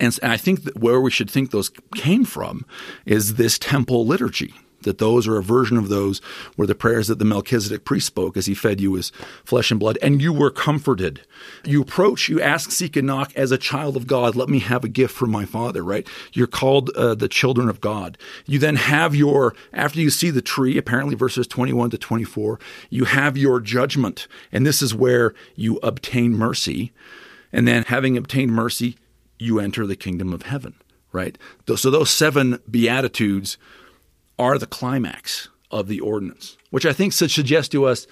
S3: And I think that where we should think those came from is this temple liturgy that those are a version of those were the prayers that the Melchizedek priest spoke as he fed you his flesh and blood, and you were comforted. You approach, you ask, seek, and knock as a child of God. Let me have a gift from my Father, right? You're called uh, the children of God. You then have your, after you see the tree, apparently verses 21 to 24, you have your judgment, and this is where you obtain mercy. And then, having obtained mercy, you enter the kingdom of heaven, right? So, those seven beatitudes are the climax of the ordinance, which I think should suggest to us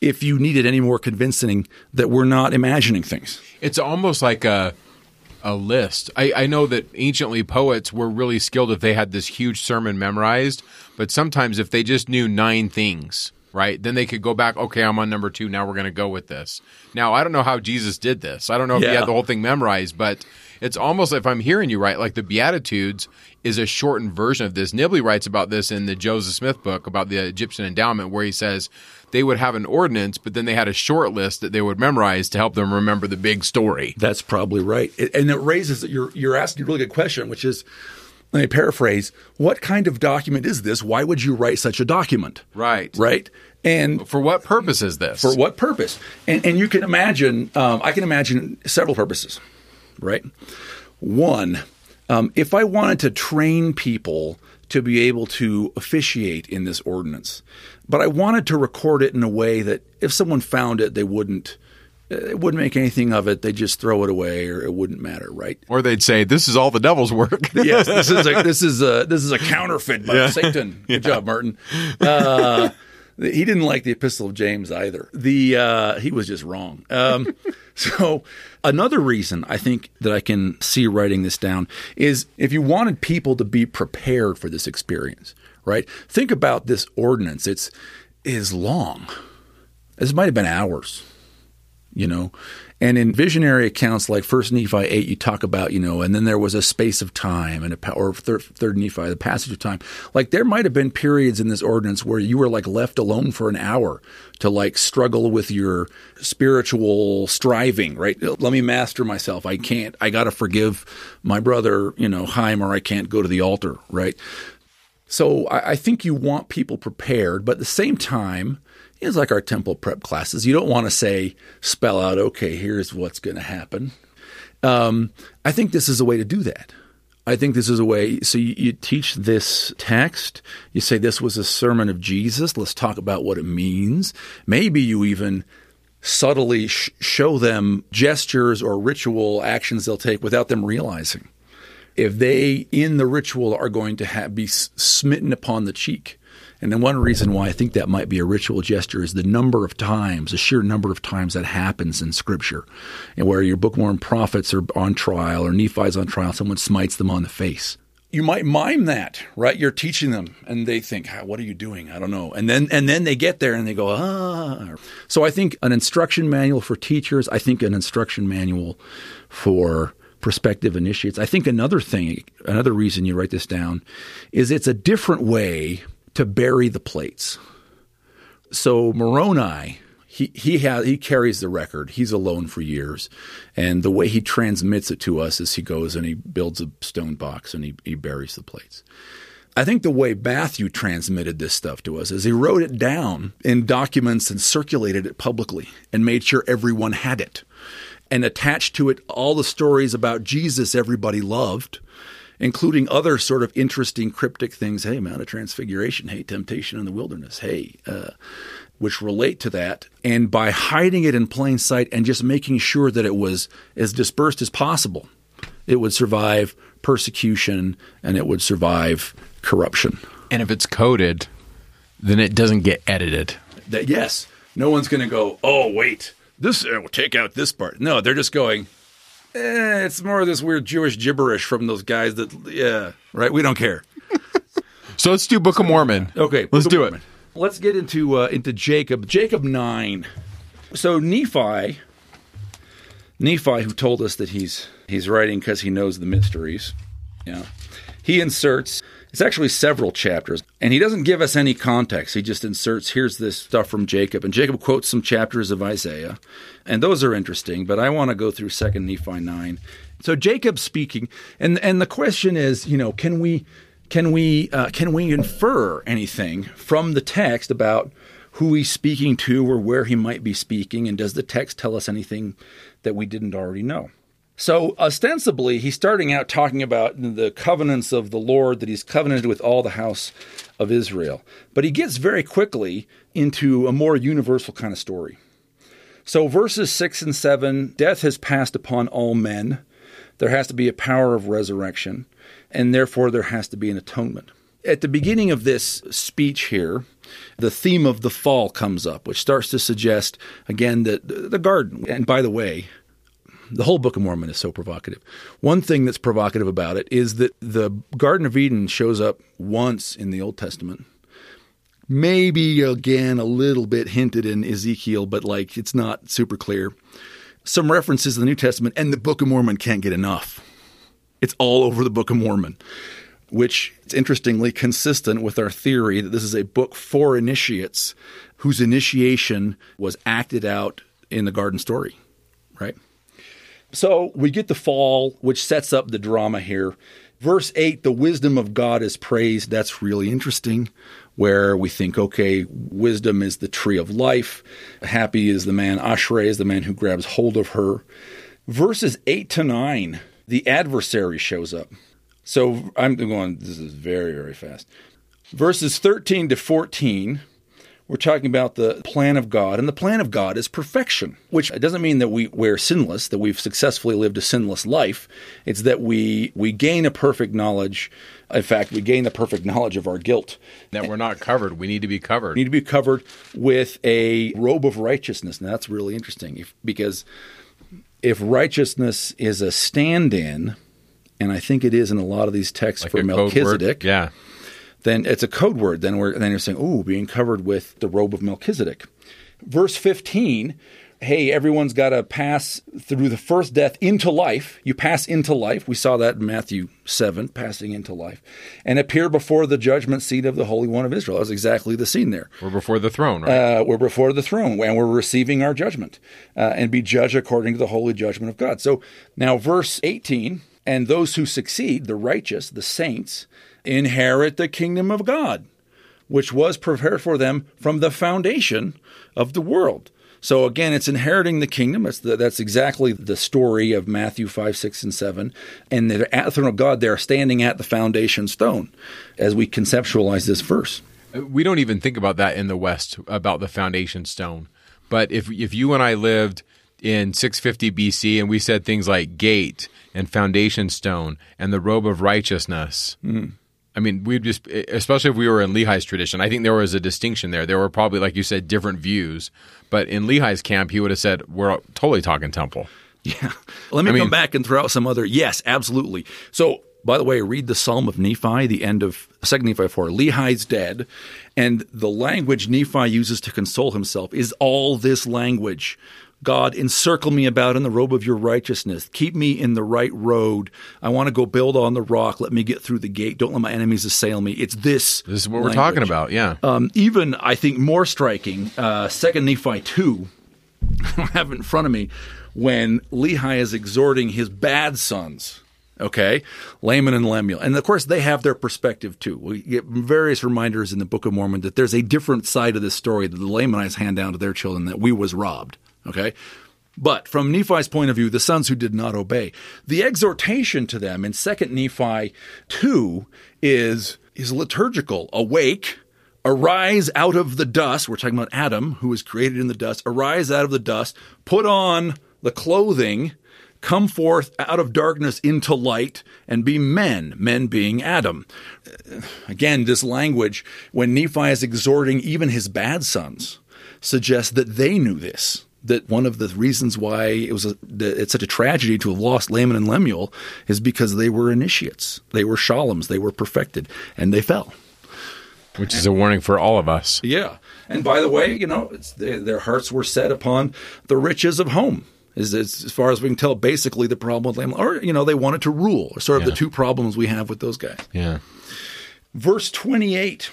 S3: if you needed any more convincing that we're not imagining things.
S2: It's almost like a a list. I, I know that anciently poets were really skilled if they had this huge sermon memorized, but sometimes if they just knew nine things, right, then they could go back, okay, I'm on number two, now we're going to go with this. Now, I don't know how Jesus did this. I don't know if
S3: Yeah.
S2: he had the whole thing memorized, but it's almost if I'm hearing you right, like the Beatitudes is a shortened version of this. Nibley writes about this in the Joseph Smith book about the Egyptian endowment, where he says they would have an ordinance, but then they had a short list that they would memorize to help them remember the big story.
S3: That's probably right. And it raises you're you're asking a really good question, which is let me paraphrase, what kind of document is this? Why would you write such a document?
S2: Right.
S3: Right? And
S2: For what purpose is this?
S3: for what purpose? And, and you can imagine, um, I can imagine several purposes, right? One, um, if I wanted to train people to be able to officiate in this ordinance, but I wanted to record it in a way that if someone found it, they wouldn't. It wouldn't make anything of it. They just throw it away, or it wouldn't matter, right?
S2: Or they'd say, "This is all the devil's work." <laughs>
S3: yes, this is a <laughs> this is a this is a counterfeit by Satan. <laughs> Good job, Martin. Uh, he didn't like the Epistle of James either. The uh, he was just wrong. Um, so another reason I think that I can see writing this down is if you wanted people to be prepared for this experience, right? Think about this ordinance. It's is long. This might have been hours you know and in visionary accounts like first nephi 8 you talk about you know and then there was a space of time and a or third, third nephi the passage of time. Like there might have been periods in this ordinance where you were like left alone for an hour to like struggle with your spiritual striving right? Let me master myself. I can't i got to forgive my brother you know Chaim or i can't go to the altar right? So I, I think you want people prepared, but at the same time, it's like our temple prep classes. You don't want to say, spell out, okay, here's what's going to happen. Um, I think this is a way to do that. I think this is a way. So you, you teach this text. You say this was a sermon of Jesus. Let's talk about what it means. Maybe you even subtly sh- show them gestures or ritual actions they'll take without them realizing if they in the ritual are going to have, be smitten upon the cheek. And then one reason why I think that might be a ritual gesture is the number of times, the sheer number of times that happens in Scripture, and where your bookworm prophets are on trial or Nephi's on trial, someone smites them on the face. You might mime that, right? You're teaching them, and they think, "Ah, "What are you doing?" I don't know. And then, and then they get there and they go, "Ah." So I think an instruction manual for teachers. I think an instruction manual for prospective initiates. I think another thing, another reason you write this down, is it's a different way to bury the plates. So Moroni, he he has he carries the record. He's alone for years, and the way he transmits it to us is he goes and he builds a stone box and he, he buries the plates. I think the way Matthew transmitted this stuff to us is he wrote it down in documents and circulated it publicly and made sure everyone had it and attached to it all the stories about Jesus everybody loved, including other sort of interesting cryptic things. Hey, Mount of Transfiguration. Hey, temptation in the wilderness. Hey, uh, which relate to that. And by hiding it in plain sight and just making sure that it was as dispersed as possible, it would survive persecution and it would survive corruption.
S2: and if it's coded, then it doesn't get edited.
S3: That yes, no one's going to go. Oh wait, this uh, take out this part. No, they're just going. Eh, it's more of this weird Jewish gibberish from those guys that yeah, right. We don't care. <laughs>
S2: So let's do Book of Mormon.
S3: Okay,
S2: let's do
S3: Mormon.
S2: it.
S3: Let's get into uh, into Jacob. Jacob nine. So Nephi, Nephi, who told us that he's he's writing because he knows the mysteries. Yeah, he inserts. It's actually several chapters, and he doesn't give us any context. He just inserts, here's this stuff from Jacob, and Jacob quotes some chapters of Isaiah, and those are interesting. But I want to go through Second Nephi nine. So Jacob's speaking, and and the question is, you know, can we can we uh, can we infer anything from the text about who he's speaking to or where he might be speaking, and does the text tell us anything that we didn't already know? So, ostensibly, he's starting out talking about the covenants of the Lord that he's covenanted with all the house of Israel. But he gets very quickly into a more universal kind of story. So, verses 6 and 7 death has passed upon all men. There has to be a power of resurrection, and therefore there has to be an atonement. At the beginning of this speech here, the theme of the fall comes up, which starts to suggest, again, that the garden, and by the way, the whole Book of Mormon is so provocative. One thing that's provocative about it is that the Garden of Eden shows up once in the Old Testament. Maybe again a little bit hinted in Ezekiel, but like it's not super clear. Some references in the New Testament, and the Book of Mormon can't get enough. It's all over the Book of Mormon, which is interestingly consistent with our theory that this is a book for initiates whose initiation was acted out in the garden story, right? So we get the fall, which sets up the drama here. Verse 8, the wisdom of God is praised. That's really interesting, where we think, okay, wisdom is the tree of life. Happy is the man, Ashrei is the man who grabs hold of her. Verses 8 to 9, the adversary shows up. So I'm going, this is very, very fast. Verses 13 to 14, we're talking about the plan of God, and the plan of God is perfection, which doesn't mean that we, we're sinless, that we've successfully lived a sinless life. It's that we, we gain a perfect knowledge. In fact, we gain the perfect knowledge of our guilt.
S2: That we're not covered. We need to be covered.
S3: We need to be covered with a robe of righteousness. And that's really interesting if, because if righteousness is a stand in, and I think it is in a lot of these texts
S2: Like
S3: for
S2: a code word?
S3: Melchizedek,
S2: Yeah.
S3: Then it's a code word. Then we're then you're saying, "Oh, being covered with the robe of Melchizedek." Verse 15, hey, everyone's got to pass through the first death into life. You pass into life. We saw that in Matthew 7, passing into life, and appear before the judgment seat of the Holy One of Israel. That's exactly the scene there.
S2: We're before the throne, right?
S3: Uh, we're before the throne and we're receiving our judgment uh, and be judged according to the holy judgment of God. So now, verse 18 and those who succeed, the righteous, the saints, inherit the kingdom of God, which was prepared for them from the foundation of the world. So again, it's inheriting the kingdom. That's, the, that's exactly the story of Matthew 5, 6, and 7. And they're at the throne of God, they're standing at the foundation stone as we conceptualize this verse.
S2: we don't even think about that in the West about the foundation stone. But if if you and I lived in 650 BC and we said things like gate and foundation stone and the robe of righteousness, mm. I mean, we'd just, especially if we were in Lehi's tradition, I think there was a distinction there. There were probably, like you said, different views. But in Lehi's camp, he would have said, we're totally talking temple. <laughs>
S3: Yeah. Let me
S2: I mean-
S3: come back and throw out some other. Yes, absolutely. So, by the way, read the Psalm of Nephi, the end of Second Nephi 4. Lehi's dead. And the language Nephi uses to console himself is all this language. God, encircle me about in the robe of your righteousness. Keep me in the right road. I want to go build on the rock. Let me get through the gate. Don't let my enemies assail me. It's this.
S2: This is what we're talking about. Yeah.
S3: Um, even I think more striking, uh, Second Nephi two. <laughs> I don't have it in front of me when Lehi is exhorting his bad sons. Okay, Laman and Lemuel, and of course they have their perspective too. We get various reminders in the Book of Mormon that there's a different side of this story that the Lamanites hand down to their children that we was robbed. Okay, but from Nephi's point of view, the sons who did not obey, the exhortation to them in Second Nephi two is is liturgical. Awake, arise out of the dust. We're talking about Adam, who was created in the dust. Arise out of the dust. Put on the clothing. Come forth out of darkness into light and be men, men being Adam. Again, this language, when Nephi is exhorting even his bad sons, suggests that they knew this. That one of the reasons why it was a, it's such a tragedy to have lost Laman and Lemuel is because they were initiates, they were shalems, they were perfected, and they fell.
S2: Which is a warning for all of us.
S3: Yeah. And by the way, you know, they, their hearts were set upon the riches of home. Is, is, as far as we can tell, basically the problem with Lamb, or you know, they wanted to rule. Sort of
S2: Yeah.
S3: the two problems we have with those guys.
S2: Yeah.
S3: Verse twenty-eight.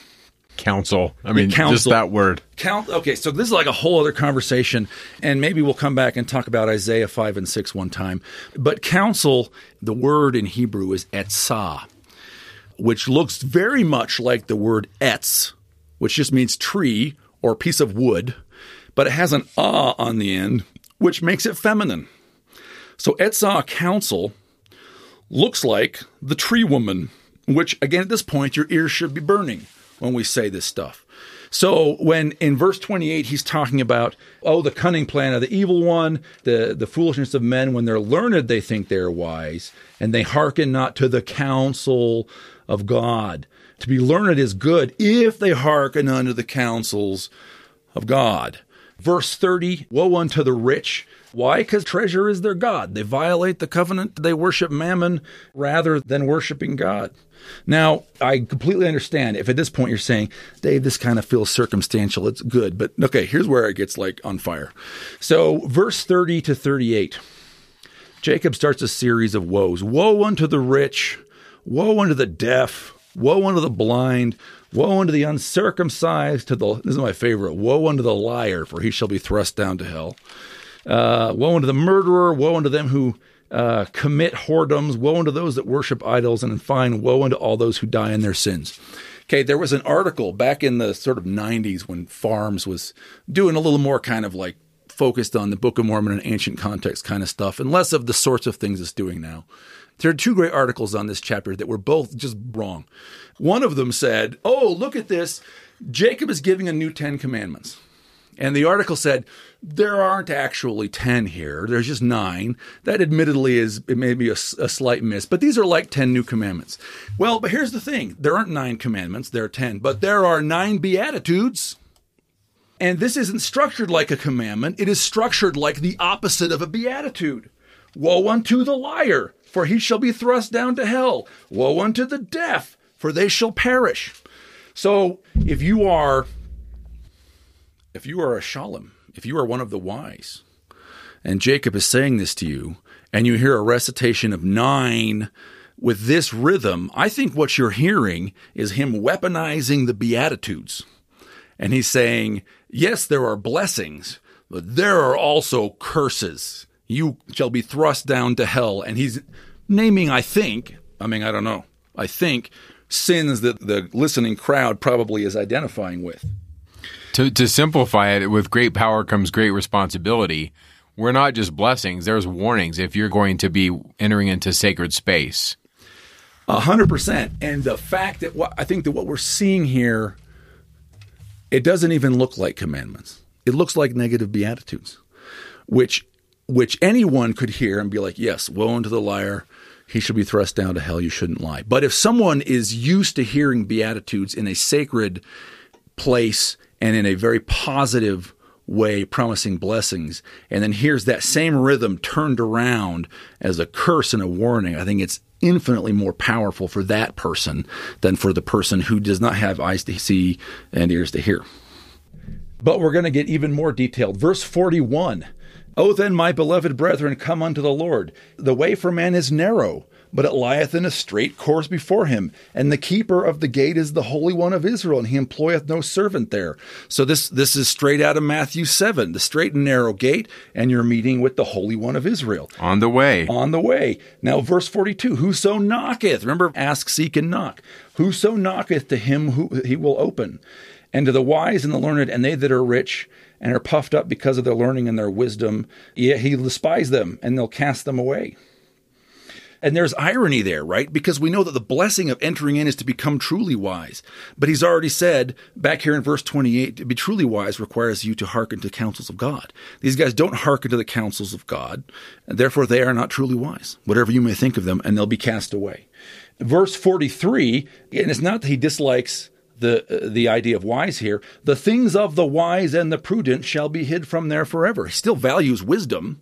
S2: Counsel. I mean, just
S3: counsel.
S2: that word.
S3: Count. Okay, so this is like a whole other conversation, and maybe we'll come back and talk about Isaiah five and six one time. But council, the word in Hebrew is etzah, which looks very much like the word etz, which just means tree or piece of wood, but it has an ah on the end, which makes it feminine. So etzah council looks like the tree woman, which again at this point your ears should be burning when we say this stuff. So when in verse 28 he's talking about oh the cunning plan of the evil one, the the foolishness of men when they're learned they think they are wise and they hearken not to the counsel of God. To be learned is good if they hearken unto the counsels of God. Verse 30 Woe unto the rich. Why? Because treasure is their God. They violate the covenant. They worship mammon rather than worshiping God. Now, I completely understand if at this point you're saying, Dave, this kind of feels circumstantial. It's good. But okay, here's where it gets like on fire. So, verse 30 to 38. Jacob starts a series of woes. Woe unto the rich, woe unto the deaf, woe unto the blind, woe unto the uncircumcised, to the this is my favorite, woe unto the liar, for he shall be thrust down to hell. Uh, woe unto the murderer, woe unto them who uh, commit whoredoms, woe unto those that worship idols, and in fine, woe unto all those who die in their sins. Okay, there was an article back in the sort of 90s when FARMS was doing a little more kind of like focused on the Book of Mormon and ancient context kind of stuff, and less of the sorts of things it's doing now. There are two great articles on this chapter that were both just wrong. One of them said, Oh, look at this. Jacob is giving a new Ten Commandments. And the article said, there aren't actually 10 here. There's just nine. That admittedly is, it may be a, a slight miss, but these are like 10 new commandments. Well, but here's the thing there aren't nine commandments, there are 10, but there are nine beatitudes. And this isn't structured like a commandment, it is structured like the opposite of a beatitude. Woe unto the liar, for he shall be thrust down to hell. Woe unto the deaf, for they shall perish. So if you are if you are a shalem, if you are one of the wise, and Jacob is saying this to you, and you hear a recitation of nine with this rhythm, I think what you're hearing is him weaponizing the Beatitudes. And he's saying, Yes, there are blessings, but there are also curses. You shall be thrust down to hell. And he's naming, I think, I mean, I don't know, I think, sins that the listening crowd probably is identifying with.
S2: To, to simplify it, with great power comes great responsibility. We're not just blessings, there's warnings if you're going to be entering into sacred space.
S3: A hundred percent. And the fact that what I think that what we're seeing here, it doesn't even look like commandments. It looks like negative beatitudes, which which anyone could hear and be like, yes, woe unto the liar. He should be thrust down to hell. You shouldn't lie. But if someone is used to hearing beatitudes in a sacred place and in a very positive way, promising blessings, and then here's that same rhythm turned around as a curse and a warning, I think it's infinitely more powerful for that person than for the person who does not have eyes to see and ears to hear. But we're going to get even more detailed. Verse 41 Oh, then, my beloved brethren, come unto the Lord. The way for man is narrow, but it lieth in a straight course before him. And the keeper of the gate is the Holy One of Israel, and he employeth no servant there. So this, this is straight out of Matthew 7, the straight and narrow gate, and you're meeting with the Holy One of Israel
S2: On the way.
S3: on the way. Now, verse 42 Whoso knocketh, remember, ask, seek, and knock. Whoso knocketh to him who he will open. And to the wise and the learned, and they that are rich and are puffed up because of their learning and their wisdom, yet he despise them, and they'll cast them away. And there's irony there, right? Because we know that the blessing of entering in is to become truly wise. But he's already said back here in verse 28 to be truly wise requires you to hearken to counsels of God. These guys don't hearken to the counsels of God, and therefore they are not truly wise, whatever you may think of them, and they'll be cast away. Verse 43, and it's not that he dislikes the uh, the idea of wise here. The things of the wise and the prudent shall be hid from there forever. He still values wisdom.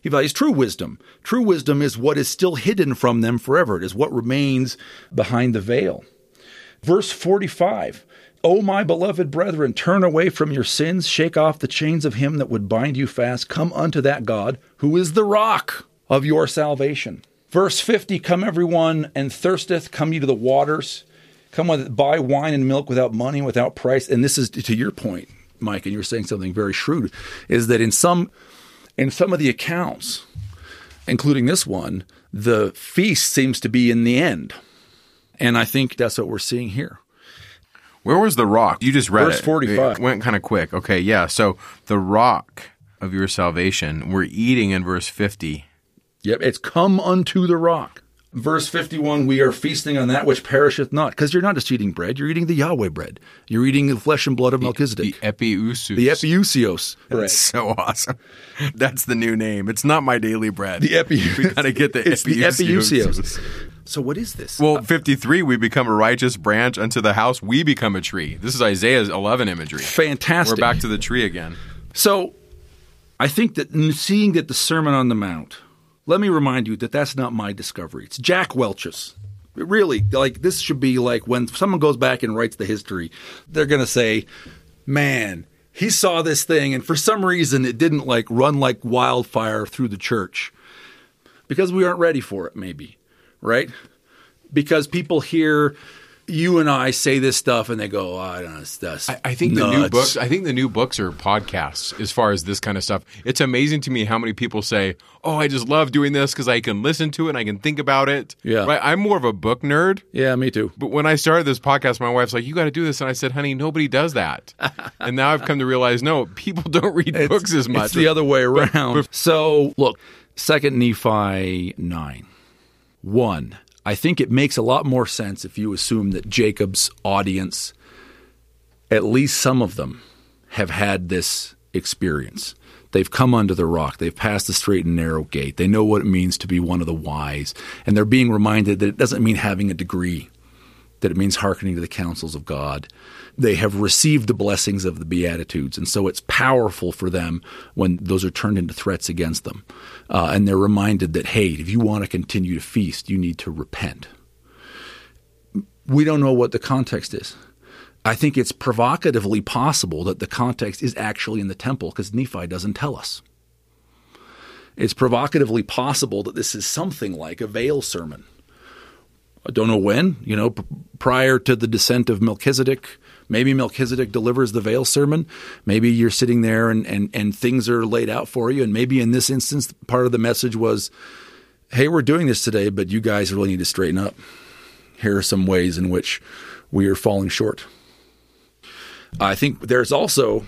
S3: He values true wisdom. True wisdom is what is still hidden from them forever. It is what remains behind the veil. Verse 45 O my beloved brethren, turn away from your sins, shake off the chains of him that would bind you fast, come unto that God who is the rock of your salvation. Verse 50 Come everyone and thirsteth, come ye to the waters. Come with, buy wine and milk without money, without price. And this is to your point, Mike, and you're saying something very shrewd, is that in some in some of the accounts, including this one, the feast seems to be in the end. And I think that's what we're seeing here.
S2: Where was the rock? You just read
S3: Verse
S2: it.
S3: 45.
S2: It went kind of quick. Okay, yeah. So the rock of your salvation, we're eating in verse 50.
S3: Yep, it's come unto the rock. Verse 51 We are feasting on that which perisheth not. Because you're not just eating bread, you're eating the Yahweh bread. You're eating the flesh and blood of
S2: The
S3: Melchizedek.
S2: epiousios.
S3: The epiousios bread.
S2: That's so awesome. That's the new name. It's not my daily bread.
S3: The epi-
S2: We gotta get the <laughs>
S3: it's the
S2: epiousios.
S3: epiousios. So what is this?
S2: Well, 53, we become a righteous branch unto the house. We become a tree. This is Isaiah's 11 imagery.
S3: Fantastic.
S2: We're back to the tree again.
S3: So I think that seeing that the Sermon on the Mount, let me remind you that that's not my discovery. It's Jack Welch's. Really, like, this should be like when someone goes back and writes the history, they're going to say, man, he saw this thing, and for some reason it didn't like run like wildfire through the church because we aren't ready for it, maybe, right? Because people hear you and I say this stuff and they go, oh, I don't know, that's
S2: I, I think the new books. I think the new books are podcasts as far as this kind of stuff. It's amazing to me how many people say, "Oh, I just love doing this because I can listen to it and I can think about it."
S3: Yeah.
S2: right. I'm more of a book nerd.
S3: Yeah, me too.
S2: But when I started this podcast, my wife's like, "You got to do this," and I said, "Honey, nobody does that." <laughs> and now I've come to realize, no, people don't read books as much.
S3: It's the other way around. so look, Second Nephi nine. One, I think it makes a lot more sense if you assume that Jacob's audience, at least some of them, have had this experience. They've come under the rock. They've passed the straight and narrow gate. They know what it means to be one of the wise. And they're being reminded that it doesn't mean having a degree that it means hearkening to the counsels of God. They have received the blessings of the Beatitudes, and so it's powerful for them when those are turned into threats against them. Uh, and they're reminded that, hey, if you want to continue to feast, you need to repent. We don't know what the context is. I think it's provocatively possible that the context is actually in the temple because Nephi doesn't tell us. It's provocatively possible that this is something like a veil sermon. I don't know when, you know, prior to the descent of Melchizedek. Maybe Melchizedek delivers the veil sermon. Maybe you're sitting there and, and, and things are laid out for you. And maybe in this instance, part of the message was, hey, we're doing this today, but you guys really need to straighten up. Here are some ways in which we are falling short. I think there's also,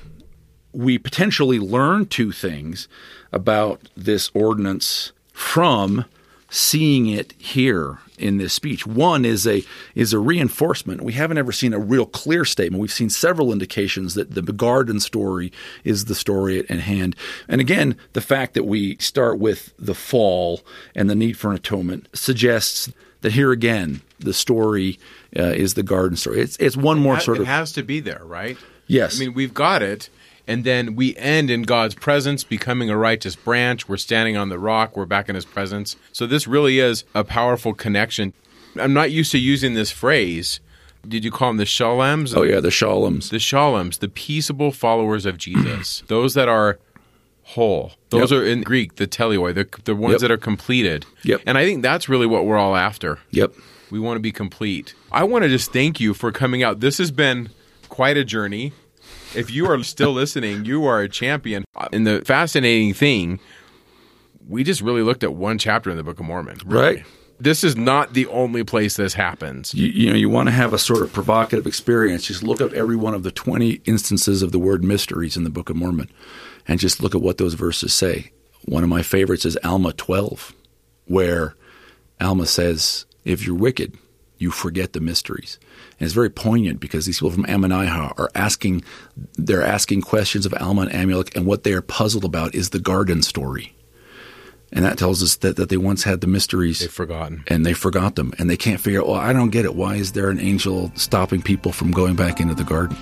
S3: we potentially learn two things about this ordinance from seeing it here in this speech. One is a is a reinforcement. We haven't ever seen a real clear statement. We've seen several indications that the garden story is the story at, hand. And again, the fact that we start with the fall and the need for an atonement suggests that here again the story uh, is the garden story. It's it's one more
S2: Ha-
S3: sort
S2: it
S3: of
S2: has to be there, right?
S3: Yes.
S2: I mean, we've got it, and then we end in God's presence, becoming a righteous branch. We're standing on the rock. We're back in His presence. So this really is a powerful connection. I'm not used to using this phrase. Did you call them the shalems?
S3: oh yeah the shalems.
S2: The shalems, the peaceable followers of Jesus, <clears throat> those that are whole. Those
S3: Yep.
S2: are in Greek, the teleoi, the, the ones
S3: Yep.
S2: that are completed.
S3: Yep.
S2: And I think that's really what we're all after.
S3: Yep.
S2: We want to be complete. I want to just thank you for coming out. This has been quite a journey. If you are still listening, you are a champion. And the fascinating thing, we just really looked at one chapter in the Book of Mormon.
S3: Right.
S2: This is not the only place this happens.
S3: you, you know you want to have a sort of provocative experience just look up every one of the 20 instances of the word mysteries in the book of mormon and just look at what those verses say one of my favorites is alma 12 where alma says if you're wicked you forget the mysteries and it's very poignant because these people from Ammonihah are asking they're asking questions of alma and amulek and what they are puzzled about is the garden story and that tells us that, that they once had the mysteries
S2: They've forgotten.
S3: and they forgot them and they can't figure out well i don't get it why is there an angel stopping people from going back into the garden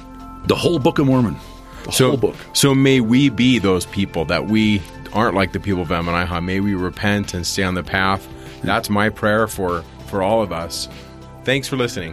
S3: the whole book of mormon the
S2: So,
S3: whole book
S2: so may we be those people that we aren't like the people of Ammonihah. May we repent and stay on the path. That's my prayer for for all of us. Thanks for listening.